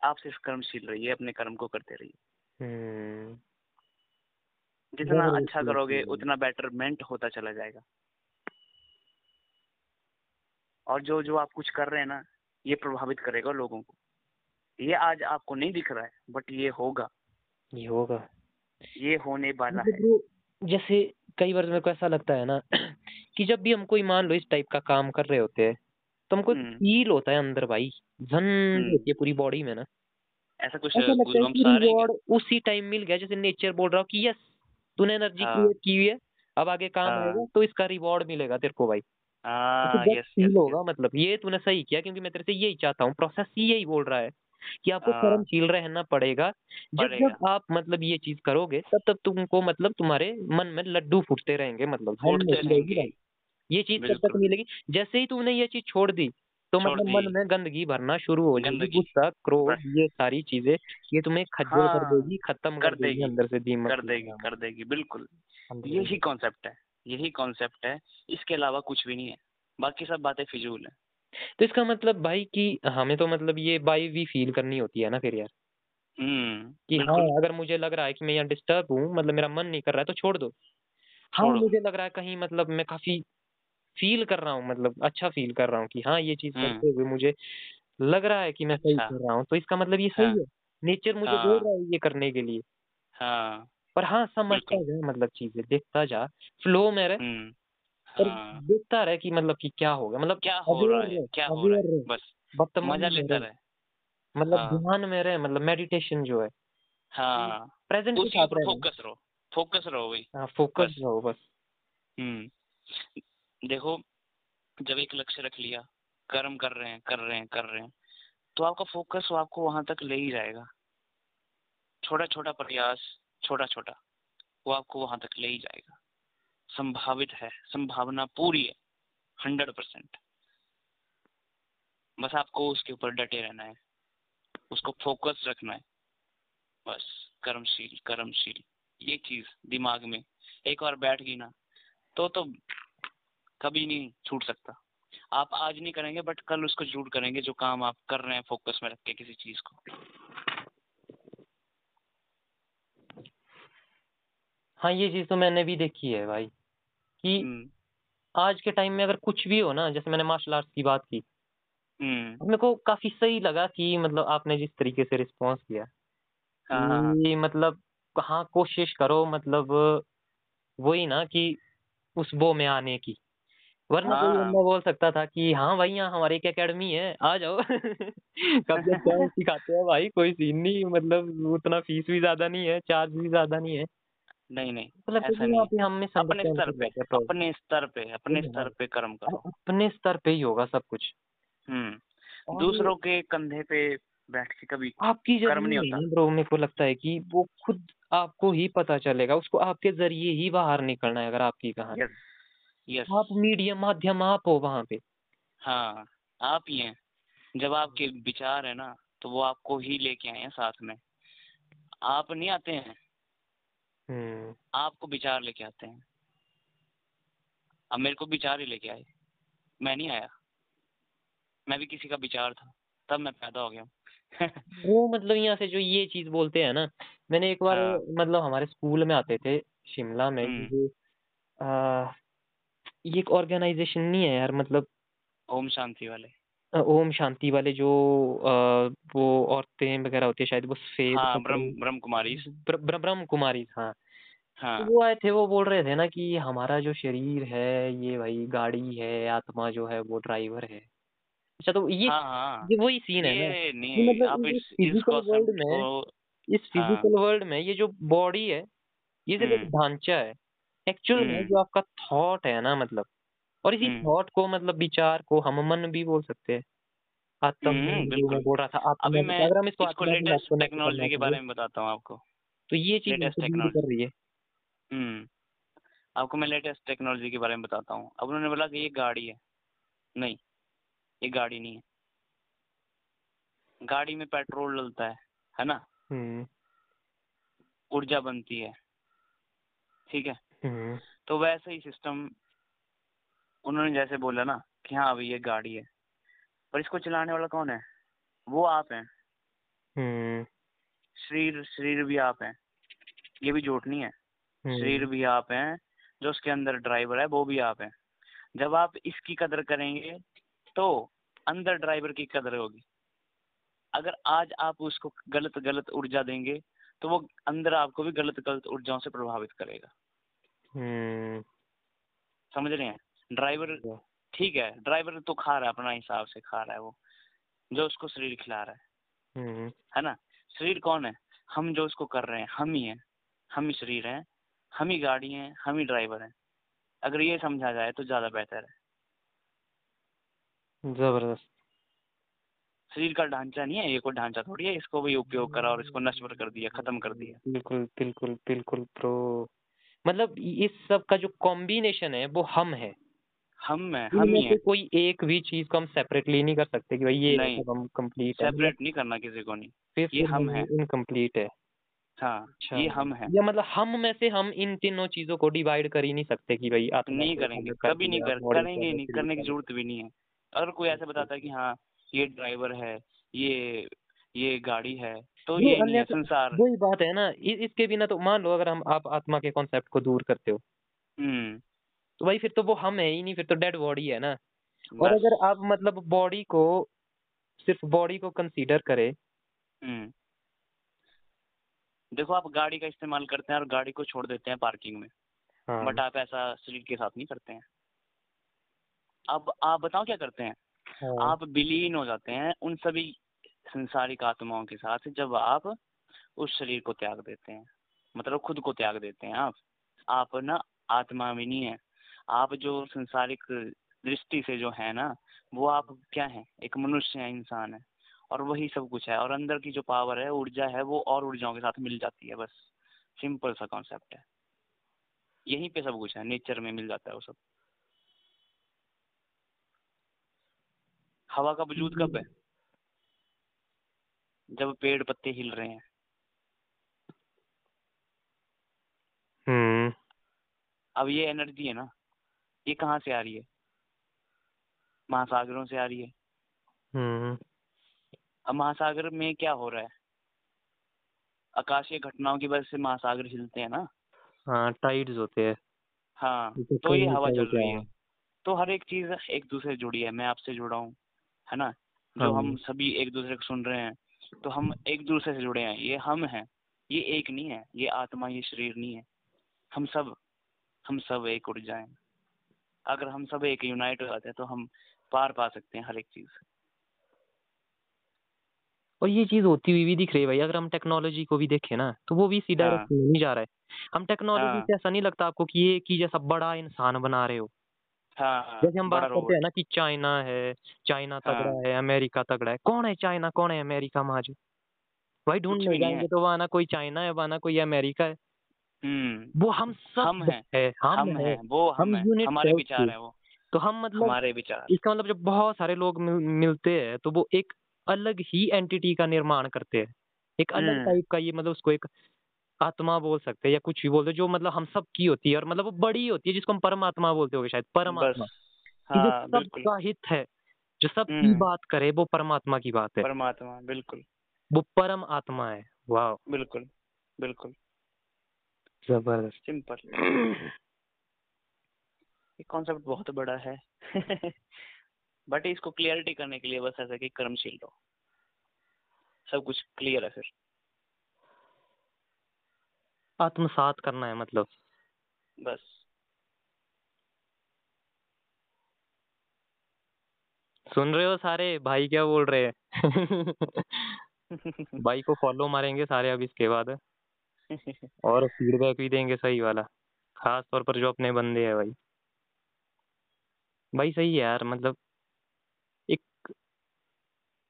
आप सिर्फ़ कर्मशील रहिए अपने कर्म को करते रहिए। हम्म। जितना अच्छा करोगे उतना बेटरमेंट होता चला जाएगा। और जो जो आप कुछ कर रहे हैं ना ये प्रभावित करेगा लोगों को। ये आज आपको नहीं दिख रहा है बट ये होगा। ये होगा। ये होने वाला है। जैसे कई बार मेरे को ऐसा लगता है ना कि जब भी हम कोई मान लो इस टाइप का काम कर रहे होते हैं तो हमको हम्म। फील होता है अंदर भाई झन हम्म। होती है पूरी बॉडी में ना। ऐसा कुछ ऐसा लगता है कि रिवॉर्ड उसी टाइम मिल गया जैसे नेचर बोल रहा हो कि यस तूने एनर्जी हाँ। क्रिएट की हुई है अब आगे काम होगा तो इसका रिवॉर्ड मिलेगा तेरे को भाई। तो हाँ फील होगा मतलब ये तूने सही किया क्योंकि मैं तेरे से यही चाहता हूँ प्रोसेस ही यही बोल रहा है कि आपको हाँ। कर्मशील रहना पड़ेगा। जब जब आप मतलब ये चीज़ करोगे तब तब तुमको मतलब तुम्हारे मन में लड्डू फूटते रहेंगे मतलब ये चीज़ तब तक मिलेगी जैसे ही तुमने ये चीज़ छोड़ दी तो मतलब मन में गंदगी भरना शुरू हो जाएगी गुस्सा क्रोध ये सारी चीज़ें ये तुम्हें खज्जल हाँ, कर हाँ। देगी खत्म कर कर देगी अंदर से दीमक कर देगी कर देगी बिल्कुल। यही कॉन्सेप्ट है यही कॉन्सेप्ट है। इसके अलावा कुछ भी नहीं है। बाकी सब बातें फिजूल है। तो इसका मतलब भाई कि हमें तो मतलब ये बाई भी फील करनी होती है ना फिर यार? हम्म कि हाँ अगर मुझे लग रहा है कि मैं यहाँ डिस्टर्ब हूँ मतलब मेरा मन नहीं कर रहा है तो छोड़ दो। हाँ मुझे लग रहा है कहीं मतलब मैं काफ़ी फील कर रहा हूँ मतलब अच्छा फील कर रहा हूँ कि हाँ ये चीज़ हम्म। करते हुए मुझे लग रहा है कि मैं सही अच्छा। कर रहा हूँ। तो इसका मतलब ये सही हाँ। है नेचर मुझे हाँ। बोल रहा है ये करने के लिए। हाँ। पर हाँ समझता जा मतलब चीज़ें देखता जा। फ्लो में रहे हम्म। और हाँ। देखता रहे कि मतलब कि क्या होगा। मतलब क्या हो रहा है क्या हो रहा है बस। मज़ा लेता रहे, मतलब हाँ। ध्यान में रहे मतलब मेडिटेशन जो है। हाँ। प्रेजेंट फोकस रहो फोकस रहो भाई हाँ फोकस रहो बस। हम्म। देखो, जब एक लक्ष्य रख लिया, कर्म कर रहे हैं, कर रहे हैं, कर रहे हैं तो आपका फोकस वो आपको वहाँ तक ले ही जाएगा। छोटा छोटा प्रयास छोटा छोटा वो आपको वहाँ तक ले ही जाएगा। संभावित है, संभावना पूरी है हंड्रेड परसेंट बस आपको उसके ऊपर डटे रहना है, उसको फोकस रखना है। बस, कर्मशील कर्मशील, ये चीज़ दिमाग में, एक बार बैठ गई ना तो तो कभी नहीं छूट सकता। आप आज नहीं करेंगे बट कल उसको ज़रूर करेंगे जो काम आप कर रहे हैं फोकस में रख के किसी चीज़ को। हाँ ये चीज़ तो मैंने भी देखी है भाई कि हम्म। आज के टाइम में अगर कुछ भी हो ना जैसे मैंने मार्शल आर्ट्स की बात की हम्म। मेरे को काफ़ी सही लगा कि मतलब आपने जिस तरीके से रिस्पॉन्स किया हाँ हाँ हाँ। कि मतलब हाँ कोशिश करो मतलब वही ना कि उस वो में आने की। वरना कोई हाँ। बंदा बोल सकता था कि हाँ भाई यहाँ हमारी एक एकेडमी है आ जाओ। कब जब चाहे सिखाते हैं भाई कोई सीन नहीं मतलब उतना फ़ीस भी ज़्यादा नहीं है चार्ज भी ज़्यादा नहीं है। नहीं नहीं मतलब ऐसा नहीं यहाँ है पे हम अपने स्तर पे अपने स्तर पे अपने स्तर पे कर्म करो। अपने स्तर पे ही होगा सब कुछ। हम्म दूसरों के कंधे पे बैठ के कभी आपकी कर्म नहीं होता। ब्रो मेरे को लगता है कि वो खुद आपको ही पता चलेगा उसको आपके ज़रिए ही बाहर निकलना है अगर आपकी कहानी। यस यस आप मीडियम माध्यम आप हो वहाँ पे। हाँ आप ही हैं। जब आपके विचार है ना तो वो आपको ही लेके आए हैं साथ में। आप नहीं आते हैं। हम्म। आपको विचार लेके आते हैं। अब मेरे को विचार ही लेके आए। मैं नहीं आया। मैं भी किसी का विचार था। तब मैं पैदा हो गया वो मतलब यहाँ से जो ये चीज़ बोलते हैं ना मैंने एक बार हाँ। मतलब हमारे स्कूल में आते थे शिमला में हम्म। जो आ, ये एक ऑर्गेनाइजेशन नहीं है यार मतलब ओम शांति वाले। अ, ओम शांति वाले जो आ, वो औरतें वगैरह होती है शायद वो सफ़ेद हाँ कपड़े- ब्रह्म ब्रह्म कुमारी। ब्र- ब्र- ब्रह्म कुमारी हाँ। हाँ। तो वो आए थे वो बोल रहे थे ना कि हमारा जो शरीर है ये भाई गाड़ी है आत्मा जो है वो ड्राइवर है। अच्छा तो ये हाँ हाँ। ये वही सीन है ना? ये कि नहीं मतलब आप इस इस इस फ़िज़िकल वर्ल्ड कॉन्सेप्ट में को इस हाँ। फ़िज़िकल वर्ल्ड में ये जो बॉडी है ये सिर्फ़ एक हम्म। ढांचा है। एक्चुअल में हम्म। जो आपका थॉट है ना मतलब और इसी हम्म। थॉट को मतलब विचार को हम मन भी बोल सकते हैं। आत्म हम्म, बोल रहा था अभी मैं अगर हम इसको इसको लेटेस्ट टेक्नोलॉजी के बारे में बताता हूँ आपको। तो ये चीज़। कर रही है। हम्म आपको मैं लेटेस्ट टेक्नोलॉजी के बारे में बताता हूँ। अब उन्होंने बोला कि ये गाड़ी है। नहीं ये गाड़ी नहीं है। गाड़ी में पेट्रोल डलता है है ना? हम्म। ऊर्जा बनती है। ठीक है? हम्म तो वैसे ही सिस्टम उन्होंने जैसे बोला ना कि हाँ अभी ये गाड़ी है। पर इसको चलाने वाला कौन है? वो आप हैं। हम्म। शरीर शरीर भी आप हैं। ये भी जोट नहीं है। हम्म, शरीर भी आप हैं जो उसके अंदर ड्राइवर है वो भी आप हैं। जब आप इसकी कदर करेंगे तो अंदर ड्राइवर की कदर होगी। अगर आज आप उसको गलत गलत ऊर्जा देंगे तो वो अंदर आपको भी गलत गलत ऊर्जाओं से प्रभावित करेगा। हम्म समझ रहे हैं? ड्राइवर ठीक है। ड्राइवर तो खा रहा है अपना हिसाब से खा रहा है वो जो उसको शरीर खिला रहा है। हम्म। है ना? शरीर कौन है? हम जो उसको कर रहे हैं हम ही हैं। हम ही शरीर हैं हम ही गाड़ी हैं हम ही ड्राइवर हैं। अगर ये समझा जाए तो ज़्यादा बेहतर है। ज़बरदस्त। शरीर का ढांचा नहीं है ये कोई ढांचा थोड़ी है इसको भी उपयोग करा और इसको नष्ट कर दिया खत्म कर दिया। बिल्कुल बिल्कुल बिल्कुल प्रो मतलब इस सब का जो कॉम्बिनेशन है वो हम है। हम हैं हम ही हैं। कोई एक भी चीज़ को हम सेपरेटली नहीं कर सकते कि भाई ये नहीं। हम कंप्लीट है। सेपरेट नहीं करना किसी को नहीं। फिर ये हम हैं। इनकम्प्लीट है। हाँ अच्छा। ये हम हैं। या मतलब हम में से हम इन तीनों चीज़ों को डिवाइड कर ही नहीं सकते कि भाई आत्मा नहीं करेंगे। कर कभी नहीं कर करेंगे नहीं कर करने की ज़रूरत भी नहीं है। अगर कोई ऐसे बताता है कि हाँ ये ड्राइवर है ये ये गाड़ी है तो ये नहीं है संसार। वही बात है ना इसके बिना तो मान लो अगर हम आप आत्मा के कॉन्सेप्ट को दूर करते हो। हम्म। तो भाई फिर तो वो हम है ही नहीं फिर तो डेड बॉडी है ना। और अगर आप मतलब बॉडी को सिर्फ़ बॉडी को कंसीडर करें। हम्म। देखो आप गाड़ी का इस्तेमाल करते हैं और गाड़ी को छोड़ देते हैं पार्किंग में। हाँ। बट आप ऐसा शरीर के साथ नहीं करते हैं। अब आप बताओ क्या करते हैं? हाँ। आप विलीन हो जाते हैं उन सभी संसारिक आत्माओं के साथ जब आप उस शरीर को त्याग देते हैं मतलब खुद को त्याग देते हैं आप आप ना आत्मा भी नहीं है। आप जो संसारिक दृष्टि से जो है ना, वो आप क्या है? एक मनुष्य है, इंसान है, और वही सब कुछ है, और अंदर की जो पावर है, ऊर्जा है, वो और ऊर्जाओं के साथ मिल जाती है बस। सिंपल सा कॉन्सेप्ट है। यहीं पे सब कुछ है नेचर में मिल जाता है वो सब। हवा का वजूद कब है? जब पेड़ पत्ते हिल रहे हैं। हम्म। अब ये एनर्जी है ना ये कहाँ से आ रही है? महासागरों से आ रही है। हम्म। अब महासागर में क्या हो रहा है? आकाशीय घटनाओं की वजह से महासागर हिलते हैं ना। हाँ टाइड्स होते हैं। हाँ तो तो ये हवा चल रही है। तो हर एक चीज़ एक दूसरे से जुड़ी है मैं आपसे जुड़ा हूँ है ना? जो हाँ हम सभी एक दूसरे को सुन रहे हैं तो हम एक दूसरे से जुड़े हैं। ये हम हैं। ये एक नहीं है। ये आत्मा ये शरीर नहीं है। हम सब हम सब एक ऊर्जा हैं। अगर हम सब एक यूनाइट हो जाते हैं तो हम पार पा सकते हैं हर एक चीज़। और ये चीज़ होती हुई भी दिख रही है भाई। अगर हम टेक्नोलॉजी को भी देखें ना तो वो भी सीधा हाँ। नहीं जा रहा है। हम टेक्नोलॉजी हाँ। से ऐसा नहीं लगता आपको कि ये की जैसा बड़ा इंसान बना रहे हो। हाँ जैसे हम बात करते हैं ना कि चाइना है चाइना तगड़ा हाँ। है अमेरिका तगड़ा है कौन है चाइना कौन है अमेरिका महाज भाई ढूँढने नहीं जाएँगे तो वहाँ ना कोई चाइना है वहाँ ना कोई अमेरिका है हम्म वो हम सब हम हैं। है हम, हम है हैं वो हम हम हैं हमारे विचार। हैं वो तो हम मतलब हमारे विचार इसका मतलब जब बहुत सारे लोग मिल, मिलते हैं तो वो एक अलग ही एंटिटी का निर्माण करते हैं एक अलग हम्म। टाइप का ये मतलब उसको एक आत्मा बोल सकते हैं या कुछ भी बोलते हैं जो मतलब हम सब की होती है और मतलब वो बड़ी होती है जिसको हम परमात्मा बोलते हो शायद परमात्मा। कि जो हाँ सब हित है जो सब की हम्म। बात करे वो परमात्मा की बात है। परमात्मा बिल्कुल। वो परम आत्मा है। वाह बिल्कुल बिल्कुल। ज़बरदस्त। सिंपल। ये कॉन्सेप्ट बहुत बड़ा है। बट इसको क्लियरिटी करने के लिए बस ऐसा कि कर्मशील रहो। सब कुछ क्लियर है फिर। आत्मसात करना है मतलब। बस। सुन रहे हो सारे? भाई क्या बोल रहे हैं? भाई को फॉलो मारेंगे सारे अब इसके बाद। और फीडबैक भी देंगे सही वाला। खास तौर पर जो अपने बंदे हैं भाई। भाई सही है यार मतलब एक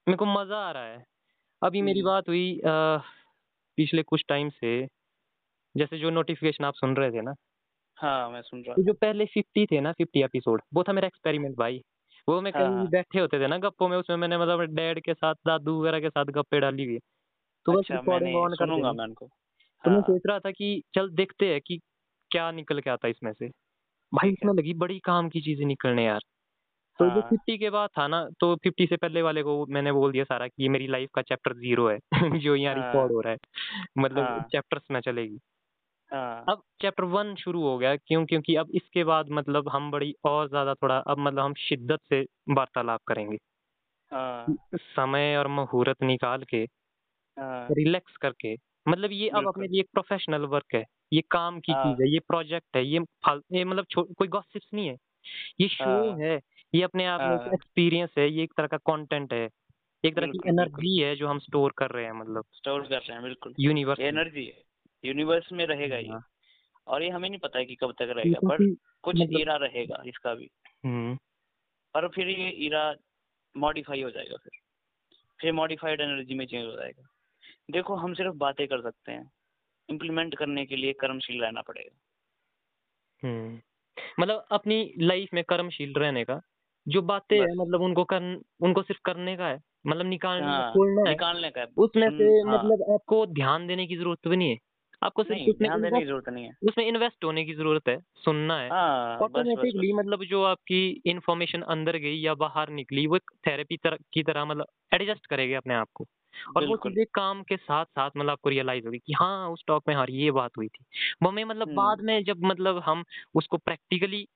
मेरे को मज़ा आ रहा है। अभी मेरी हम्म। बात हुई अ, पिछले कुछ टाइम से। जैसे जो नोटिफिकेशन आप सुन रहे थे ना। हाँ मैं सुन रहा तो जो पहले फिफ्टी थे ना फिफ्टी एपिसोड वो था मेरा एक्सपेरिमेंट भाई। वो मैं कहीं हाँ। बैठे होते थे ना गप्पों में उसमें मैंने मतलब डैड के साथ दादू वगैरह के साथ गप्पे डाली हुई। तो बस रिकॉर्डिंग ऑन कर मैं उनको। तो मैं हाँ। सोच रहा था कि चल देखते हैं कि क्या निकल के आता इसमें से। भाई इसमें लगी बड़ी काम की चीज़ें निकलने यार। तो जो हाँ। फिफ्टी के बाद था ना तो फिफ्टी से पहले वाले को मैंने बोल दिया सारा कि ये मेरी लाइफ का चैप्टर ज़ीरो है। जो यहाँ हाँ। रिकॉर्ड हो रहा है। मतलब हाँ। चैप्टर्स में चलेगी। हाँ। अब चैप्टर वन शुरू हो गया क्यों? क्योंकि अब इसके बाद मतलब हम बड़ी और ज़्यादा थोड़ा अब मतलब हम शिद्दत से वार्तालाप करेंगे। हाँ। समय और मुहूर्त निकाल के हाँ। रिलैक्स करके मतलब ये अब अपने लिए एक प्रोफेशनल वर्क है। ये काम की हाँ। चीज़ है ये प्रोजेक्ट है ये फाल- ये मतलब कोई गॉसिप्स नहीं है। ये शो हाँ। है ये अपने आप में हाँ। एक्सपीरियंस है ये एक तरह का कंटेंट है एक तरह की एनर्जी है जो हम स्टोर कर रहे हैं मतलब। स्टोर कर रहे हैं बिल्कुल। यूनिवर्स एनर्जी है। यूनिवर्स में रहेगा ये। हाँ। और ये हमें नहीं पता है कि कब तक रहेगा पर कुछ मतलब- ईरा रहेगा इसका भी। हम्म। पर फिर ये ईरा मॉडिफाई हो जाएगा फिर। फिर मॉडिफाइड एनर्जी में चेंज हो जाएगा। देखो हम सिर्फ़ बातें कर सकते हैं। इम्प्लीमेंट करने के लिए कर्मशील रहना पड़ेगा। हम्म। मतलब अपनी लाइफ में कर्मशील रहने का जो बातें है मतलब उनको कर उनको सिर्फ़ करने का है मतलब निकालना हाँ निकालने का है। उसमें से हाँ, मतलब आपको ध्यान देने की ज़रूरत भी नहीं है। आपको सिर्फ़ नहीं उसमें ज़रूरत नहीं है। उसमें इन्वेस्ट होने की ज़रूरत है सुनना है। हाँ ऑटोमेटिकली मतलब जो आपकी इन्फॉर्मेशन अंदर गई या बाहर निकली वो थेरेपी तरह की तरह मतलब एडजस्ट करेगी अपने आप को। और वो चीज़ें काम के साथ साथ मतलब आपको रियलाइज़ होगी कि हाँ उस टॉक में हाँ ये बात हुई थी। वो हमें मतलब हम्म। बाद में जब मतलब हम उसको प्रैक्टिकली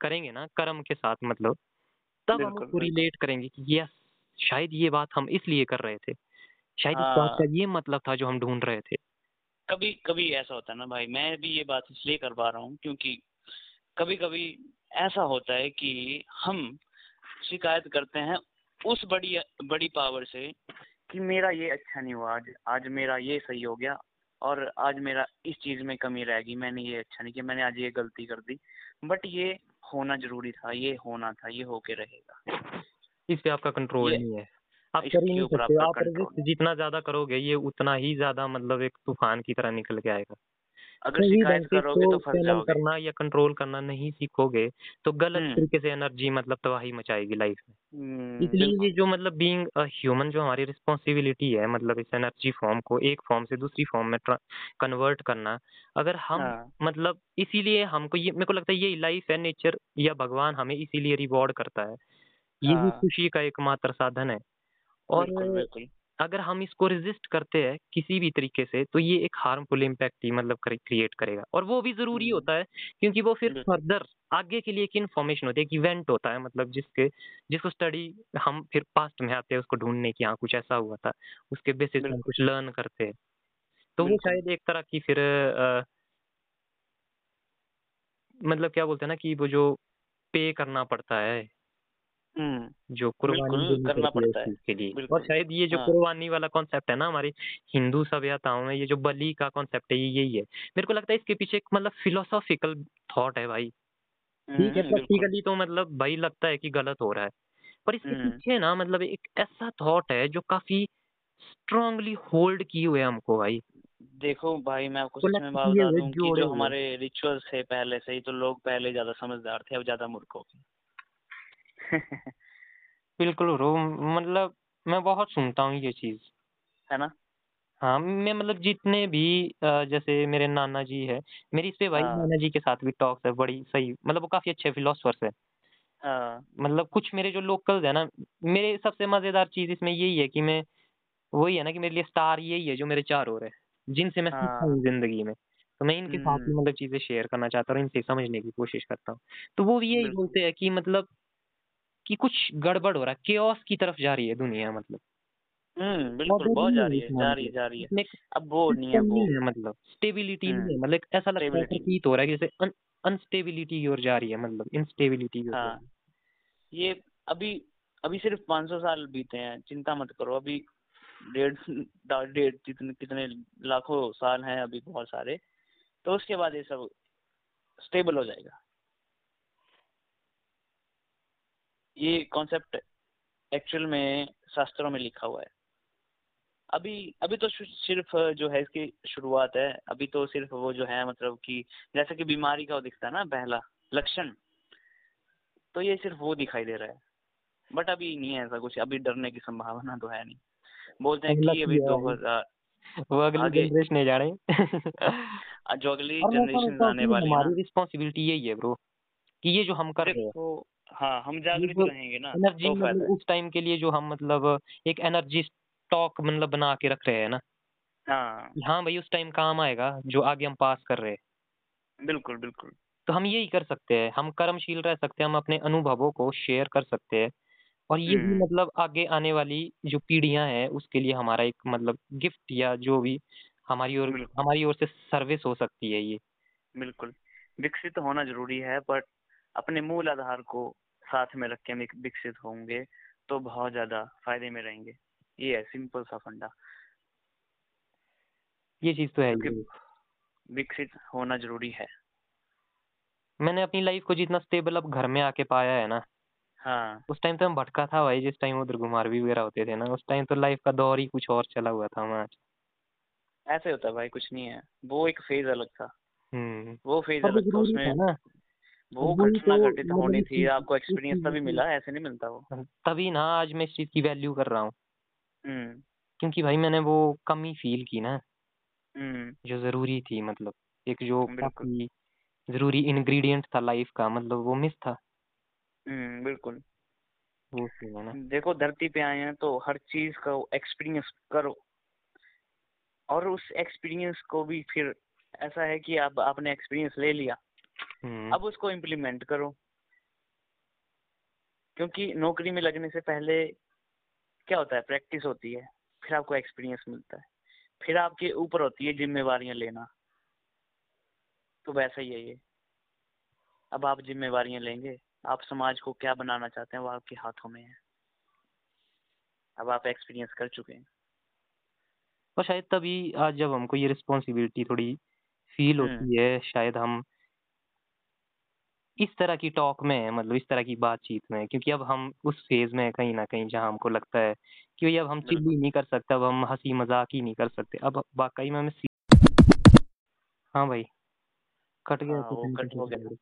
करेंगे ना कर्म के साथ मतलब तब हम उसको रिलेट करेंगे कि यस शायद ये बात हम इसलिए कर रहे थे। शायद इस बात हाँ। का ये मतलब था जो हम ढूंढ रहे थे। कभी कभी ऐसा होता है ना भाई मैं भी ये बात इसलिए कर पा रहा हूँ क्योंकि कभी कभी ऐसा होता है कि हम शिकायत करते हैं उस बड़ी बड़ी पावर से कि मेरा ये अच्छा नहीं हुआ आज आज मेरा ये सही हो गया और आज मेरा इस चीज़ में कमी रह गई मैंने ये अच्छा नहीं किया मैंने आज ये गलती कर दी। बट ये होना ज़रूरी था ये होना था ये होके रहेगा। इस पे आपका कंट्रोल नहीं है। आप कर ही नहीं सकते जितना ज़्यादा करोगे ये उतना ही ज़्यादा मतलब एक तूफ़ान की तरह निकल के आएगा। अगर शिकायत करोगे तो फंस जाओगे। करना या कंट्रोल करना नहीं सीखोगे तो गलत हम्म। तरीके से एनर्जी मतलब तबाही मचाएगी लाइफ में। हम्म, इसलिए ये जो मतलब बीइंग अ ह्यूमन जो हमारी रिस्पॉन्सिबिलिटी है मतलब इस एनर्जी फॉर्म को एक फॉर्म से दूसरी फॉर्म में कन्वर्ट करना अगर हम हाँ। मतलब इसीलिए हमको ये मेरे को लगता है ये लाइफ है नेचर या भगवान हमें इसीलिए रिवॉर्ड करता है। ये भी हाँ। खुशी का एकमात्र साधन है। और बिल्कुल बिल्कुल। अगर हम इसको रेजिस्ट करते हैं किसी भी तरीके से तो ये एक हार्मफुल इम्पैक्ट ही मतलब क्रिएट करेगा। और वो भी ज़रूरी हम्म। होता है क्योंकि वो फिर फर्दर आगे के लिए एक इन्फॉर्मेशन होती है एक इवेंट होता है मतलब जिसके जिसको स्टडी हम फिर पास्ट में आते हैं उसको ढूँढने की हाँ कुछ ऐसा हुआ था उसके बेसिस पे हम कुछ लर्न करते हैं। तो वो शायद एक तरह की फिर अ, मतलब क्या बोलते हैं ना कि वो जो पे करना पड़ता है जो कुर्बानी करना पड़ती है। के लिए। और शायद ये जो हाँ। कुर्बानी वाला कॉन्सेप्ट है ना हमारी हिंदू सभ्यताओं में ये जो बलि का कॉन्सेप्ट है ये यही है। मेरे को लगता है इसके पीछे एक मतलब फिलोसॉफिकल थॉट है भाई। ठीक है हम्म, प्रैक्टिकली तो मतलब भाई लगता है कि गलत हो रहा है। पर इसके हम्म। पीछे ना मतलब एक ऐसा थॉट है जो काफ़ी स्ट्रांगली होल्ड किए हुए हमको भाई। देखो भाई मैं आपको सच में बात बता दूँ कि जो हमारे रिचुअल्स थे पहले से ही तो लोग पहले ज़्यादा समझदार थे अब ज़्यादा मूर्ख हो गए। बिल्कुल ब्रो मतलब मैं बहुत सुनता हूँ ये चीज़ है ना हाँ मैं मतलब जितने भी अ, जैसे मेरे नाना जी है मेरी इस पे भाई हाँ। नाना जी के साथ भी टॉक्स है बड़ी सही मतलब वो काफ़ी अच्छे फिलोसफर्स है हाँ मतलब कुछ मेरे जो लोकल्स है ना मेरे सबसे मज़ेदार चीज़ इसमें यही है कि मैं वही है ना कि मेरे लिए स्टार यही है जो मेरे चार और है जिनसे मैं सीखा हाँ। हूँ ज़िंदगी में तो मैं इनके साथ ही हम्म। मतलब चीज़ें शेयर करना चाहता हूँ और इनसे समझने की कोशिश करता हूँ तो वो भी यही बिल्कुल। बोलते हैं कि मतलब कि कुछ गड़बड़ हो रहा है। केओस की तरफ़ जा रही है दुनिया मतलब। हम्म बिल्कुल बहुत जा रही है जा रही है मतलब। जा रही है। अब वो नहीं है वो है मतलब। स्टेबिलिटी नहीं है हम्म, मतलब ऐसा लगता है प्रतीत हो रहा है जैसे अनस्टेबिलिटी की ओर जा रही है मतलब। इंस्टेबिलिटी की हाँ। ये अभी अभी सिर्फ़ 500 साल बीते हैं चिंता मत करो। अभी डेढ़ डेढ़ कितने लाखों साल हैं अभी बहुत सारे तो उसके बाद ये सब स्टेबल हो जाएगा। ये कॉन्सेप्ट एक्चुअल में शास्त्रों में लिखा हुआ है। अभी अभी तो सिर्फ़ जो है इसकी शुरुआत है अभी तो सिर्फ़ वो जो है मतलब कि जैसे कि बीमारी का वो दिखता है ना पहला लक्षण तो ये सिर्फ़ वो दिखाई दे रहा है। बट अभी नहीं है ऐसा कुछ अभी डरने की संभावना तो है नहीं। बोलते हैं कि अभी दो हज़ार वो अगली जनरेशन है जाने जो अगली जनरेशन आने वाली है हमारी रिस्पॉन्सिबिलिटी यही है ब्रो कि ये जो हम कर रहे हैं। हाँ हम जागृत रहेंगे ना एनर्जी तो मतलब उस टाइम के लिए जो हम मतलब एक एनर्जी स्टॉक मतलब बना के रख रहे हैं ना। हाँ। हाँ भाई उस टाइम काम आएगा जो आगे हम पास कर रहे हैं। बिल्कुल बिल्कुल। तो हम यही कर सकते हैं हम कर्मशील रह सकते हैं हम अपने अनुभवों को शेयर कर सकते हैं। और ये हम्म। मतलब आगे आने वाली जो पीढ़ियाँ हैं उसके लिए हमारा एक मतलब गिफ्ट या जो भी हमारी ओर हमारी ओर से सर्विस हो सकती है ये। बिल्कुल। विकसित होना ज़रूरी है बट अपने मूल आधार को साथ में रख के हम विकसित होंगे तो बहुत ज़्यादा फ़ायदे में रहेंगे। ये है सिंपल सा फंडा। ये चीज़ तो है विकसित होना ज़रूरी है। मैंने अपनी लाइफ को जितना स्टेबल अब घर में आके पाया है ना हाँ। उस टाइम तो हम भटका था भाई जिस टाइम उधर घुमार भी वगैरह होते थे ना उस टाइम तो लाइफ का दौर ही कुछ और चला हुआ था हमारा ऐसे होता भाई कुछ नहीं है। वो एक फ़ेज़ अलग था। हम्म। वो फ़ेज़ अलग था उसमें ना। वो घटना घटित होनी थी आपको एक्सपीरियंस तभी मिला ऐसे नहीं मिलता वो। तभी ना आज मैं इस चीज़ की वैल्यू कर रहा हूँ। हम्म। क्योंकि भाई मैंने वो कमी फील की ना। हम्म। जो ज़रूरी थी मतलब एक जो ज़रूरी इंग्रेडिएंट था लाइफ का मतलब वो मिस था। हम्म बिल्कुल। वो सीन है ना। देखो धरती पे आए हैं तो हर चीज़ का एक्सपीरियंस करो। और उस एक्सपीरियंस को भी फिर ऐसा है कि आप आपने एक्सपीरियंस ले लिया। अब उसको इम्प्लीमेंट करो। क्योंकि नौकरी में लगने से पहले क्या होता है प्रैक्टिस होती है फिर आपको एक्सपीरियंस मिलता है। फिर आपके ऊपर होती है जिम्मेवारियाँ लेना। तो वैसा ही है ये। अब आप जिम्मेवारियाँ लेंगे आप समाज को क्या बनाना चाहते हैं वो आपके हाथों में है। अब आप एक्सपीरियंस कर चुके हैं। और शायद तभी आज जब हमको ये रिस्पॉन्सिबिलिटी थोड़ी फील हम्म। होती है शायद हम इस तरह की टॉक में हैं मतलब इस तरह की बातचीत में हैं, क्योंकि अब हम उस फ़ेज़ में हैं कहीं ना कहीं जहाँ हमको लगता है कि भाई अब हम चिल। ही नहीं कर सकते अब हम हँसी मज़ाक ही नहीं कर सकते अब वाकई में हमें हाँ भाई कट गया हाँ, वो कट हो गया।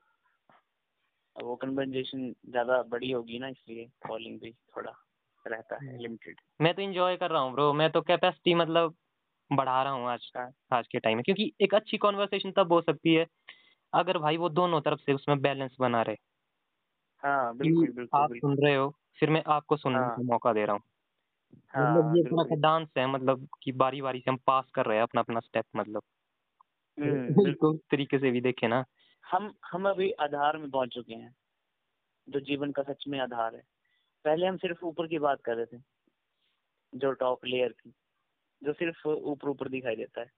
वो कन्वर्जेशन ज़्यादा बड़ी होगी ना इसलिए कॉलिंग भी थोड़ा रहता है हम्म। लिमिटेड मैं तो इंजॉय कर रहा हूँ ब्रो मैं तो कैपेसिटी मतलब बढ़ा रहा हूँ आज हाँ। आज के टाइम में क्योंकि एक अच्छी कॉन्वर्सेशन तब हो सकती है अगर भाई वो दोनों तरफ़ से उसमें बैलेंस बना रहे। हाँ बिल्कुल बिल्कुल आप बिल्कुल। सुन रहे हो फिर मैं आपको सुनने हाँ। का मौका दे रहा हूँ। हाँ मतलब ये बिल्कुल। का डांस है मतलब कि बारी बारी से हम पास कर रहे हैं अपना अपना स्टेप मतलब। हम्म, बिल्कुल तरीके से भी देखे ना। हम हम अभी आधार में पहुँच चुके हैं जो जीवन का सच में आधार है। पहले हम सिर्फ़ ऊपर की बात कर रहे थे जो टॉप लेयर की जो सिर्फ़ ऊपर ऊपर दिखाई देता है।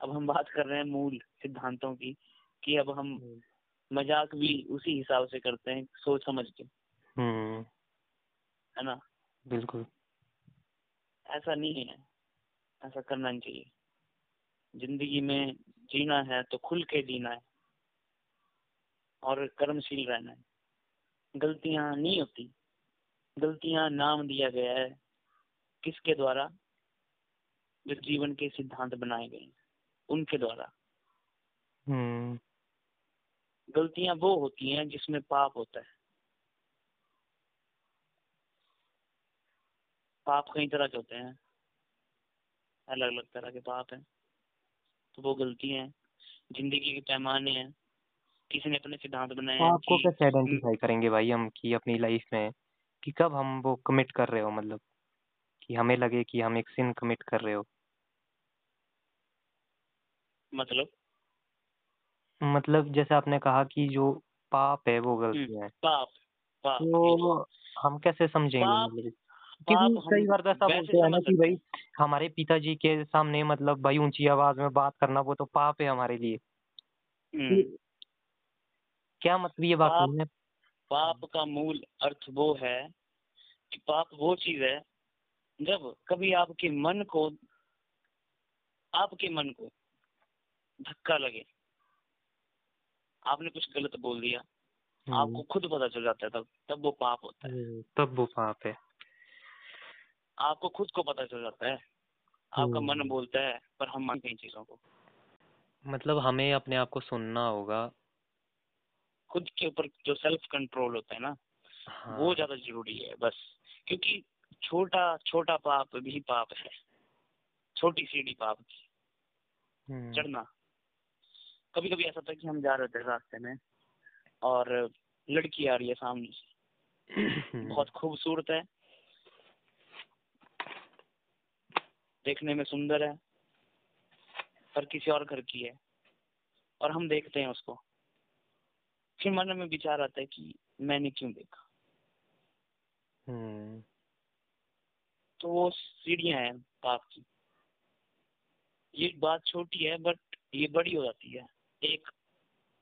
अब हम बात कर रहे हैं मूल सिद्धांतों की कि अब हम मज़ाक भी उसी हिसाब से करते हैं सोच समझ के। हम्म। है ना? बिल्कुल। ऐसा नहीं है। ऐसा करना नहीं चाहिए। ज़िंदगी में जीना है तो खुल के जीना है। और कर्मशील रहना है। गलतियाँ नहीं होती। गलतियाँ नाम दिया गया है। किसके द्वारा? जो जीवन के सिद्धांत बनाए गए उनके द्वारा। हम्म। गलतियाँ वो होती हैं जिसमें पाप होता है। पाप कई तरह के होते हैं। अलग अलग तरह के पाप हैं। तो वो गलती हैं। ज़िंदगी के पैमाने हैं। किसी ने अपने सिद्धांत बनाए हैं आपको कैसे आइडेंटिफाई करेंगे भाई हम कि अपनी लाइफ में कि कब हम वो कमिट कर रहे हो मतलब? कि हमें लगे कि हम एक सिन कमिट कर रहे हो। मतलब? मतलब जैसे आपने कहा कि जो पाप है वो गलतियाँ हैं। पाप पाप तो हम कैसे समझेंगे पाप मतलब पाप क्योंकि हम कई बार तो ऐसा वैसे बोलते हैं ना समझ कि सकते भाई हमारे पिताजी के सामने मतलब भाई ऊँची आवाज़ में बात करना वो तो पाप है हमारे लिए। हैं हम्म, क्या मतलब ये बात पाप है? पाप का मूल अर्थ वो है कि पाप वो चीज़ है जब कभी आपके मन को आपके मन को धक्का लगे आपने कुछ गलत बोल दिया। आपको खुद पता चल जाता है तब तब वो पाप होता है। हम्म, तब वो पाप है। आपको खुद को पता चल जाता है। आपका मन हम्म। बोलता है पर हम मानते हैं चीज़ों को। मतलब हमें अपने आप को सुनना होगा। खुद के ऊपर जो सेल्फ कंट्रोल होता है ना हाँ। वो ज़्यादा ज़रूरी है बस। क्योंकि छोटा छोटा पाप भी पाप है। छोटी सीढ़ी पाप की। हम्म, चढ़ना। कभी कभी ऐसा होता है कि हम जा रहे थे रास्ते में और लड़की आ रही है सामने। से बहुत खूबसूरत है। देखने में सुंदर है पर किसी और घर की है। और हम देखते हैं उसको। फिर मन में विचार आता है कि मैंने क्यों देखा? हम्म, तो वो सीढ़ियाँ हैं पाप की। ये बात छोटी है बट ये बड़ी हो जाती है। एक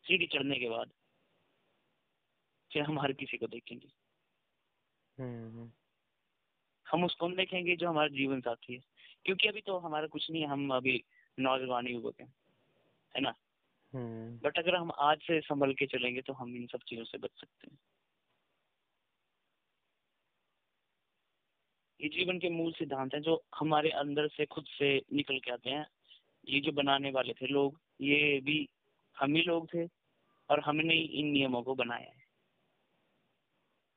सीढ़ी चढ़ने के बाद फिर हम हर किसी को देखेंगे। हम्म, हम उसको देखेंगे जो हमारा जीवन साथी है। क्योंकि अभी तो हमारा कुछ नहीं है हम अभी नौजवान युवक हैं है ना? हम्म, बट अगर हम आज से संभल के चलेंगे तो हम इन सब चीज़ों से बच सकते हैं। ये जीवन के मूल सिद्धांत हैं जो हमारे अंदर से खुद से निकल के आते हैं। ये जो बनाने वाले थे लोग ये भी हम ही लोग थे और हमने इन नियमों को बनाया है।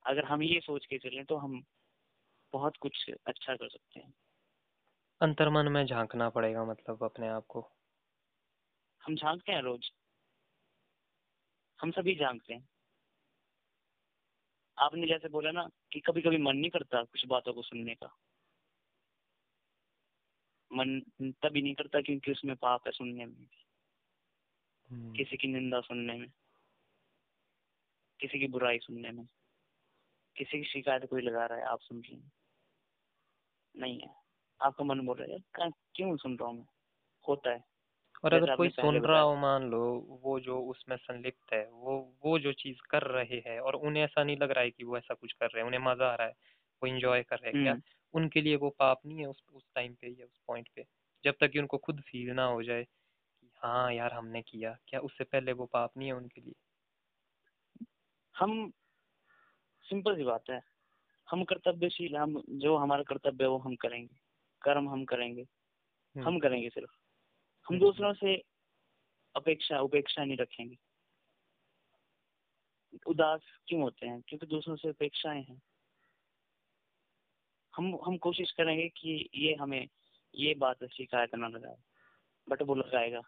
अगर हम ये सोच के चलें तो हम बहुत कुछ अच्छा कर सकते हैं। अंतर्मन में झांकना पड़ेगा मतलब अपने आप को। हम झांकते हैं रोज। हम सभी झांकते हैं। आपने जैसे बोला ना कि कभी कभी मन नहीं करता कुछ बातों को सुनने का। मन तभी नहीं करता क्योंकि उसमें पाप है सुनने में हम्म, किसी की निंदा सुनने में किसी की बुराई सुनने में किसी की शिकायत कोई लगा रहा है आप सुन रही नहीं है। आपका मन बोल रहा है क्यों सुन रहा हूँ मैं? होता है। और अगर कोई सुन रहा हो मान लो वो जो उसमें संलिप्त है वो वो जो चीज़ कर रहे हैं और उन्हें ऐसा नहीं लग रहा है कि वो ऐसा कुछ कर रहे हैं उन्हें मज़ा आ रहा है वो इंजॉय कर रहे हैं क्या? हम्म, उनके लिए वो पाप नहीं है उस उस टाइम पे या उस पॉइंट पे जब तक कि उनको खुद फील ना हो जाए। हाँ यार हमने किया। क्या उससे पहले वो पाप नहीं है उनके लिए? हम सिंपल सी बात है। हम कर्तव्यशील हम जो हमारा कर्तव्य है वो हम करेंगे। कर्म हम करेंगे। हम्म, हम करेंगे सिर्फ़। हम हम्म। दूसरों से अपेक्षा उपेक्षा नहीं रखेंगे। उदास क्यों होते हैं? क्योंकि दूसरों से अपेक्षाएँ हैं। हम हम कोशिश करेंगे कि ये हमें ये बात शिकायत ना लगाए बट वो लगाएगा।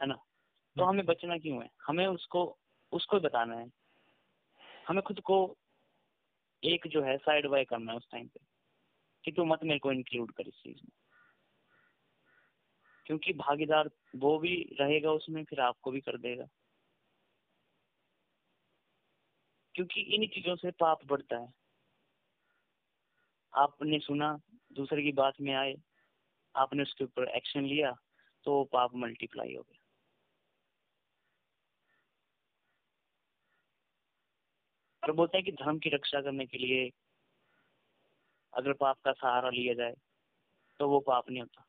है ना? तो हम्म। हमें बचना क्यों है? हमें उसको उसको बताना है। हमें खुद को एक जो है साइड बाय करना है उस टाइम पे कि तू मत मेरे को इंक्लूड कर इस चीज़ में। क्योंकि भागीदार वो भी रहेगा उसमें फिर आपको भी कर देगा। क्योंकि इन चीज़ों से पाप बढ़ता है। आपने सुना दूसरे की बात में आए आपने उसके ऊपर एक्शन लिया तो पाप मल्टीप्लाई हो गया। और बोलते हैं कि धर्म की रक्षा करने के लिए अगर पाप का सहारा लिया जाए तो वो पाप नहीं होता।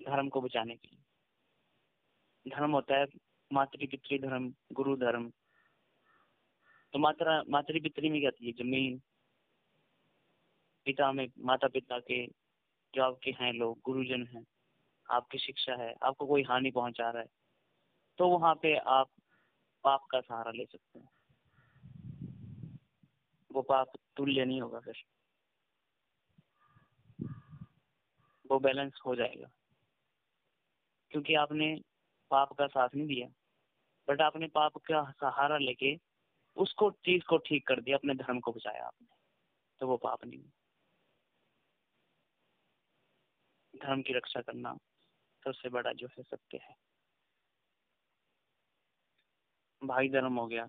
धर्म को बचाने के लिए। धर्म होता है मातृ पितृ धर्म, गुरु धर्म। तो मात्रा मातृ पितृ में क्या आती है? ज़मीन, पिता में माता पिता के, जो आपके हैं लोग, गुरुजन हैं, आपकी शिक्षा है, आपको कोई हानि पहुँचा रहा है तो वहाँ पे आप पाप का सहारा ले सकते हैं। वो पाप तुल्य नहीं होगा फिर। वो बैलेंस हो जाएगा। क्योंकि आपने पाप का साथ नहीं दिया। बट आपने पाप का सहारा लेके उसको, चीज़ को ठीक कर दिया, अपने धर्म को बचाया आपने। तो वो पाप नहीं धर्म की रक्षा करना सबसे बड़ा जो है सत्य है। भाई धर्म हो गया।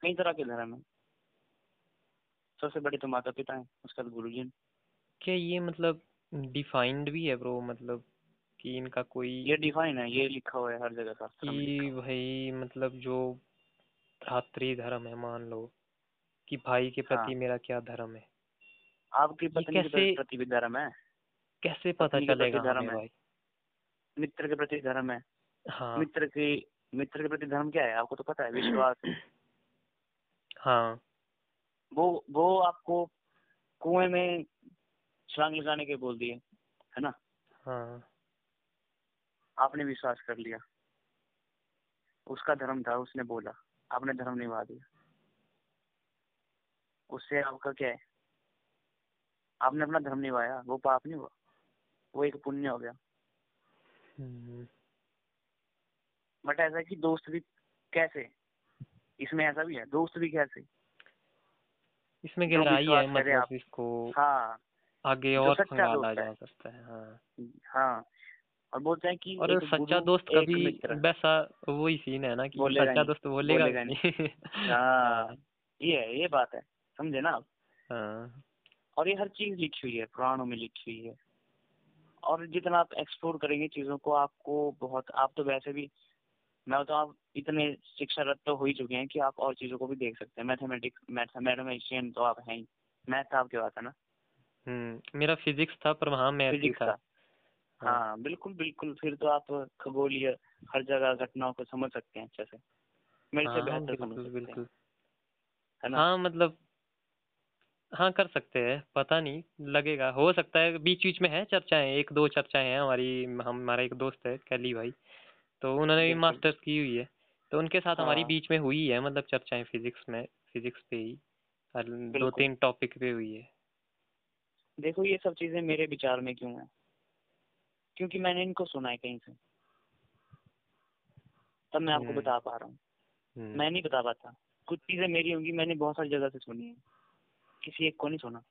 कई तरह के धर्म है। सबसे बड़े तो माता पिता हैं उसके बाद गुरुजन क्या ये मतलब डिफाइंड भी है ब्रो? मतलब कि इनका कोई ये डिफाइन है ये लिखा हुआ है हर जगह शास्त्र कि है। भाई मतलब जो भ्रातृ धर्म है मान लो कि भाई के प्रति हाँ। मेरा क्या धर्म है? आपकी पत्नी के कैसे- प्रति भी धर्म है। कैसे पता के चलेगा धर्म है। भाई? मित्र के प्रति धर्म है। हाँ। मित्र की मित्र के प्रति धर्म क्या है? आपको तो पता है विश्वास हाँ। वो वो आपको कुएँ में छलांग लगाने के बोल दिए है ना? हाँ। आपने विश्वास कर लिया। उसका धर्म था उसने बोला। आपने धर्म निभा दिया। उससे आपका क्या है? आपने अपना धर्म निभाया वो पाप नहीं हुआ। वो एक पुण्य हो गया। हम्म, बट ऐसा कि दोस्त भी कैसे? इसमें ऐसा भी है दोस्त भी कैसे? इसमें गहराई है मतलब इसको हाँ। आगे और सच्चा खंगाला दोस्त है। जा सकता है हाँ। हाँ। और बोलते हैं कि और सच्चा दोस्त कभी वैसा वही सीन है ना कि सच्चा दोस्त बोलेगा नहीं। हाँ। ये है ये बात है समझे ना आप? हाँ। और ये हर चीज़ लिखी हुई है पुराणों में लिखी हुई है। और जितना आप एक्सप्लोर करेंगे चीज़ों को आपको बहुत आप तो वैसे भी मैं तो आप इतने शिक्षारत तो हो ही चुके हैं कि आप और चीज़ों को भी देख सकते हैं। मैथमेटिक्स मैथमेटिशियन तो आप हैं ही। मैथ आपके पास है ना? हम्म मेरा फिजिक्स था पर वहाँ मैथ ही फिजिक्स था। का हाँ। बिल्कुल बिल्कुल। फिर तो आप खगोलीय हर जगह घटनाओं को समझ सकते हैं अच्छे से। मेरे से हाँ बेहतर समझ बिल्कुल बिल्कुल। है ना? हाँ मतलब हाँ कर सकते हैं पता नहीं लगेगा। हो सकता है बीच बीच में है चर्चाएँ एक दो चर्चाएँ हैं हमारी हम हमारा एक दोस्त है कैली भाई। तो उन्होंने भी मास्टर्स की हुई है। तो उनके साथ हमारी हाँ। बीच में हुई है मतलब चर्चाएँ फिजिक्स में फिजिक्स पे ही। दो तीन टॉपिक पे हुई है। देखो ये सब चीज़ें मेरे विचार में क्यों है? क्योंकि मैंने इनको सुना है कहीं से। तब मैं आपको हम्म। बता पा रहा हूँ। हम्म, मैं नहीं बता पाता। कुछ चीज़ें मेरी होंगी मैंने बहुत सारी जगह से सुनी है। किसी एक को नहीं सुना।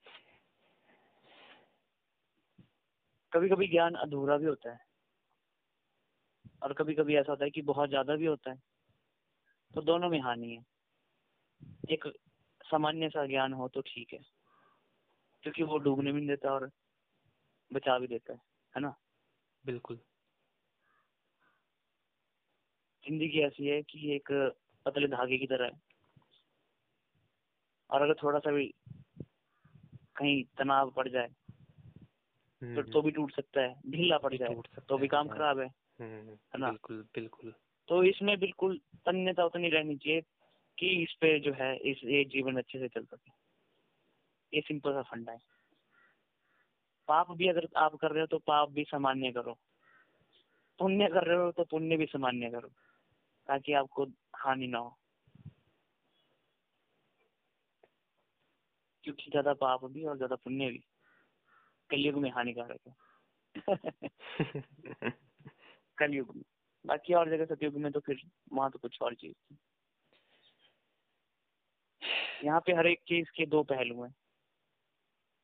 कभी कभी ज्ञान अधूरा भी होता है। और कभी कभी ऐसा होता है कि बहुत ज़्यादा भी होता है तो दोनों में हानि है। एक सामान्य सा ज्ञान हो तो ठीक है क्योंकि वो डूबने भी नहीं देता और बचा भी देता है है ना? बिल्कुल। ज़िंदगी ऐसी है कि एक पतले धागे की तरह है। और अगर थोड़ा सा भी कहीं तनाव पड़ जाए तो हम्म, तो भी टूट सकता है ढीला पड़ जाए तो भी काम हाँ। खराब है। है ना? बिल्कुल बिल्कुल। तो इसमें बिल्कुल तन्यता उतनी रहनी चाहिए कि इस पे जो है इस ये जीवन अच्छे से चल सके। ये सिंपल सा फंडा है। पाप भी अगर आप कर रहे हो तो पाप भी सामान्य करो। पुण्य कर रहे हो तो पुण्य भी सामान्य करो ताकि आपको हानि ना हो। क्योंकि ज़्यादा पाप भी और ज़्यादा पुण्य भी कलयुग में हानिकारक है। कलयुग में। बाकी और जगह सतयुग में तो फिर वहाँ तो कुछ और चीज़ थी। यहाँ पे हर एक चीज़ के दो पहलू हैं।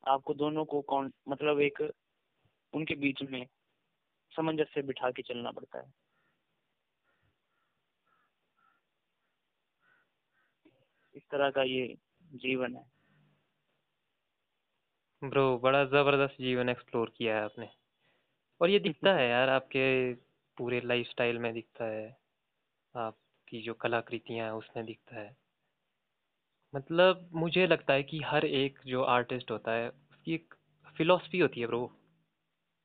आपको दोनों को कौन मतलब एक उनके बीच में सामंजस्य बिठा के चलना पड़ता है। इस तरह का ये जीवन है। ब्रो, बड़ा ज़बरदस्त जीवन एक्सप्लोर किया है आपने। और ये दिखता है यार आपके पूरे लाइफस्टाइल में दिखता है आपकी जो कलाकृतियाँ हैं उसमें दिखता है। मतलब मुझे लगता है कि हर एक जो आर्टिस्ट होता है उसकी एक फिलॉसफी होती है ब्रो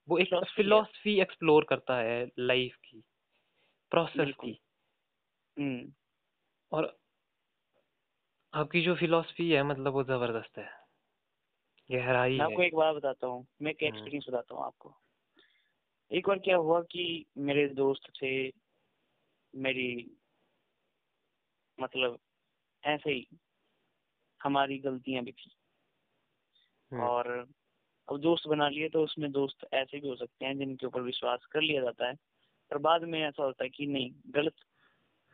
वो एक फिलॉसफी एक्सप्लोर करता है लाइफ की प्रोसेस की। हम्म। और आपकी जो फिलॉसफी है मतलब वो ज़बरदस्त है। गहराई मैं आपको एक बात बताता हूँ। मैं एक हम्म। एक्सपीरियंस बताता हूँ आपको। एक बार क्या हुआ कि मेरे दोस्त थे मेरी मतलब ऐसे ही हमारी गलतियाँ भी थी। हम्म, और अब दोस्त बना लिए तो उसमें दोस्त ऐसे भी हो सकते हैं जिनके ऊपर विश्वास कर लिया जाता है पर बाद में ऐसा होता है कि नहीं गलत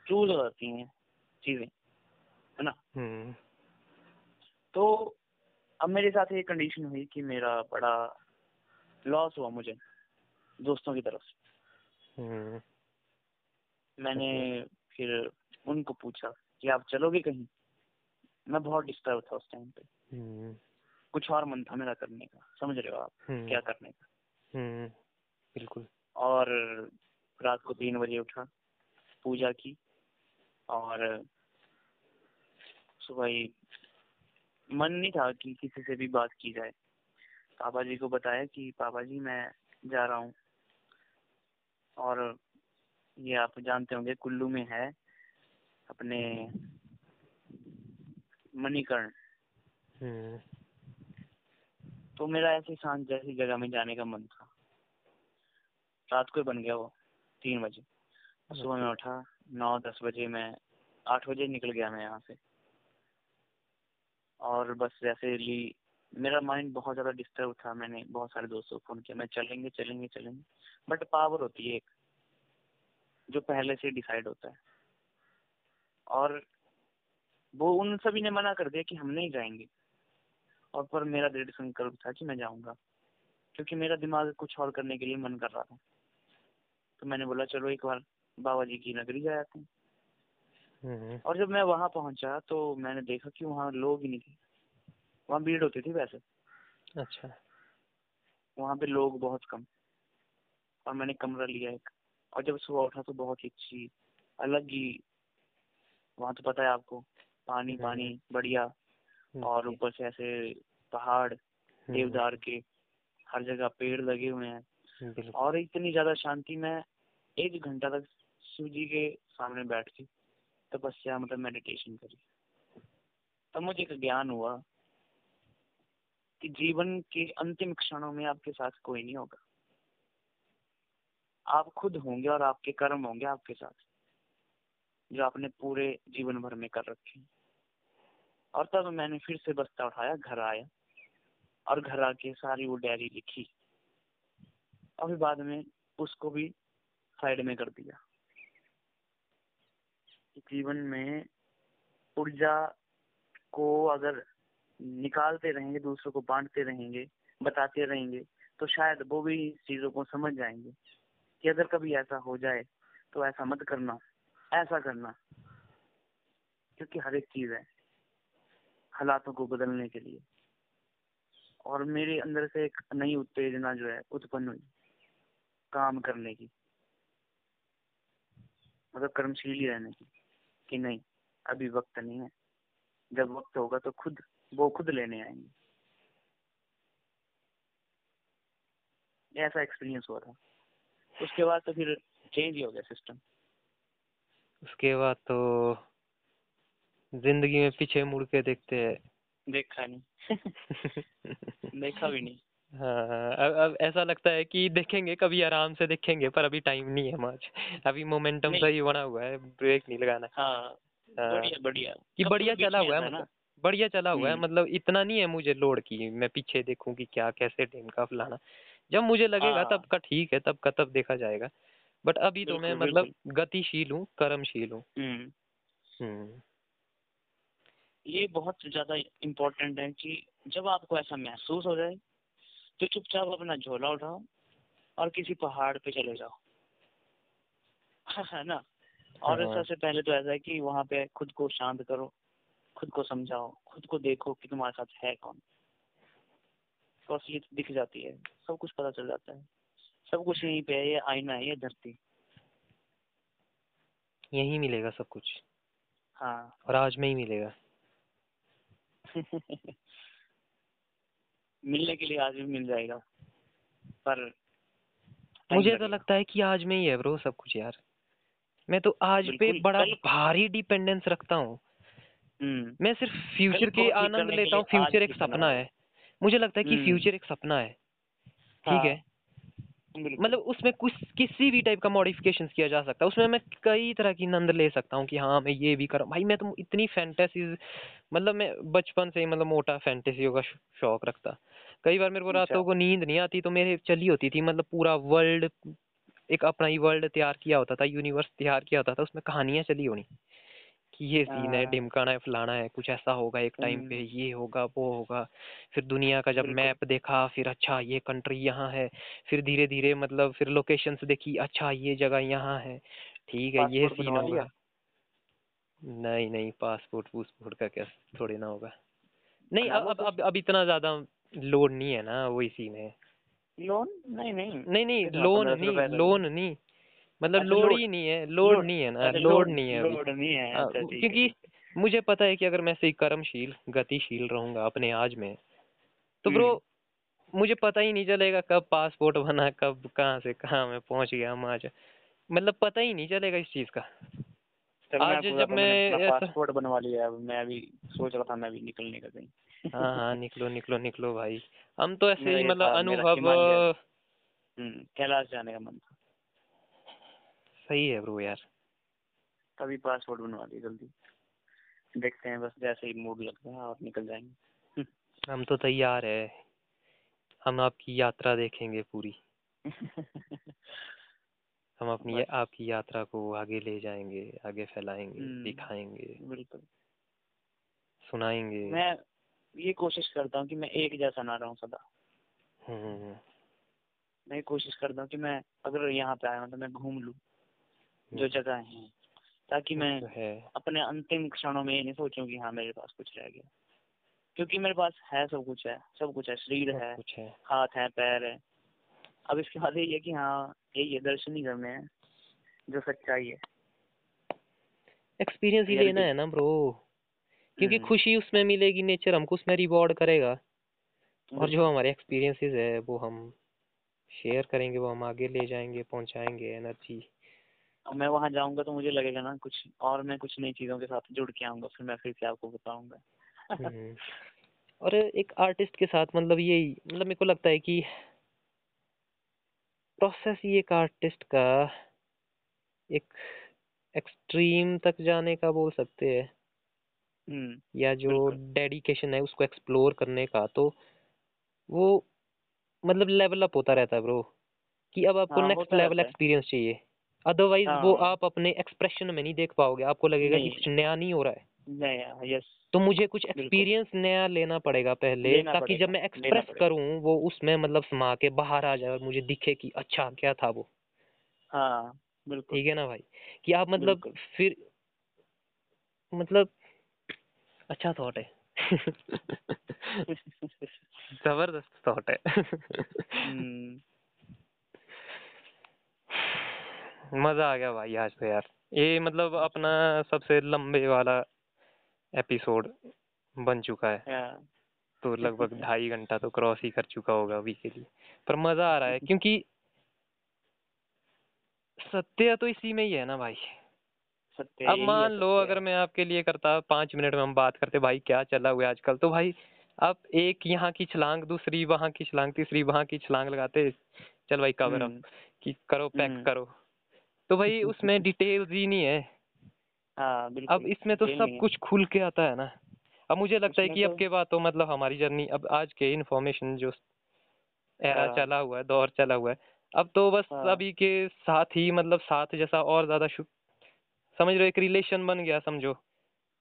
चूज़ हो जाती हैं चीज़ें है ना? हम्म, तो अब मेरे साथ ये कंडीशन हुई कि मेरा बड़ा लॉस हुआ मुझे। दोस्तों की तरफ़ से। हम्म, मैंने फिर उनको पूछा कि आप चलोगे कहीं? मैं बहुत डिस्टर्ब था उस टाइम पे। हम्म, कुछ और मन था मेरा करने का। समझ रहे हो आप हम्म, क्या करने का? बिल्कुल। और रात को तीन बजे उठा पूजा की और सुबह ही मन नहीं था कि किसी से भी बात की जाए। पापा जी को बताया कि पापा जी मैं जा रहा हूँ। और ये आप जानते होंगे कुल्लू में है अपने मणिकर्ण। हम्म, तो मेरा ऐसी शांत जैसी जगह में जाने का मन था। रात को ही बन गया वो तीन बजे। सुबह में उठा नौ दस बजे मैं आठ बजे निकल गया मैं यहाँ से। और बस वैसे ली मेरा माइंड बहुत ज़्यादा डिस्टर्ब था। मैंने बहुत सारे दोस्तों को फ़ोन किया मैं चलेंगे चलेंगे चलेंगे। बट पावर होती है एक जो पहले से डिसाइड होता है। और वो उन सभी ने मना कर दिया कि हम नहीं जाएँगे। और पर मेरा दृढ़ संकल्प था कि मैं जाऊँगा क्योंकि मेरा दिमाग कुछ और करने के लिए मन कर रहा था। तो मैंने बोला चलो एक बार बाबा जी की नगरी जा आते हैं। हम्म, और जब मैं वहाँ पहुँचा तो मैंने देखा कि वहाँ लोग ही नहीं थे। वहाँ भीड़ होती थी वैसे। अच्छा। वहाँ पे लोग बहुत कम। और मैंने कमरा लिया एक। और जब सुबह उठा तो बहुत ही अच्छी अलग ही वहाँ तो पता है आपको पानी हम्म, पानी बढ़िया। और ऊपर से ऐसे पहाड़ हम्म, देवदार के हर जगह पेड़ लगे हुए हैं। और इतनी ज़्यादा शांति में एक घंटा तक शिव जी के सामने बैठ के तपस्या मतलब मेडिटेशन करी। तब मुझे एक ज्ञान हुआ कि जीवन के अंतिम क्षणों में आपके साथ कोई नहीं होगा। आप खुद होंगे और आपके कर्म होंगे आपके साथ, जो आपने पूरे जीवन भर में कर रखे और तब मैंने फिर से बस्ता उठाया, घर आया और घर आके सारी वो डायरी लिखी। और फिर बाद में उसको भी साइड में कर दिया। जीवन में ऊर्जा को अगर निकालते रहेंगे, दूसरों को बांटते रहेंगे, बताते रहेंगे तो शायद वो भी चीज़ों को समझ जाएँगे। कि अगर कभी ऐसा हो जाए तो ऐसा मत करना, ऐसा करना, क्योंकि हर एक चीज़ है, हालातों को बदलने के लिए। और मेरे अंदर से एक नई उत्तेजना जो है, उत्पन्न हुई, काम करने की मतलब कर्मशीली रहने की, कि नहीं, अभी वक्त नहीं है। जब वक्त होगा तो खुद, वो खुद लेने आएँगे। ऐसा एक्सपीरियंस हुआ था। उसके बाद तो फिर चेंज ही हो गया सिस्टम उसके बाद तो ज़िंदगी में पीछे मुड़ के देखते हैं। देखा नहीं। देखा भी नहीं। हाँ अब अब ऐसा लगता है कि देखेंगे कभी आराम से देखेंगे पर अभी टाइम नहीं है मच अभी मोमेंटम। सही बना हुआ है ब्रेक नहीं लगाना। हाँ हाँ, बढ़िया बढ़िया। कि बढ़िया चला हुआ है मतलब बढ़िया चला हुआ है हम्म। मतलब इतना नहीं है मुझे लोड की मैं पीछे देखूँ कि क्या कैसे टीम का फलाना। जब मुझे लगेगा हाँ। तब का ठीक है तब का तब देखा जाएगा। बट अभी तो मैं मतलब गतिशील हूँ कर्मशील हूँ। हम्म। हम्म। ये बहुत ज़्यादा इम्पोर्टेंट है कि जब आपको ऐसा महसूस हो जाए तो चुपचाप अपना झोला उठाओ और किसी पहाड़ पे चले जाओ। है ना? और हाँ। सबसे पहले तो ऐसा है कि वहाँ पे खुद को शांत करो खुद को समझाओ खुद को देखो कि तुम्हारे साथ है कौन। तो दिख जाती है। सब कुछ पता चल जाता है। सब कुछ यहीं पे है ये आईना है ये धरती। यही मिलेगा सब कुछ। हाँ। और आज में ही मिलेगा। मिलने के लिए आज भी मिल जाएगा। पर मुझे तो लगता है कि आज में ही है ब्रो सब कुछ यार। मैं तो आज पे बड़ा भारी डिपेंडेंस रखता हूँ। हम्म। मैं सिर्फ़ फ्यूचर के आनंद लेता हूँ। फ्यूचर एक सपना है। मुझे लगता है कि हम्म। फ्यूचर एक सपना है। ठीक हाँ, है? मतलब उसमें कुछ किसी भी टाइप का मॉडिफिकेशन किया जा सकता है। उसमें मैं कई तरह की नंद ले सकता हूँ कि हाँ मैं ये भी करूँ। भाई मैं तो इतनी फैंटेसीज मतलब मैं बचपन से ही मतलब मोटा फैंटेसियों का शौक रखता। कई बार मेरे को अच्छा। रातों को नींद नहीं आती तो मेरे चली होती थी मतलब पूरा वर्ल्ड एक अपना ही वर्ल्ड तैयार किया होता था यूनिवर्स तैयार किया होता था उसमें कहानियाँ चली होनी। कि ये सीन है हाँ। ढिमकाना है फलाना है कुछ ऐसा होगा एक टाइम पे हम्म। ये होगा वो होगा। फिर दुनिया का जब मैप देखा फिर अच्छा ये कंट्री यहाँ है फिर धीरे धीरे मतलब फिर लोकेशंस देखी अच्छा ये जगह यहाँ है। ठीक है ये सीन होगा। नहीं नहीं पासपोर्ट वूसपोर्ट का क्या थोड़ी ना होगा। नहीं अब अब तो। अब अब इतना ज़्यादा लोड नहीं है ना वही सीन है। लोन? नहीं नहीं। नहीं नहीं लोन नहीं लोन नहीं। मतलब अच्छा, लोड। ही नहीं है लोड। नहीं है ना अच्छा, लोड नहीं है अभी लोड नहीं है हाँ, अच्छा, क्योंकि मुझे पता है कि अगर मैं सही कर्मशील गतिशील रहूँगा अपने आज में तो ब्रो हम्म। मुझे पता ही नहीं चलेगा कब पासपोर्ट बना कब कहाँ से कहाँ मैं पहुँच गया हम आज मतलब पता ही नहीं चलेगा इस चीज़ का आज जब मैं पासपोर्ट बनवा लिया है मैं अभी सोच रहा था मैं भी निकलने का कहीं हाँ हाँ निकलो निकलो निकलो भाई हम तो ऐसे ही मतलब अनुभव हम्म, कैलाश जाने का मन था सही है ब्रो यार। तभी पासपोर्ट बनवा लिया जल्दी। देखते हैं बस जैसे ही मूड लगता है और निकल जाएँगे। हम तो तैयार है। हम आपकी यात्रा देखेंगे पूरी। हम अपनी। आपकी यात्रा को आगे ले जाएँगे आगे फैलाएँगे हम्म। दिखाएँगे। बिल्कुल। सुनाएँगे। मैं ये कोशिश करता हूँ कि मैं एक जैसा ना रहूँ सदा। हम्म मैं कोशिश करता हूँ कि मैं अगर यहाँ पे आया हूँ तो मैं घूम लूँ। जो जगह है। ताकि मैं तो अपने अंतिम क्षणों में ये नहीं सोचूं कि हाँ मेरे पास कुछ रह गया। क्योंकि मेरे पास है सब कुछ है सब कुछ है। शरीर है है। हाथ है पैर है। अब इसके बाद यही है कि हाँ यही है दर्शन ही करने हैं जो सच्चाई है। एक्सपीरियंस ही लेना है ना ब्रो क्योंकि हम्म, खुशी उसमें मिलेगी नेचर हमको उसमें रिवॉर्ड करेगा। और जो हमारे एक्सपीरियंसेस है वो हम शेयर करेंगे वो हम आगे ले जाएँगे पहुंचाएँगे एनर्जी मैं वहाँ जाऊँगा तो मुझे लगेगा ना कुछ और मैं कुछ नई चीज़ों के साथ जुड़ के आऊँगा फिर मैं फिर से आपको बताऊँगा। हम्म। और एक आर्टिस्ट के साथ मतलब यही मतलब मेरे को लगता है कि प्रोसेस ही एक आर्टिस्ट का एक एक्सट्रीम तक जाने का बोल सकते हैं। हम्म, या जो डेडिकेशन है उसको एक्सप्लोर करने का तो वो मतलब लेवल अप होता रहता है ब्रो कि अब आपको हाँ, नेक्स्ट लेवल एक्सपीरियंस चाहिए। अदरवाइज़ वो हाँ। आप अपने एक्सप्रेशन में नहीं देख पाओगे। आपको लगेगा कि कुछ नया नहीं हो रहा है। नहीं यस तो मुझे कुछ एक्सपीरियंस नया लेना पड़ेगा पहले लेना ताकि जब मैं एक्सप्रेस। करूँ वो उसमें मतलब समा के बाहर आ जाए और मुझे दिखे कि अच्छा क्या था वो। हाँ बिल्कुल। ठीक है ना भाई? कि आप मतलब फिर मतलब अच्छा थॉट है। ज़बरदस्त थॉट है हम्म, मज़ा आ गया भाई आज तो यार। ये मतलब अपना सबसे लंबे वाला एपिसोड बन चुका है। तो लगभग ढाई घंटा तो क्रॉस ही कर चुका होगा अभी के लिए। पर मज़ा आ रहा है क्योंकि सत्य तो इसी में ही है ना भाई। सत्य अब मान लो अगर मैं आपके लिए करता पाँच मिनट में हम बात करते भाई क्या चला हुआ आजकल? तो भाई आप एक यहाँ की छलांग दूसरी वहाँ की छलांग तीसरी वहाँ की छलांग लगाते चल भाई कवर अप हम्म, कि करो पैक हम्म। करो। तो भाई उसमें डिटेल्स ही नहीं है। हाँ बिल्कुल। अब इसमें तो सब कुछ खुल के आता है ना। अब मुझे लगता है कि अब तो- के बाद तो मतलब हमारी जर्नी अब आज के इन्फॉर्मेशन जो एरा हाँ। चला हुआ है दौर चला हुआ है अब तो बस हाँ। अभी के साथ ही मतलब साथ जैसा और ज़्यादा समझ रहे एक रिलेशन बन गया समझो।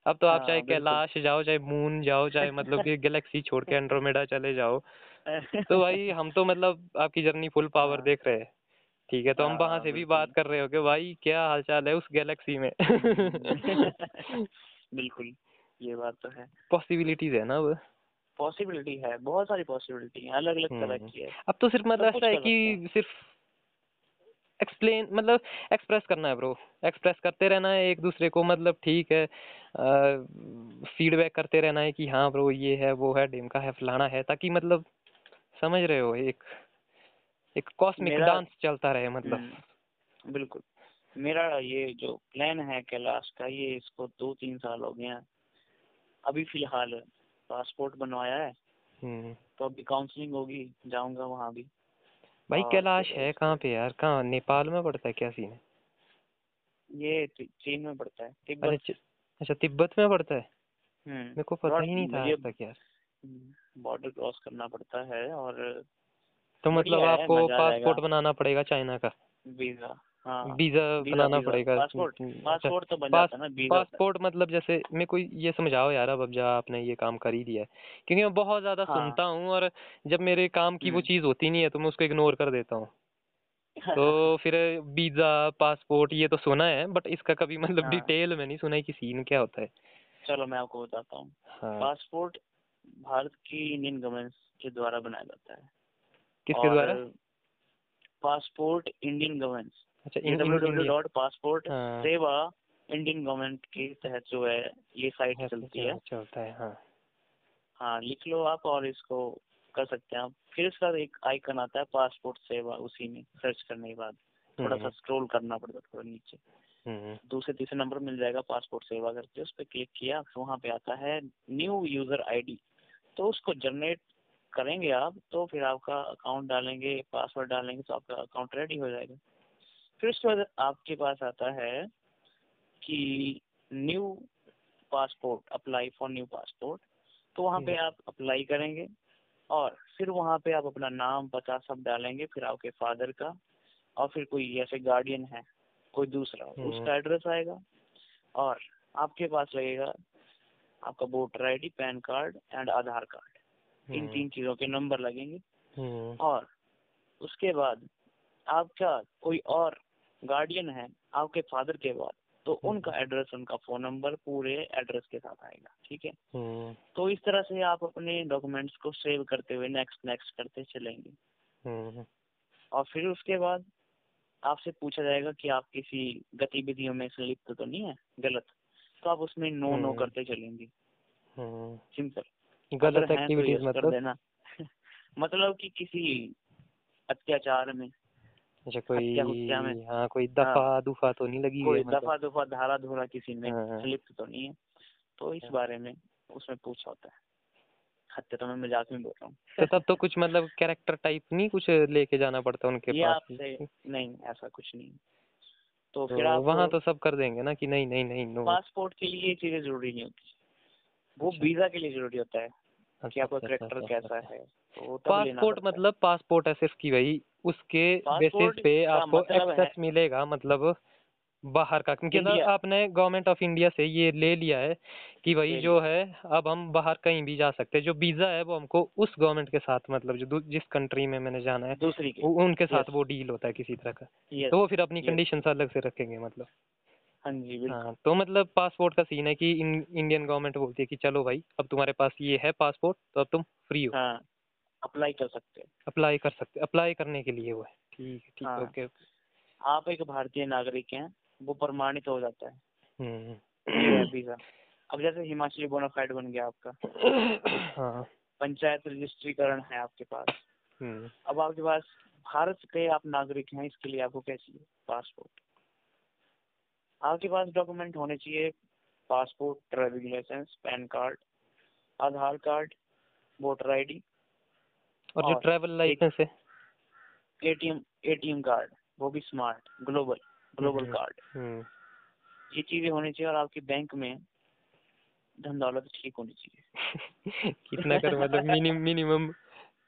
अब तो आप चाहे कैलाश जाओ चाहे मून जाओ चाहे मतलब कि गैलेक्सी छोड़ के एंड्रोमेडा चले जाओ। तो भाई हम तो मतलब आपकी जर्नी फुल पावर। देख रहे हैं। ठीक है तो हम वहाँ से भी बात कर रहे हो कि भाई क्या हालचाल है उस गैलेक्सी में? बिल्कुल ये बात तो है। पॉसिबिलिटीज है ना अब? पॉसिबिलिटी है बहुत सारी पॉसिबिलिटी है अलग अलग तरह हम्म। की है। अब तो सिर्फ़ मतलब ऐसा है कि सिर्फ़ एक्सप्लेन मतलब एक्सप्रेस करना है ब्रो एक्सप्रेस करते रहना है एक दूसरे को मतलब ठीक है फीडबैक करते रहना है कि हाँ ब्रो ये है वो है डिमका है फलाना है ताकि मतलब समझ रहे हो एक एक कॉस्मिक डांस चलता रहे मतलब। हम्म, बिल्कुल। मेरा ये जो प्लान है कैलाश का ये इसको दो तीन साल हो गए हैं। अभी फ़िलहाल पासपोर्ट बनवाया है। हम्म। तो अभी काउंसलिंग होगी जाऊँगा वहाँ भी। भाई कैलाश है कहाँ पे यार? कहाँ? नेपाल में पड़ता है क्या सीन है ये चीन में पड़ता है अच्छा तिब्बत अच्छा तिब्बत में पड़ता है? हम्म। मेरे को पता ही नहीं था तक यार। बॉर्डर क्रॉस करना पड़ता है और तो मतलब आपको पासपोर्ट बनाना पड़ेगा चाइना का। वीज़ा हाँ। वीज़ा बनाना पड़ेगा। पासपोर्ट हम्म, अच्छा। पासपोर्ट तो बन पास- जाता है ना वीज़ा पासपोर्ट मतलब जैसे मेरे को ये समझाओ यार अब जब आपने ये काम कर ही दिया है। क्योंकि मैं बहुत ज़्यादा हाँ। सुनता हूँ और जब मेरे काम की वो हम्म। चीज़ होती नहीं है तो मैं उसको इग्नोर कर देता हूँ। तो फिर वीज़ा पासपोर्ट ये तो सुना है बट इसका कभी मतलब हाँ। डिटेल में नहीं सुना है कि सीन क्या होता है। चलो मैं आपको बताता हूँ। हाँ। पासपोर्ट भारत की इंडियन गवर्नमेंट के द्वारा बनाया जाता है। किसके द्वारा? पासपोर्ट इंडियन गवर्नमेंट अच्छा डब्ल्यू डॉट पासपोर्ट हाँ। सेवा इंडियन गवर्नमेंट के तहत जो है ये साइट चलती है। चलता है हाँ। हाँ लिख लो आप और इसको कर सकते हैं आप। फिर इसका एक आइकन आता है पासपोर्ट सेवा उसी में सर्च करने के बाद। थोड़ा सा हम्म, स्क्रॉल करना पड़ता थोड़ा नीचे। हम्म, दूसरे तीसरे नंबर मिल जाएगा पासपोर्ट सेवा। करके उस पर क्लिक किया तो वहाँ पे आता है न्यू यूज़र आईडी तो उसको जनरेट करेंगे आप तो फिर आपका अकाउंट डालेंगे पासवर्ड डालेंगे तो आपका अकाउंट रेडी हो जाएगा। फिर उसके बाद आपके पास आता है कि new passport apply for new passport तो वहाँ पे आप अप्लाई करेंगे और फिर वहाँ पे आप अपना नाम पता सब डालेंगे फिर आपके फादर का और फिर कोई ऐसे गार्डियन है कोई दूसरा हम्म। उसका एड्रेस आएगा और आपके पास लगेगा आपका voter ID PAN card and Aadhaar card इन हम्म, तीन चीज़ों के नंबर लगेंगे। हम्म, और उसके बाद आपका कोई और गार्डियन है आपके फादर के बाद तो हम्म। उनका एड्रेस उनका फ़ोन नंबर पूरे एड्रेस के साथ आएगा ठीक है? तो इस तरह से आप अपने डॉक्यूमेंट्स को सेव करते हुए नेक्स्ट नेक्स्ट करते चलेंगे। और फिर उसके बाद आपसे पूछा जाएगा कि आप किसी गतिविधियों में संलिप्त तो नहीं है? गलत। तो आप उसमें नो नो। करते चलेंगे। सिंपल गलत हैं तो एक्टिविटीज़ मतलब? देना। मतलब कि किसी अत्याचार में। अच्छा कोई हत्या में। हाँ कोई दफ़ा हाँ, दुफा तो नहीं लगी कोई है मतलब? दफ़ा दफ़ा धारा धोरा किसी में हाँ, हाँ। तो नहीं है। तो इस बारे में उसमें पूछा होता है। हत्या तो मैं मज़ाक में बोल रहा हूँ। तो तब तो कुछ मतलब कैरेक्टर टाइप नहीं कुछ लेके जाना पड़ता उनके पास? नहीं ऐसा कुछ नहीं। तो तो फिर आप वहाँ तो सब कर देंगे ना कि नहीं नहीं नहीं नो पासपोर्ट के लिए ये चीज़ें ज़रूरी नहीं होती। वो अच्छा। वीज़ा के लिए ज़रूरी होता है। कि आपका करेक्टर कैसा। है तो पासपोर्ट मतलब पासपोर्ट है सिर्फ़ की भाई उसके बेसिस पे आपको मतलब एक्सेस मिलेगा मतलब बाहर का क्योंकि आपने गवर्नमेंट ऑफ़ इंडिया से ये ले लिया है कि भाई जो है अब हम बाहर कहीं भी जा सकते हैं जो वीज़ा है वो हमको उस गवर्नमेंट के साथ मतलब जो जिस कंट्री में मैंने जाना है दूसरी के। उनके साथ वो डील होता है किसी तरह का। तो वो फिर अपनी कंडीशन अलग से रखेंगे मतलब। हाँ जी हाँ तो मतलब पासपोर्ट का सीन है कि इन, इंडियन गवर्नमेंट बोलती है कि चलो भाई अब तुम्हारे पास ये है पासपोर्ट तो अब तुम फ्री हो। हाँ अप्लाई कर सकते हैं। अप्लाई कर सकते अप्लाई करने के लिए वो है। ठीक है ठीक है हाँ। ओके आप एक भारतीय नागरिक हैं वो प्रमाणित हो जाता है। हम्म। वीज़ा अब जैसे हिमाचली बोनाफाइड बन गया आपका। हाँ। पंचायत रजिस्ट्रीकरण है आपके पास। हम्म। अब आपके पास भारत के आप नागरिक हैं इसके लिए आपको क्या चाहिए पासपोर्ट? आपके पास डॉक्यूमेंट होने चाहिए passport driving licence PAN card Aadhaar card voter ID और जो ट्रैवल लाइसेंस है। एटीएम एटीएम कार्ड वो भी स्मार्ट ग्लोबल ग्लोबल हम्म। कार्ड। हम्म। ये चीज़ें होनी चाहिए और आपके बैंक में धन दौलत ठीक होनी चाहिए। कितना कर मतलब मिनिमम मिनिमम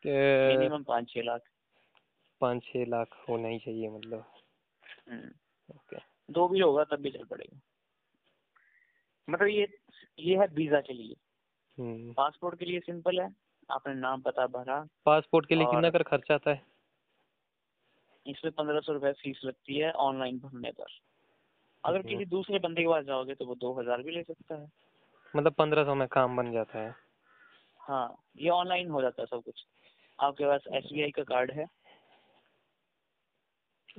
मिनिमम पाँच छह लाख। पाँच छः लाख होना ही चाहिए मतलब। हम्म। ओके। दो भी होगा तब भी चल पड़ेगा। मतलब ये ये है वीज़ा के लिए। हम्म। पासपोर्ट के लिए सिंपल है आपने नाम पता भरा। पासपोर्ट के लिए कितना कर खर्चा आता है? इसमें पंद्रह सौ रुपए फ़ीस लगती है ऑनलाइन भरने पर। अगर हम्म। किसी दूसरे बंदे के पास जाओगे तो वो दो हज़ार भी ले सकता है। मतलब पंद्रह सौ में काम बन जाता है। हाँ ये ऑनलाइन हो जाता है सब कुछ। आपके पास SBI का कार्ड है।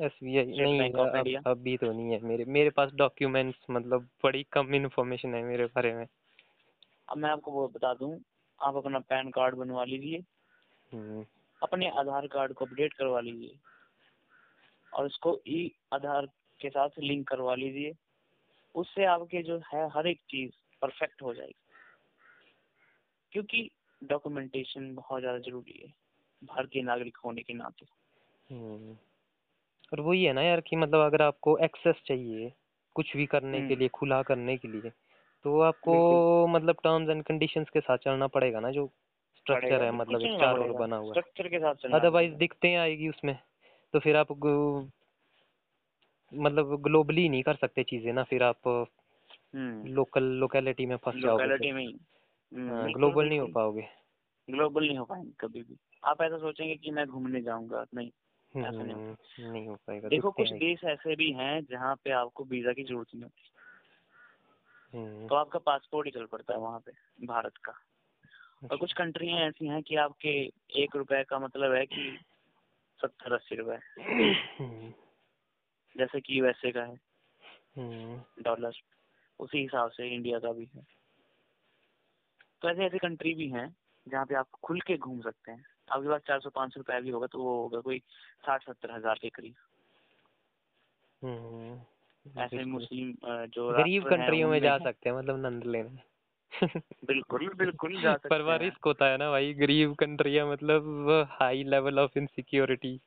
एस बी आई नहीं अब? अभी तो नहीं है। मेरे मेरे पास डॉक्यूमेंट्स मतलब बड़ी कम इन्फॉर्मेशन है मेरे बारे में। अब मैं आपको वो बता दूँ आप अपना पैन कार्ड बनवा लीजिए। हम्म। अपने आधार कार्ड को अपडेट करवा लीजिए। और उसको ई आधार के साथ लिंक करवा लीजिए। उससे आपके जो है हर एक चीज़ परफेक्ट हो जाएगी। क्योंकि डॉक्यूमेंटेशन बहुत ज़्यादा ज़रूरी है भारतीय नागरिक होने के नाते। हम्म। और वही है ना यार कि मतलब अगर आपको एक्सेस चाहिए कुछ भी करने के हम्म। लिए खुला करने के लिए तो आपको मतलब टर्म्स एंड कंडीशंस के साथ चलना पड़ेगा ना जो स्ट्रक्चर है मतलब पड़ेगा। बना हुआ स्ट्रक्चर के साथ चलना अदरवाइज़। दिक्कतें आएगी उसमें तो फिर आप मतलब ग्लोबली नहीं कर सकते चीज़ें ना फिर आप हम्म। लोकल लोकेलिटी में फंस जाओगे ही। हम्म, ग्लोबल नहीं हो पाओगे। ग्लोबल नहीं हो पाएँगे कभी भी। आप ऐसा सोचेंगे कि मैं घूमने जाऊँगा नहीं। नहीं। हम्म, नहीं हो पाएगा देखो कुछ देश ऐसे भी हैं जहाँ पे आपको वीज़ा की ज़रूरत नहीं होती। हम्म, तो आपका पासपोर्ट ही चल पड़ता है वहाँ पे भारत का। और कुछ कंट्रियाँ ऐसी हैं कि आपके एक रुपए का मतलब है कि सत्तर अस्सी रुपए। हम्म, जैसे कि यूएसए का है। डॉलर उसी हिसाब से इंडिया का भी है। तो ऐसे ऐसे कंट्री भी हैं जहाँ पे आप खुल के घूम सकते हैं। आपके पास चार सौ पाँच सौ रुपया भी होगा तो वो होगा कोई साठ सत्तर हज़ार के करीब। हम्म, ऐसे मुस्लिम जो गरीब कंट्रियों में जा सकते हैं मतलब नंद लेने। बिल्कुल बिल्कुल जा सकते पर वह रिस्क होता है ना भाई गरीब कंट्रियाँ मतलब हाई लेवल ऑफ़ इनसिक्योरिटी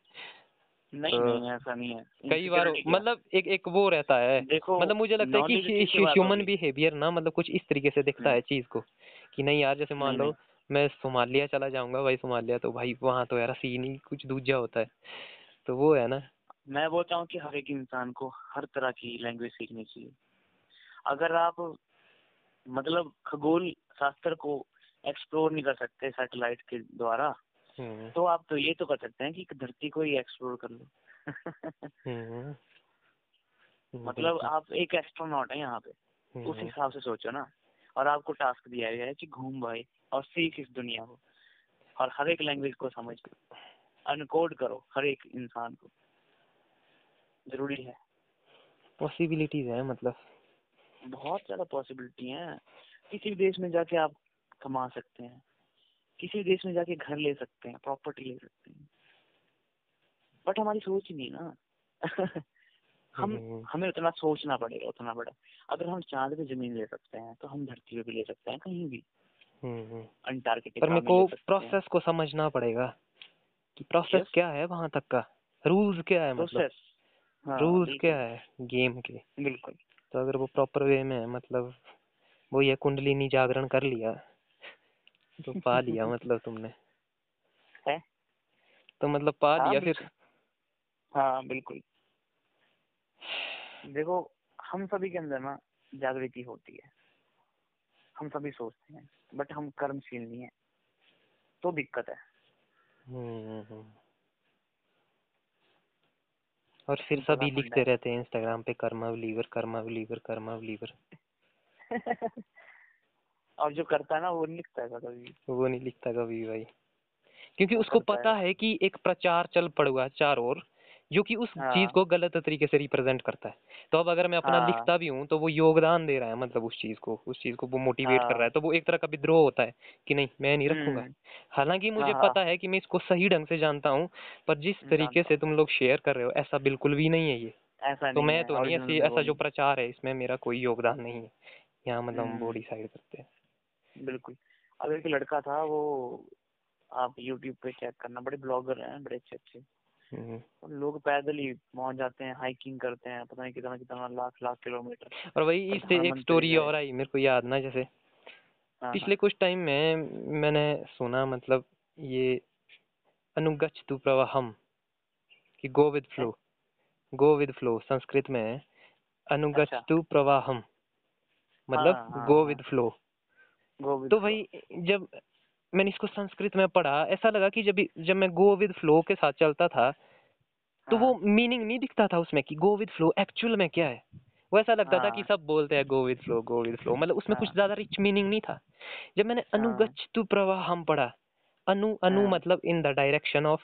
नहीं तो नहीं ऐसा नहीं है। कई बार मतलब एक एक वो रहता है। देखो मतलब मुझे लगता है कि ह्यूमन बिहेवियर ना मतलब कुछ इस तरीके से दिखता हम्म। है चीज़ को कि नहीं यार जैसे मान लो। मैं सोमालिया चला जाऊँगा भाई सोमालिया तो भाई वहाँ तो यार सीन ही कुछ दूजा होता है। तो वो है ना। मैं बोलता हूँ कि हर एक इंसान को हर तरह की लैंग्वेज सीखनी चाहिए। अगर आप मतलब खगोल शास्त्र को एक्सप्लोर नहीं कर सकते सैटेलाइट के द्वारा हम्म, तो आप तो ये तो कर सकते हैं कि धरती को ही एक्सप्लोर कर लो। हम्म, मतलब आप एक एस्ट्रोनॉट है यहाँ पे। उस हम्म, हिसाब से सोचो ना। और आपको टास्क दिया गया है कि घूम भाई। और सीख इस दुनिया को और हर एक लैंग्वेज को समझ अनकोड करो हर एक इंसान को। ज़रूरी है। पॉसिबिलिटीज है मतलब। बहुत ज़्यादा पॉसिबिलिटी है। किसी भी देश में जाके आप कमा सकते हैं। किसी भी देश में जाके घर ले सकते हैं प्रॉपर्टी ले सकते हैं। बट हमारी सोच ही नहीं ना। हम हम्म, हमें उतना सोचना पड़ेगा उतना बड़ा। अगर हम चाँद पे ज़मीन ले सकते हैं तो हम धरती पे भी ले सकते हैं कहीं भी। हम्म, अंटार्कटिका पर मेरे को प्रोसेस को समझना पड़ेगा कि प्रोसेस Yes. क्या है वहाँ तक का? रूल्स क्या है मतलब? हाँ रूल्स क्या है गेम के? बिल्कुल। तो अगर वो प्रॉपर वे में है मतलब वो ये कुंडलिनी जागरण कर लिया तो पा लिया मतलब तुमने। है? तो मतलब पा हाँ, लिया फिर। हाँ बिल्कुल। देखो हम सभी के अंदर ना जागृति होती है। हम सभी सोचते हैं। बट हम कर्मशील नहीं है। तो दिक्कत है। हम्म, हम्म। और फिर सभी लिखते रहते हैं इंस्टाग्राम पे karma believer karma believer karma believer और जो करता है ना वो नहीं लिखता है कभी वो नहीं लिखता कभी भाई। क्योंकि उसको पता है कि एक प्रचार चल पड़ेगा चार ओर। जो कि उस हाँ। चीज़ को गलत तरीके से रिप्रेजेंट करता है तो अब अगर मैं अपना हाँ। लिखता भी हूँ तो वो योगदान दे रहा है मतलब उस चीज़ को उस चीज़ को वो मोटिवेट हाँ। कर हाँ। रहा है तो वो एक तरह का विद्रोह होता है कि नहीं मैं नहीं रखूँगा हम्म, हालाँकि मुझे हाँ, पता है कि मैं इसको सही ढंग से जानता हूँ पर जिस तरीके से तुम लोग शेयर कर रहे हो ऐसा बिल्कुल भी नहीं है ये ऐसा तो मैं तो नहीं ऐसी ऐसा जो प्रचार है इसमें मेरा कोई योगदान नहीं है यहाँ मतलब हम वो हम्म। डिसाइड करते हैं बिल्कुल अब एक लड़का था वो आप यूट्यूब पे चेक करना बड़े ब्लॉगर हैं बड़े अच्छे अच्छे हम्म। लोग पैदल ही पहुँच जाते हैं हाइकिंग करते हैं पता नहीं कितना कितना लाख लाख किलोमीटर। और वही इससे एक स्टोरी और आई मेरे को याद ना जैसे। हाँ, पिछले कुछ टाइम में मैंने सुना मतलब ये अनुगच्छ तु प्रवाहम कि go with flow go with flow Sanskrit में अनुगच्छ अच्छा। तु प्रवाहम मतलब हाँ, हाँ, गो हाँ। विद फ्लो तो भाई जब मैंने इसको संस्कृत में पढ़ा ऐसा लगा कि जब जब मैं गो विद फ्लो के साथ चलता था तो हाँ, वो मीनिंग नहीं दिखता था उसमें कि गो विद फ्लो एक्चुअल में क्या है वो ऐसा लगता था कि हाँ। सब बोलते हैं go with flow go with flow मतलब उसमें कुछ हाँ। ज़्यादा रिच मीनिंग नहीं था जब मैंने अनुगच्छ तु प्रवाह हम पढ़ा अनु अनु हाँ। मतलब इन द डायरेक्शन ऑफ़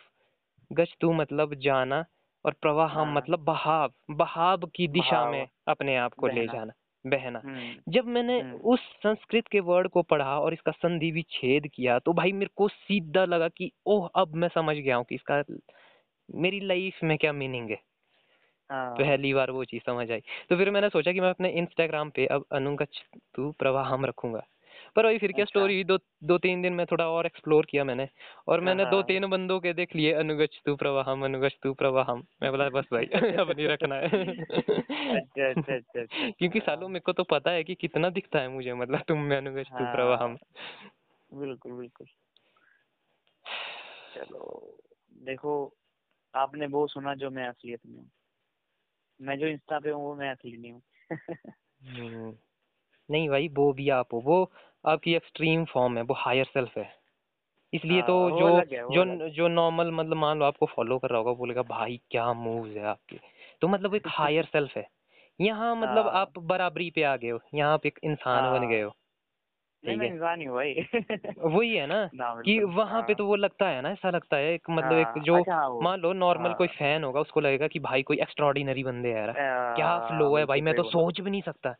गच तु मतलब जाना और प्रवाह हाँ। मतलब बहाव बहाव की दिशा। में अपने आप को ले जाना बहना। हम्म, जब मैंने हम्म। उस संस्कृत के वर्ड को पढ़ा और इसका संधि विच्छेद किया तो भाई मेरे को सीधा लगा कि ओह अब मैं समझ गया हूँ कि इसका मेरी लाइफ में क्या मीनिंग है। हाँ, पहली बार वो चीज़ समझ आई। तो फिर मैंने सोचा कि मैं अपने इंस्टाग्राम पे अब अनुगच्छ तू प्रवाहम रखूँगा। पर वही फिर क्या अच्छा। स्टोरी दो दो तीन दिन में थोड़ा और एक्सप्लोर किया मैंने और मैंने दो हाँ। तीन बंदों के देख लिए अनुगच्छ तू प्रवाहम अनुगच्छ तू प्रवाहम मैं बोला बस भाई अब नहीं रखना है अच्छा अच्छा अच्छा अच्छा क्योंकि अच्छा। सालों मेरे को तो पता है कि कितना दिखता है मुझे मतलब तुम में अनुगच्छ तू हाँ। प्रवाहम बिल्कुल बिल्कुल चलो देखो आपने वो सुना जो मैं असलियत में हूँ मैं जो इंस्टा पे हूँ वो मैं असली नहीं हूँ हम्म। नहीं भाई वो भी आप हो वो आपकी एक्सट्रीम फॉर्म है वो हायर सेल्फ है इसलिए हाँ, तो जो जो जो नॉर्मल मतलब मान लो आपको फॉलो कर रहा होगा बोलेगा भाई क्या मूव्स है आपके तो मतलब एक हायर सेल्फ है यहाँ मतलब हाँ। आप बराबरी पे आ गए हो यहाँ आप एक इंसान बन हाँ। गए हो ठीक है इंसान वही है ना कि वहाँ पे। तो वो लगता है ना ऐसा लगता है एक मतलब एक जो अच्छा, मान लो नॉर्मल कोई। फ़ैन होगा उसको लगेगा कि भाई कोई एक्स्ट्रॉर्डिनरी बंदे हैं यार क्या फ्लो है भाई मैं तो सोच भी नहीं सकता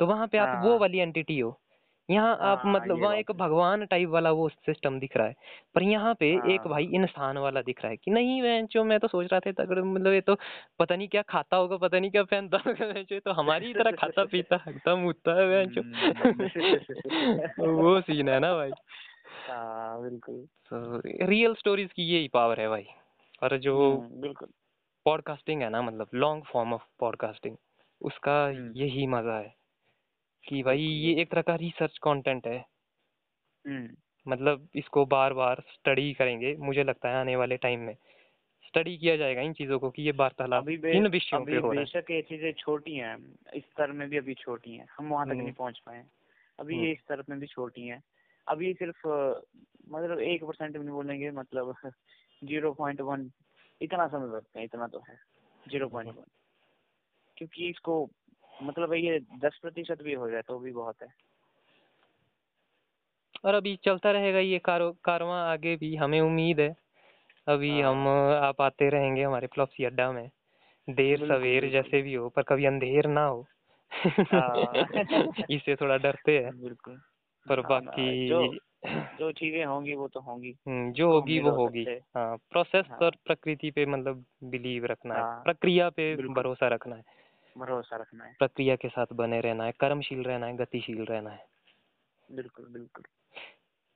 तो वहाँ पे आप वो। वाली एंटिटी हो यहाँ आप हाँ, मतलब वहाँ एक भगवान टाइप वाला वो सिस्टम दिख रहा है पर यहाँ पे एक हाँ। भाई इंसान वाला दिख रहा है कि नहीं मैं मैं तो सोच रहा था अगर मतलब ये तो पता नहीं क्या खाता होगा पता नहीं क्या पहनता होगा तो हमारी तरह खाता पीता हकता मुतता है वैंचो। हम्म। वो सीन है ना भाई हाँ बिल्कुल तो रियल स्टोरीज की यही पावर है भाई और जो हम्म, बिल्कुल पॉडकास्टिंग है ना मतलब लॉन्ग फॉर्म ऑफ़ पॉडकास्टिंग उसका हम्म। यही मज़ा है कि भाई ये एक तरह का रिसर्च कंटेंट है। हम्म, मतलब इसको बार बार स्टडी करेंगे मुझे लगता है आने वाले टाइम में। स्टडी किया जाएगा इन चीज़ों को कि ये वार्तालाप इन विषयों पे हो रहा है। बेशक ये चीज़ें छोटी हैं इस स्तर में भी अभी छोटी हैं हम वहाँ तक हम्म। नहीं पहुँच पाए। अभी हम्म। ये इस स्तर में भी छोटी हैं। अभी सिर्फ़ मतलब एक परसेंट भी नहीं बोलेंगे मतलब ज़ीरो पॉइंट वन इतना समझ सकते हैं इतना तो है ज़ीरो पॉइंट वन क्योंकि इसको मतलब ये दस प्रतिशत भी हो जाए तो भी बहुत है। और अभी चलता रहेगा ये कारो कारवां आगे भी हमें उम्मीद है। अभी हाँ। हम आप आते रहेंगे हमारे फ्लॉपसी अड्डा में। देर सवेर जैसे भी हो पर कभी अंधेर ना हो। हाँ। इससे थोड़ा डरते हैं। बिल्कुल। पर हाँ, बाकी जो जो चीज़ें होंगी वो तो होंगी। हम्म, जो तो होगी वो होगी। हाँ। प्रोसेस हाँ। और प्रकृति पे मतलब बिलीव रखना है। हाँ, प्रक्रिया पे भरोसा रखना है। भरोसा रखना है। प्रक्रिया के साथ बने रहना है कर्मशील रहना है गतिशील रहना है। बिल्कुल बिल्कुल।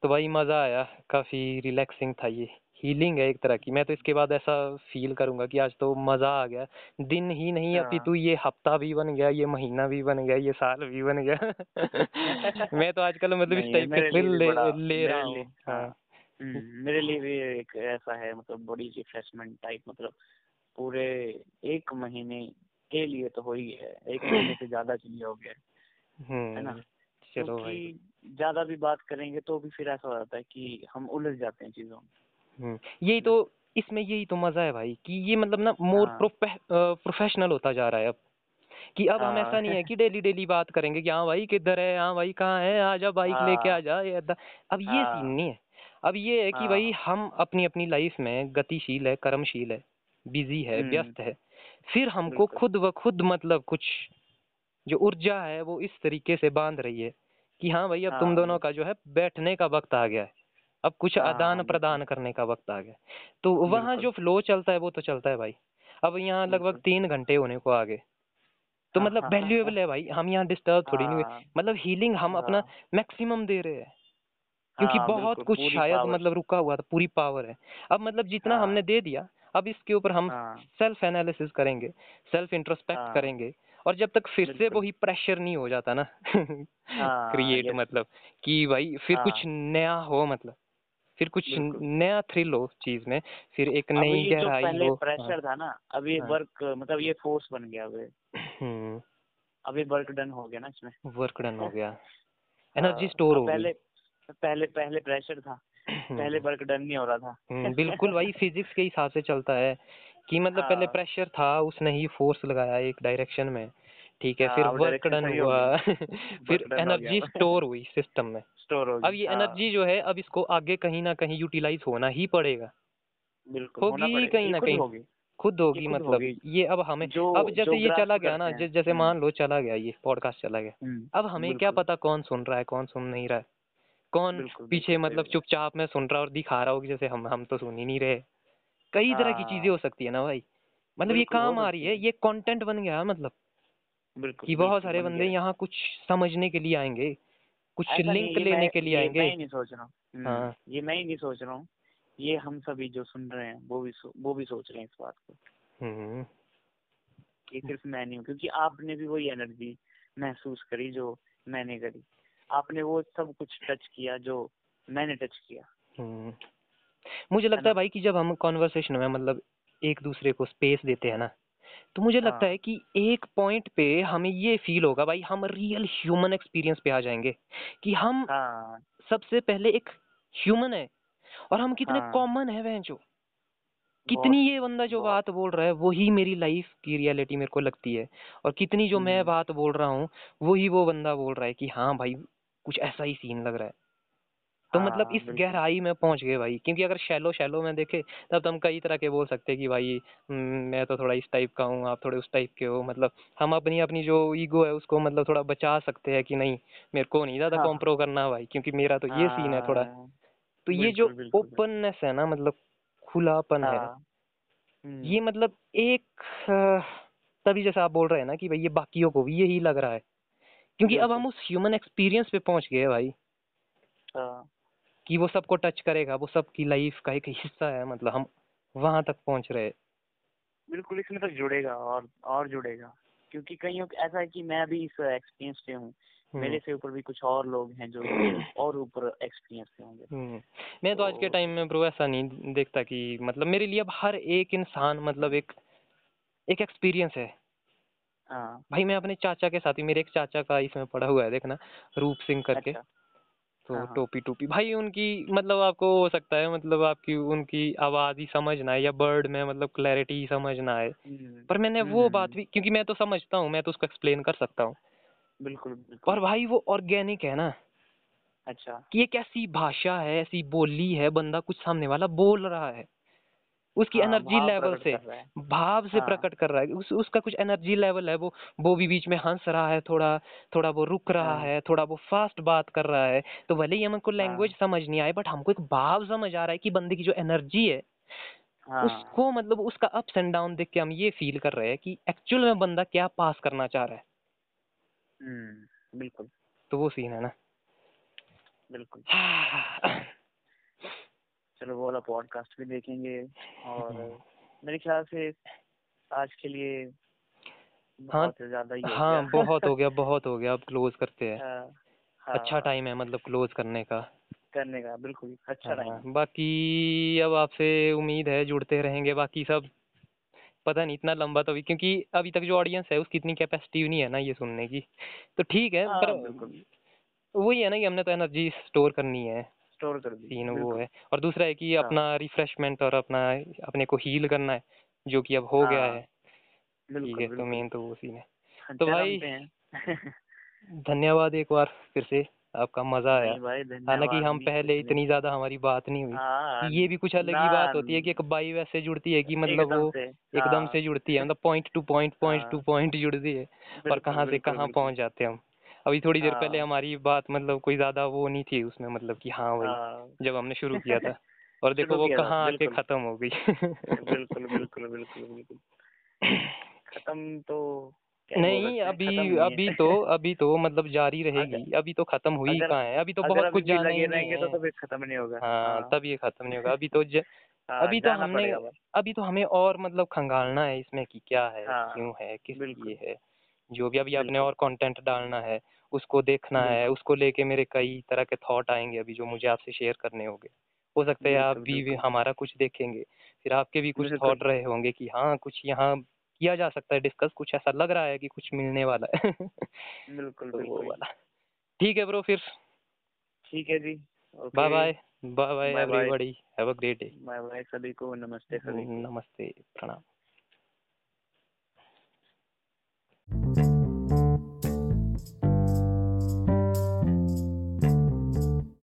तो भाई मज़ा आया काफ़ी रिलैक्सिंग था ये। हीलिंग है एक तरह की। मैं तो इसके बाद ऐसा फील करूँगा कि आज तो मज़ा आ गया। दिन ही नहीं हाँ। अपितु ये हफ़्ता भी बन गया ये महीना भी बन गया ये साल भी बन गया। मैं तो आजकल मतलब इस टाइप के थ्रिल ले, ले रहा हूँ। हाँ। हाँ। हम्म, मेरे लिए भी एक ऐसा है मतलब बॉडी रिफ्रेशमेंट टाइप मतलब पूरे एक महीने के लिए तो हो ही है। एक महीने से ज़्यादा के लिए हो गया है। ना? हम्म चलो भाई। ज़्यादा भी बात करेंगे तो भी फिर ऐसा हो जाता है कि हम उलझ जाते हैं चीज़ों में। हम्म यही तो इसमें यही तो मज़ा है भाई कि ये मतलब ना मोर हाँ। प्रोफेशनल होता जा रहा है अब। कि अब हम हाँ। ऐसा नहीं है कि डेली डेली बात करेंगे कि हाँ भाई किधर है? हाँ भाई कहाँ है? आ जा बाइक लेके आ हाँ। जा ये अब ये हाँ। सीन नहीं है। अब ये है कि भाई हम अपनी अपनी लाइफ में गतिशील है कर्मशील है बिज़ी है हम्म। व्यस्त है। फिर हमको खुद व खुद मतलब कुछ जो ऊर्जा है वो इस तरीके से बाँध रही है कि हाँ भाई अब तुम हाँ। दोनों का जो है बैठने का वक्त आ गया है। अब कुछ हाँ, आदान प्रदान करने का वक्त आ गया तो वहाँ जो फ्लो चलता है वो तो चलता है भाई। अब यहाँ लगभग तीन घंटे होने को आगे। तो हाँ, मतलब हाँ, वैल्यूएबल है। भाई। हम यहाँ डिस्टर्ब थोड़ी नहीं हुए। हाँ, मतलब हीलिंग हम अपना हाँ। मैक्सिमम दे रहे हैं। क्योंकि हाँ, बहुत कुछ शायद मतलब रुका हुआ था पूरी पावर है। अब मतलब जितना हाँ। हमने दे दिया अब इसके ऊपर हम हाँ, सेल्फ एनालिसिस करेंगे सेल्फ इंट्रोस्पेक्ट हाँ। करेंगे और जब तक फिर से वही प्रेशर नहीं हो जाता ना हाँ, क्रिएट मतलब कि भाई फिर हाँ। कुछ नया हो मतलब फिर कुछ नया थ्रिल हो चीज़ में फिर एक नई गहराई पहले हो प्रेशर था ना अब ये हाँ। वर्क मतलब ये फोर्स बन गया अब हम्म। अब ये वर्क डन हो गया ना इसमें। वर्क डन हो गया। हाँ, एनर्जी स्टोर हो पहले पहले पहले प्रेशर था। पहले वर्क डन नहीं हो रहा था। हम्म, बिल्कुल भाई फिजिक्स के हिसाब से चलता है कि मतलब पहले हाँ। प्रेशर था उसने ही फोर्स लगाया एक डायरेक्शन में ठीक है हाँ, फिर वर्क डन हुआ। फिर एनर्जी स्टोर हुई सिस्टम में। स्टोर हो अब ये एनर्जी जो है अब इसको आगे कहीं ना कहीं यूटिलाइज होना ही पड़ेगा। बिल्कुल होगी कहीं ना कहीं। खुद होगी मतलब। ये अब हमें जो अब जैसे ये चला गया ना हैं। जैसे हम्म, मान लो चला गया ये पॉडकास्ट चला गया। हम्म, अब हमें क्या पता कौन सुन रहा है कौन सुन नहीं रहा है। कौन पीछे मतलब चुपचाप में सुन रहा है और दिखा रहा हो कि जैसे हम हम तो सुन ही नहीं रहे। कई तरह की हाँ। चीज़ें हो सकती है ना भाई। मतलब ये काम आ रही है है। ये कंटेंट बन गया मतलब। बिल्कुल कि बहुत सारे बंदे यहाँ कुछ समझने के लिए आएँगे कुछ लिंक लेने के लिए आएँगे। मैं नहीं सोच रहा हूँ। हम्म, हाँ। ये मैं ही नहीं सोच रहा हूँ। ये हम सभी जो सुन रहे हैं वो भी वो भी सोच रहे हैं इस बात को। हम्म। ये सिर्फ़ मैं नहीं हूँ क्योंकि आपने भी वही एनर्जी महसूस करी जो मैंने करी। आपने वो सब कुछ टच किया जो मैंने टच किया हम्म। मुझे लगता है भाई कि जब हम कॉन्वर्सेशन में मतलब एक दूसरे को स्पेस देते हैं ना तो मुझे हाँ। लगता हाँ। कि एक पॉइंट पे हमें ये फील होगा भाई हम रियल ह्यूमन एक्सपीरियंस पे आ जाएँगे कि हम हाँ सबसे पहले एक ह्यूमन है और हम कितने कॉमन हाँ। है वह जो कितनी ये बंदा जो बात बोल रहा है वही मेरी लाइफ की रियलिटी मेरे को लगती है और कितनी जो मैं हम्म। बात बोल रहा हूँ वही वो बंदा बोल रहा है कि हाँ भाई कुछ ऐसा ही सीन लग रहा है। तो हाँ, मतलब इस गहराई में पहुँच गए भाई क्योंकि अगर शैलो शैलो में देखे तब तो हम कई तरह के बोल सकते हैं कि भाई हम्म, मैं तो थोड़ा इस टाइप का हूँ आप थोड़े उस टाइप के हो। मतलब हम अपनी अपनी जो ईगो है उसको मतलब थोड़ा बचा सकते हैं कि नहीं मेरे को नहीं ज़्यादा हाँ। कॉम्प्रो करना भाई क्योंकि मेरा तो ये सीन है थोड़ा। हाँ, तो ये जो। ओपननेस है ना मतलब खुलापन है। हाँ, हम्म, ये मतलब एक तभी जैसा आप बोल रहे हैं ना कि भाई ये बाकियों को भी यही लग रहा है। क्योंकि अब हम उस ह्यूमन एक्सपीरियंस पे पहुँच गए भाई। हाँ, कि वो सबको टच करेगा वो सबकी लाइफ का एक हिस्सा है मतलब हम वहाँ तक पहुँच रहे बिल्कुल इसमें तक जुड़ेगा और और जुड़ेगा। क्योंकि कईयों ऐसा है कि मैं अभी इस एक्सपीरियंस पे हूँ। मेरे से ऊपर भी कुछ और लोग हैं जो और ऊपर एक्सपीरियंस पे होंगे। हम्म, मैं तो आज के तो- टाइम में ब्रो ऐसा नहीं देखता कि मतलब मेरे लिए अब हर एक इंसान मतलब एक एक एक्सपीरियंस है। हाँ। भाई मैं अपने चाचा के साथ ही मेरे एक चाचा का इसमें पढ़ा हुआ है देखना रूप सिंह करके। अच्छा। तो हाँ, हाँ। टोपी टोपी। भाई उनकी मतलब आपको हो सकता है मतलब आपकी उनकी आवाज़ ही समझ ना आए या बर्ड में मतलब क्लैरिटी ही समझ ना आए। हम्म, पर मैंने वो हम्म, बात भी क्योंकि मैं तो समझता हूँ मैं तो उसको एक्सप्लेन कर सकता हूँ। बिल्कुल और भाई वो ऑर्गेनिक है ना। अच्छा। कि एक ऐसी भाषा है ऐसी बोली है बंदा कुछ सामने वाला बोल रहा है। उसकी हाँ, एनर्जी लेवल से। भाव से हाँ। प्रकट कर रहा है उस, उसका कुछ एनर्जी लेवल है वो वो भी बीच में हंस रहा है थोड़ा थोड़ा वो रुक रहा हाँ। है थोड़ा वो फास्ट बात कर रहा है तो भले ही हमको लैंग्वेज हाँ। समझ नहीं आए बट हमको एक भाव समझ आ रहा है कि बंदे की जो एनर्जी है हाँ उसको मतलब उसका अप्स एंड डाउन देख के हम ये फील कर रहे हैं कि एक्चुअल में बंदा क्या पास करना चाह रहा है हम्म, बिल्कुल तो वो सीन है ना बिल्कुल चलो वो वाला पॉडकास्ट भी देखेंगे। और हम्म। मेरे ख्याल से आज के लिए हाँ, बहुत ज़्यादा ही हो हाँ। बहुत हो गया बहुत हो गया। अब क्लोज करते हैं। हाँ, अच्छा हाँ, टाइम है मतलब क्लोज करने का। करने का बिल्कुल अच्छा टाइम हाँ, बाकी अब आपसे उम्मीद है जुड़ते रहेंगे। बाकी सब पता नहीं इतना लंबा तो अभी क्योंकि अभी तक जो ऑडियंस है उसकी इतनी कैपेसिटी नहीं है ना ये सुनने की। तो ठीक है हाँ पर वही है ना कि हमने तो एनर्जी स्टोर करनी है। स्टोर कर दी सीन वो है। और दूसरा है कि हाँ। अपना रिफ्रेशमेंट और अपना अपने को हील करना है जो कि अब हो हाँ। गया हाँ, ठीक है तो मेन तो वो सीन है। हाँ, तो भाई धन्यवाद एक बार फिर से आपका मज़ा आया। हालाँकि हम पहले इतनी ज़्यादा हमारी बात नहीं हुई हाँ ये भी कुछ अलग ही बात होती है कि एक बाई वैसे जुड़ती है कि मतलब वो एकदम हाँ। से जुड़ती है मतलब point to point point to point जुड़ती है और कहाँ से कहाँ पहुँच जाते हैं हम। अभी थोड़ी देर पहले हाँ। हमारी बात मतलब कोई ज़्यादा वो नहीं थी उसमें मतलब कि हाँ भाई हाँ। जब हमने शुरू किया था। और देखो वो कहाँ आके खत्म हो गई। बिल्कुल बिल्कुल बिल्कुल बिल्कुल। खत्म तो नहीं अभी अभी तो अभी तो मतलब जारी रहेगी। अभी तो खत्म हुई कहाँ है? अभी तो बहुत कुछ जाना ही नहीं तो है। तो खत्म नहीं होगा। हाँ हाँ। तब ये खत्म नहीं होगा। अभी तो अभी तो हमने अभी तो हमें और मतलब खंगालना है इसमें कि क्या है हाँ क्यों है किस लिए है। जो भी अभी आपने और कंटेंट डालना है उसको देखना है उसको लेके मेरे कई तरह के थॉट आएँगे अभी जो मुझे आपसे शेयर करने होंगे। हो सकता है आप बिल्कुल भी हमारा कुछ देखेंगे फिर आपके भी कुछ थॉट रहे होंगे कि हाँ कुछ यहाँ किया जा सकता है डिस्कस कुछ ऐसा लग रहा है कि कुछ मिलने वाला है। बिल्कुल तो वो वाला। ठीक है ब्रो फिर। ठीक है जी। Bye bye bye bye everybody have a great day bye bye सभी को। नमस्ते सभी को। नमस्ते। प्रणाम। Thank you.